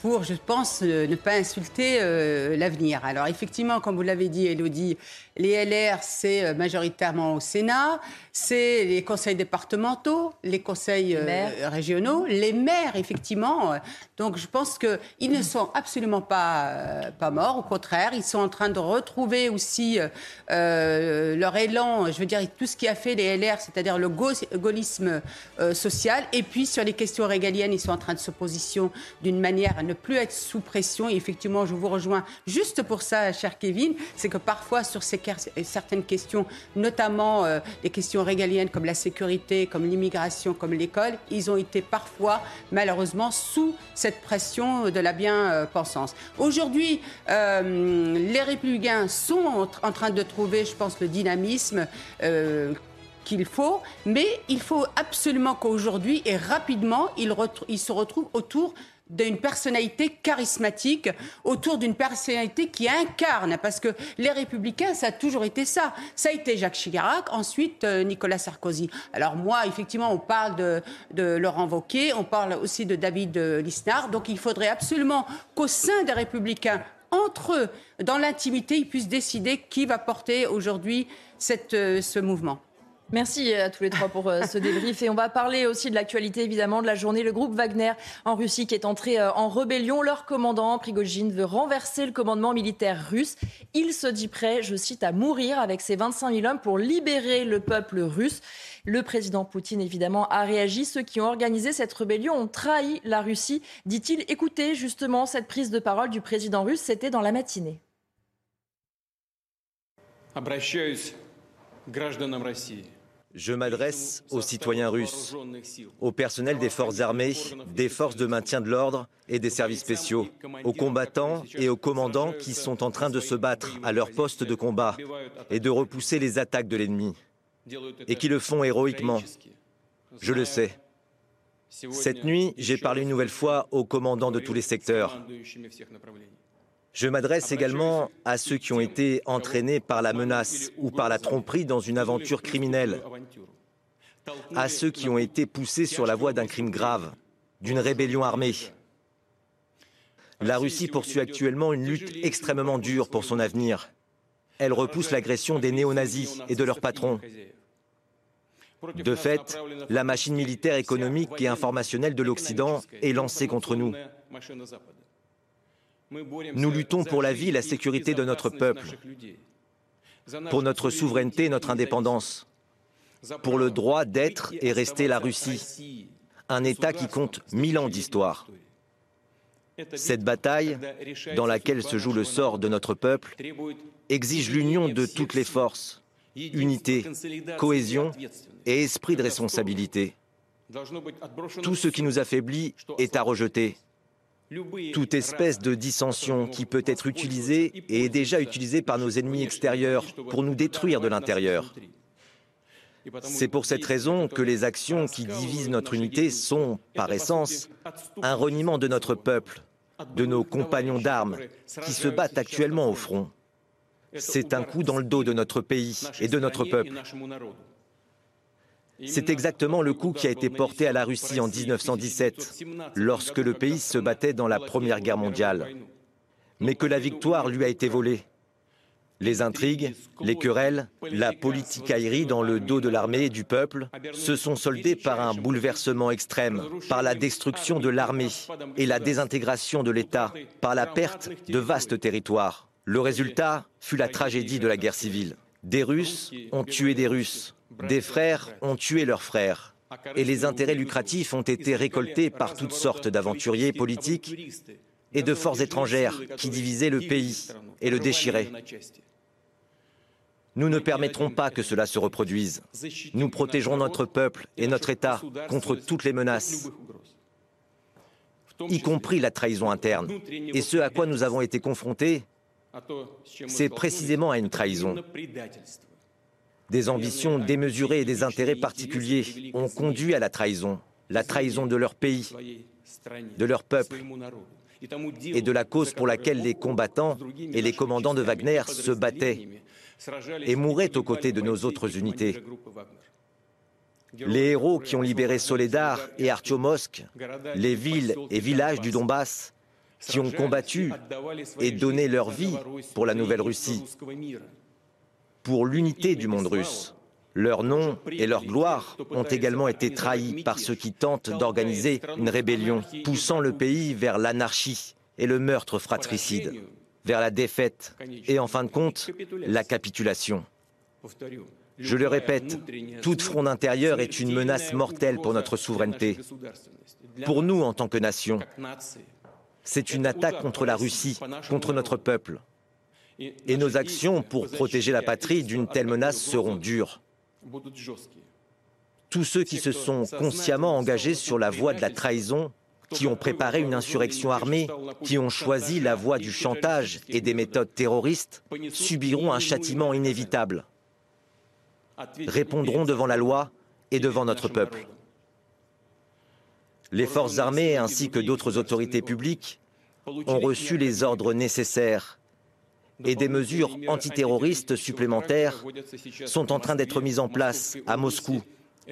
pour, je pense, ne pas insulter euh, l'avenir. Alors effectivement, comme vous l'avez dit, Elodie, les LR, c'est euh, majoritairement au Sénat, c'est les conseils départementaux, les conseils euh, régionaux, les maires, effectivement. Donc je pense qu'ils ne sont absolument pas, euh, pas morts, au contraire, ils sont en train de retrouver aussi euh, leur élan, je veux dire, tout ce qui a fait les LR, c'est-à-dire le gaullisme social. Et puis sur les questions régaliennes, ils sont en train de se positionner d'une manière à ne plus être sous pression. Et effectivement, je vous rejoins juste pour ça, cher Kevin, c'est que parfois sur ces certaines questions, notamment les questions régaliennes comme la sécurité, comme l'immigration, comme l'école, ils ont été parfois, malheureusement, sous cette pression de la bien-pensance. Aujourd'hui, euh, les républicains sont en train de trouver, je pense, le dynamisme. Euh, qu'il faut, mais il faut absolument qu'aujourd'hui et rapidement, ils, ils se retrouvent autour d'une personnalité charismatique, autour d'une personnalité qui incarne, parce que les républicains, ça a toujours été ça. Ça a été Jacques Chirac, ensuite euh, Nicolas Sarkozy. Alors moi, effectivement, on parle de, de Laurent Wauquiez, on parle aussi de David euh, Lisnard, donc il faudrait absolument qu'au sein des républicains, entre eux, dans l'intimité, ils puissent décider qui va porter aujourd'hui euh, ce mouvement. Merci à tous les trois pour euh, ce débrief. Et on va parler aussi de l'actualité, évidemment, de la journée. Le groupe Wagner en Russie qui est entré euh, en rébellion. Leur commandant, Prigogine, veut renverser le commandement militaire russe. Il se dit prêt, je cite, à mourir avec ses 25 000 hommes pour libérer le peuple russe. Le président Poutine, évidemment, a réagi. Ceux qui ont organisé cette rébellion ont trahi la Russie, dit-il. Écoutez justement cette prise de parole du président russe. C'était dans la matinée. Je m'adresse aux citoyens russes, au personnel des forces armées, des forces de maintien de l'ordre et des services spéciaux, aux combattants et aux commandants qui sont en train de se battre à leur poste de combat et de repousser les attaques de l'ennemi, et qui le font héroïquement. Je le sais. Cette nuit, j'ai parlé une nouvelle fois aux commandants de tous les secteurs. Je m'adresse également à ceux qui ont été entraînés par la menace ou par la tromperie dans une aventure criminelle, à ceux qui ont été poussés sur la voie d'un crime grave, d'une rébellion armée. La Russie poursuit actuellement une lutte extrêmement dure pour son avenir. Elle repousse l'agression des néo-nazis et de leurs patrons. De fait, la machine militaire, économique et informationnelle de l'Occident est lancée contre nous. Nous luttons pour la vie et la sécurité de notre peuple, pour notre souveraineté et notre indépendance, pour le droit d'être et rester la Russie, un État qui compte mille ans d'histoire. Cette bataille, dans laquelle se joue le sort de notre peuple, exige l'union de toutes les forces, unité, cohésion et esprit de responsabilité. Tout ce qui nous affaiblit est à rejeter. Toute espèce de dissension qui peut être utilisée et est déjà utilisée par nos ennemis extérieurs pour nous détruire de l'intérieur. C'est pour cette raison que les actions qui divisent notre unité sont, par essence, un reniement de notre peuple, de nos compagnons d'armes qui se battent actuellement au front. C'est un coup dans le dos de notre pays et de notre peuple. C'est exactement le coup qui a été porté à la Russie en 1917, lorsque le pays se battait dans la Première Guerre mondiale, mais que la victoire lui a été volée. Les intrigues, les querelles, la politicaillerie dans le dos de l'armée et du peuple se sont soldées par un bouleversement extrême, par la destruction de l'armée et la désintégration de l'État, par la perte de vastes territoires. Le résultat fut la tragédie de la guerre civile. Des Russes ont tué des Russes, des frères ont tué leurs frères, et les intérêts lucratifs ont été récoltés par toutes sortes d'aventuriers politiques et de forces étrangères qui divisaient le pays et le déchiraient. Nous ne permettrons pas que cela se reproduise. Nous protégerons notre peuple et notre État contre toutes les menaces, y compris la trahison interne. Et ce à quoi nous avons été confrontés, c'est précisément à une trahison. Des ambitions démesurées et des intérêts particuliers ont conduit à la trahison, la trahison de leur pays, de leur peuple et de la cause pour laquelle les combattants et les commandants de Wagner se battaient et mouraient aux côtés de nos autres unités. Les héros qui ont libéré Soledar et Artyomovsk, les villes et villages du Donbass, qui ont combattu et donné leur vie pour la nouvelle Russie, pour l'unité du monde russe. Leur nom et leur gloire ont également été trahis par ceux qui tentent d'organiser une rébellion, poussant le pays vers l'anarchie et le meurtre fratricide, vers la défaite et en fin de compte, la capitulation. Je le répète, toute fronde intérieure est une menace mortelle pour notre souveraineté, pour nous en tant que nation. C'est une attaque contre la Russie, contre notre peuple. Et nos actions pour protéger la patrie d'une telle menace seront dures. Tous ceux qui se sont consciemment engagés sur la voie de la trahison, qui ont préparé une insurrection armée, qui ont choisi la voie du chantage et des méthodes terroristes, subiront un châtiment inévitable, répondront devant la loi et devant notre peuple. Les forces armées ainsi que d'autres autorités publiques ont reçu les ordres nécessaires et des mesures antiterroristes supplémentaires sont en train d'être mises en place à Moscou,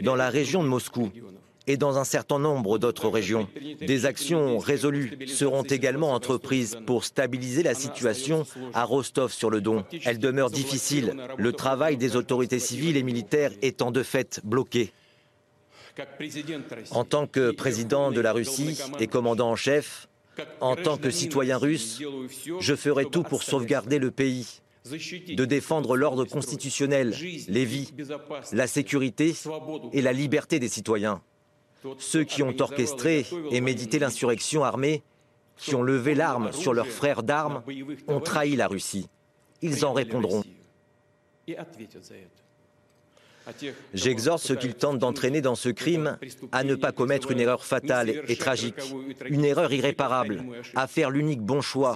dans la région de Moscou et dans un certain nombre d'autres régions. Des actions résolues seront également entreprises pour stabiliser la situation à Rostov-sur-le-Don. Elle demeure difficile, le travail des autorités civiles et militaires étant de fait bloqué. En tant que président de la Russie et commandant en chef, en tant que citoyen russe, je ferai tout pour sauvegarder le pays, de défendre l'ordre constitutionnel, les vies, la sécurité et la liberté des citoyens. Ceux qui ont orchestré et médité l'insurrection armée, qui ont levé l'arme sur leurs frères d'armes, ont trahi la Russie. Ils en répondront. J'exhorte ceux qui tentent d'entraîner dans ce crime à ne pas commettre une erreur fatale et tragique, une erreur irréparable, à faire l'unique bon choix,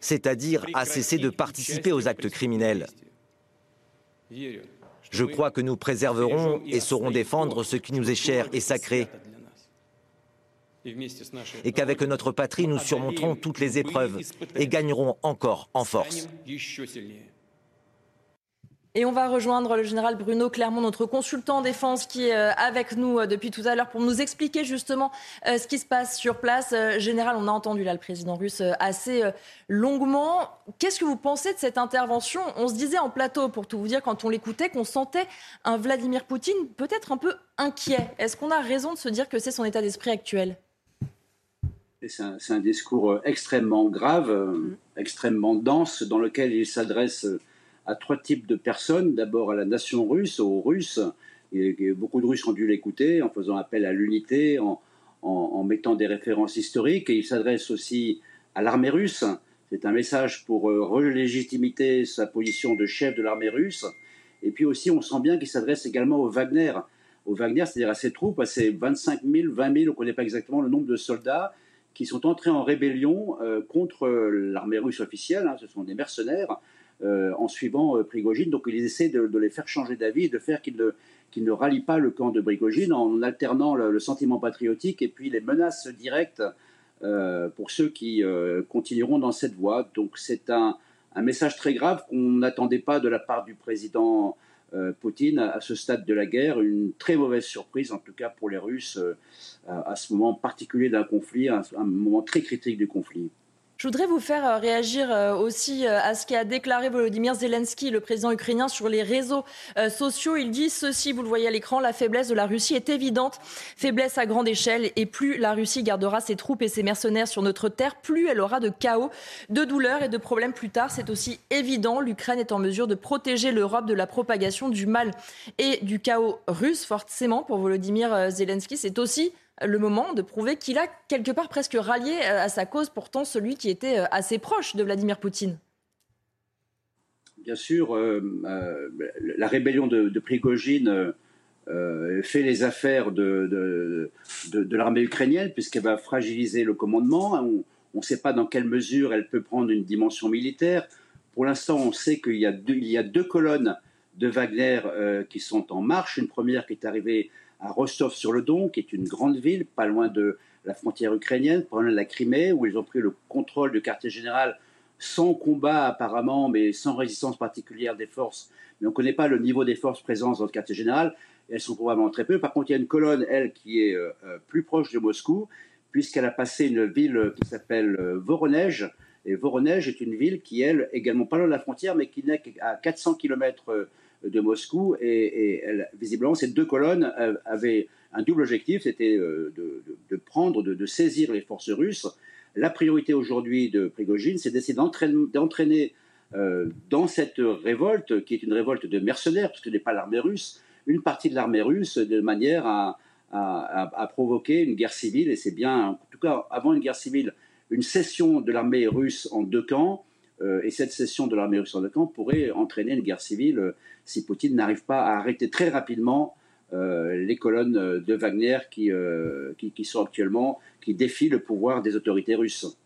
c'est-à-dire à cesser de participer aux actes criminels. Je crois que nous préserverons et saurons défendre ce qui nous est cher et sacré, et qu'avec notre patrie, nous surmonterons toutes les épreuves et gagnerons encore en force. Et on va rejoindre le général Bruno Clermont, notre consultant en défense, qui est euh, avec nous euh, depuis tout à l'heure pour nous expliquer justement euh, ce qui se passe sur place. Général, on a entendu là le président russe assez longuement. Qu'est-ce que vous pensez de cette intervention? On se disait en plateau, pour tout vous dire, quand on l'écoutait, qu'on sentait un Vladimir Poutine peut-être un peu inquiet. Est-ce qu'on a raison de se dire que c'est son état d'esprit actuel? C'est un, discours extrêmement grave, mm. extrêmement dense, dans lequel il s'adresse à trois types de personnes. D'abord à la nation russe, aux Russes. Et, beaucoup de Russes ont dû l'écouter en faisant appel à l'unité, en, mettant des références historiques. Et il s'adresse aussi à l'armée russe. C'est un message pour euh, sa position de chef de l'armée russe. Et puis aussi, on sent bien qu'il s'adresse également au Wagner, au Wagner, c'est-à-dire à ces troupes, à ces 25 000, 20 000, on ne connaît pas exactement le nombre de soldats qui sont entrés en rébellion contre l'armée russe officielle. Hein, ce sont des mercenaires en suivant Prigogine. Donc ils essaient de, les faire changer d'avis, de faire qu'ils ne, ne rallient pas le camp de Prigogine en alternant le, sentiment patriotique et puis les menaces directes pour ceux qui continueront dans cette voie. Donc c'est un, un message très grave qu'on n'attendait pas de la part du président euh, Poutine à, ce stade de la guerre. Une très mauvaise surprise, en tout cas pour les Russes, euh, à ce moment particulier d'un conflit, un moment très critique du conflit. Je voudrais vous faire euh, réagir euh, aussi euh, à ce qu'a déclaré Volodymyr Zelensky, le président ukrainien, sur les réseaux sociaux. Il dit ceci, vous le voyez à l'écran, la faiblesse de la Russie est évidente. Faiblesse à grande échelle. Et plus la Russie gardera ses troupes et ses mercenaires sur notre terre, plus elle aura de chaos, de douleurs et de problèmes plus tard. C'est aussi évident. L'Ukraine est en mesure de protéger l'Europe de la propagation du mal et du chaos russe. Forcément, pour Volodymyr Zelensky, c'est aussi le moment de prouver qu'il a quelque part presque rallié euh, à sa cause, pourtant celui qui était euh, assez proche de Vladimir Poutine. Bien sûr, euh, la rébellion de, Prigogine fait les affaires de, l'armée ukrainienne puisqu'elle va fragiliser le commandement. On ne sait pas dans quelle mesure elle peut prendre une dimension militaire. Pour l'instant, on sait qu'il y, il y, a deux colonnes de Wagner qui sont en marche. Une première qui est arrivée à Rostov-sur-le-Don, qui est une grande ville, pas loin de la frontière ukrainienne, pas loin de la Crimée, où ils ont pris le contrôle du quartier général sans combat apparemment, mais sans résistance particulière des forces. Mais on ne connaît pas le niveau des forces présentes dans le quartier général. elles sont probablement très peu. Par contre, il y a une colonne, elle, qui est euh, euh, plus proche de Moscou, puisqu'elle a passé une ville qui s'appelle euh, Voronezh. Et Voronezh est une ville qui, elle, également pas loin de la frontière, mais qui n'est qu'à 400 km de Moscou. Et, visiblement, ces deux colonnes avaient un double objectif, c'était euh, de, prendre, de, saisir les forces russes. La priorité aujourd'hui de Prigogine, c'est d'essayer d'entraîner euh, dans cette révolte, qui est une révolte de mercenaires, parce ce n'est pas l'armée russe, une partie de l'armée russe de manière à, provoquer une guerre civile. Et c'est bien, en tout cas, avant une guerre civile, une cession de l'armée russe en deux camps. Et cette cession de l'armée russe en camps pourrait entraîner une guerre civile si Poutine n'arrive pas à arrêter très rapidement euh, les colonnes de Wagner qui, euh, qui, qui, sont actuellement, qui défient le pouvoir des autorités russes.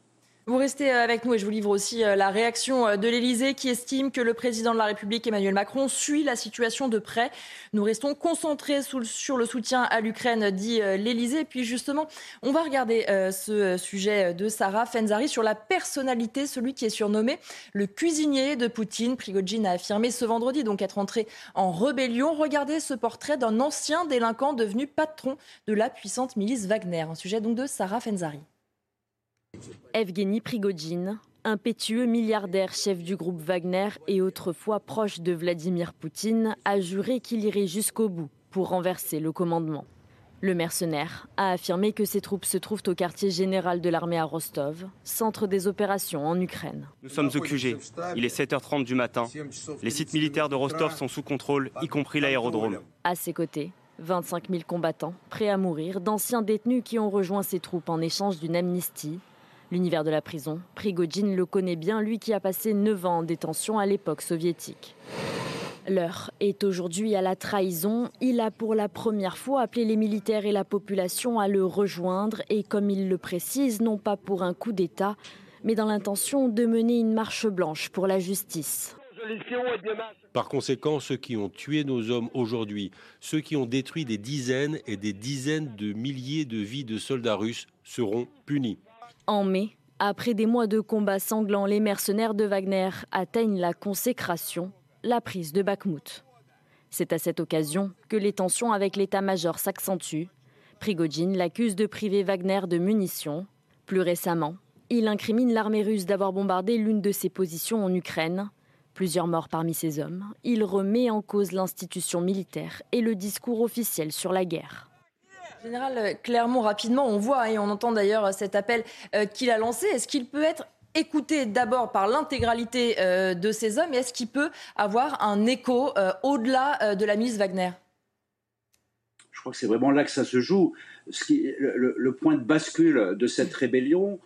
Vous restez euh, avec nous et je vous livre aussi euh, la réaction euh, de l'Elysée qui estime que le président de la République Emmanuel Macron suit la situation de près. Nous restons concentrés sur le soutien à l'Ukraine, dit l'Elysée. Puis justement, on va regarder ce sujet de Sarah Fenzari sur la personnalité, celui qui est surnommé le cuisinier de Poutine. Prigogine a affirmé ce vendredi donc être entré en rébellion. Regardez ce portrait d'un ancien délinquant devenu patron de la puissante milice Wagner. Un sujet donc de Sarah Fenzari. Evgeny Prigogine, impétueux milliardaire chef du groupe Wagner et autrefois proche de Vladimir Poutine, a juré qu'il irait jusqu'au bout pour renverser le commandement. Le mercenaire a affirmé que ses troupes se trouvent au quartier général de l'armée à Rostov, centre des opérations en Ukraine. Nous sommes au QG. Il est 7h30 du matin. Les sites militaires de Rostov sont sous contrôle, y compris l'aérodrome. À ses côtés, 25 000 combattants, prêts à mourir, d'anciens détenus qui ont rejoint ses troupes en échange d'une amnistie L'univers de la prison, Prigogine le connaît bien, lui qui a passé 9 ans en détention à l'époque soviétique. L'heure est aujourd'hui à la trahison. Il a pour la première fois appelé les militaires et la population à le rejoindre et comme il le précise, non pas pour un coup d'État, mais dans l'intention de mener une marche blanche pour la justice. Par conséquent, ceux qui ont tué nos hommes aujourd'hui, ceux qui ont détruit des dizaines et des dizaines de milliers de vies de soldats russes seront punis. En mai, après des mois de combats sanglants, les mercenaires de Wagner atteignent la consécration, la prise de Bakhmut. C'est à cette occasion que les tensions avec l'état-major s'accentuent. Prigogine l'accuse de priver Wagner de munitions. Plus récemment, il incrimine l'armée russe d'avoir bombardé l'une de ses positions en Ukraine. Plusieurs morts parmi ses hommes. Il remet en cause l'institution militaire et le discours officiel sur la guerre. Général euh, Clermont, rapidement, on voit et on entend d'ailleurs euh, cet appel euh, qu'il a lancé. Est-ce qu'il peut être écouté d'abord par l'intégralité de ces hommes? Et est-ce qu'il peut avoir un écho au-delà de la milice Wagner? Je crois que c'est vraiment là que ça se joue. le, point de bascule de cette rébellion,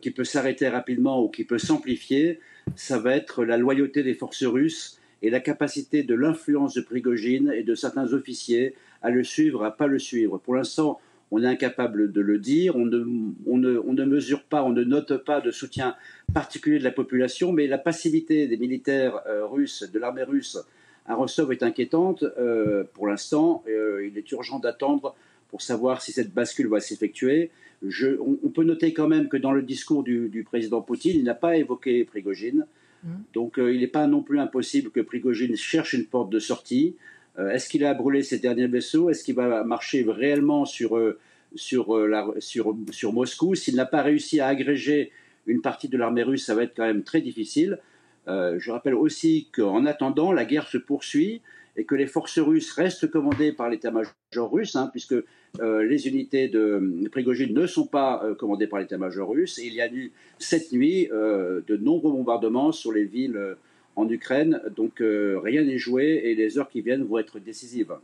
qui peut s'arrêter rapidement ou qui peut s'amplifier, ça va être la loyauté des forces russes et la capacité de l'influence de Prigogine et de certains officiers à le suivre, à pas le suivre. Pour l'instant, on est incapable de le dire, on ne, mesure pas, on ne note pas de soutien particulier de la population, mais la passivité des militaires euh, russes, de l'armée russe à Rostov est inquiétante. Euh, pour l'instant, euh, il est urgent d'attendre pour savoir si cette bascule va s'effectuer. On, on, peut noter quand même que dans le discours du, du président Poutine, il n'a pas évoqué Prigogine. Mmh. Donc euh, il n'est pas non plus impossible que Prigogine cherche une porte de sortie. Euh, est-ce qu'il a brûlé ses derniers vaisseaux? Est-ce qu'il va marcher réellement sur, euh, sur, sur Moscou? S'il n'a pas réussi à agréger une partie de l'armée russe, ça va être quand même très difficile. je rappelle aussi qu'en attendant, la guerre se poursuit et que les forces russes restent commandées par l'état-major russe, hein, puisque euh, les unités de Prigogine ne sont pas euh, commandées par l'état-major russe. Il y a eu cette nuit euh, de nombreux bombardements sur les villes en Ukraine. Donc rien n'est joué et les heures qui viennent vont être décisives.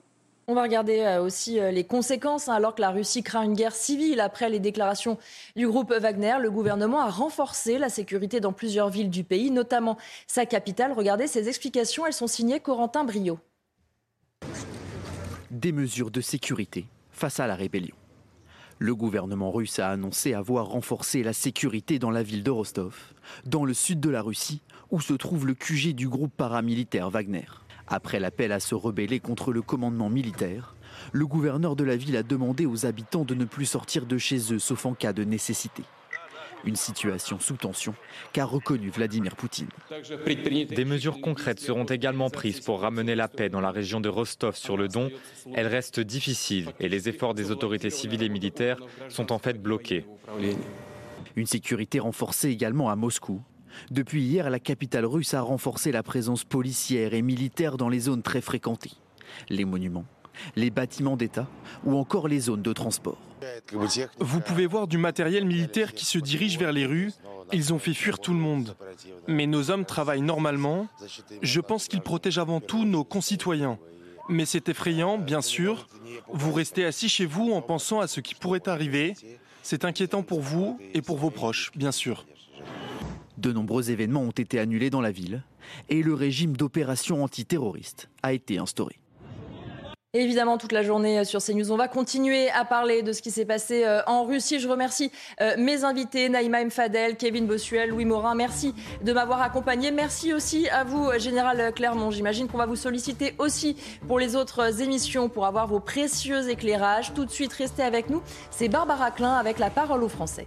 On va regarder aussi les conséquences. Hein. alors que la Russie craint une guerre civile après les déclarations du groupe Wagner, le gouvernement a renforcé la sécurité dans plusieurs villes du pays, notamment sa capitale. Regardez ces explications, elles sont signées Corentin Brio. Des mesures de sécurité face à la rébellion. Le gouvernement russe a annoncé avoir renforcé la sécurité dans la ville de Rostov, dans le sud de la Russie, où se trouve le QG du groupe paramilitaire Wagner. Après l'appel à se rebeller contre le commandement militaire, le gouverneur de la ville a demandé aux habitants de ne plus sortir de chez eux sauf en cas de nécessité. Une situation sous tension qu'a reconnu Vladimir Poutine. Des mesures concrètes seront également prises pour ramener la paix dans la région de Rostov sur le Don. Elle reste difficile et les efforts des autorités civiles et militaires sont en fait bloqués. Une sécurité renforcée également à Moscou. Depuis hier, la capitale russe a renforcé la présence policière et militaire dans les zones très fréquentées. Les monuments, les bâtiments d'État ou encore les zones de transport. Vous pouvez voir du matériel militaire qui se dirige vers les rues. Ils ont fait fuir tout le monde. Mais nos hommes travaillent normalement. Je pense qu'ils protègent avant tout nos concitoyens. Mais c'est effrayant, bien sûr. Vous restez assis chez vous en pensant à ce qui pourrait arriver. C'est inquiétant pour vous et pour vos proches, bien sûr. De nombreux événements ont été annulés dans la ville et le régime d'opération antiterroriste a été instauré évidemment, toute la journée euh, sur CNews, on va continuer à parler de ce qui s'est passé euh, en Russie. Je remercie euh, mes invités, Naïma Mfadel, Kevin Bossuel, Louis Morin. Merci de m'avoir accompagné. Merci aussi à vous, Général Clermont. J'imagine qu'on va vous solliciter aussi pour les autres émissions, pour avoir vos précieux éclairages. Tout de suite, restez avec nous. C'est Barbara Klein avec la parole aux Français.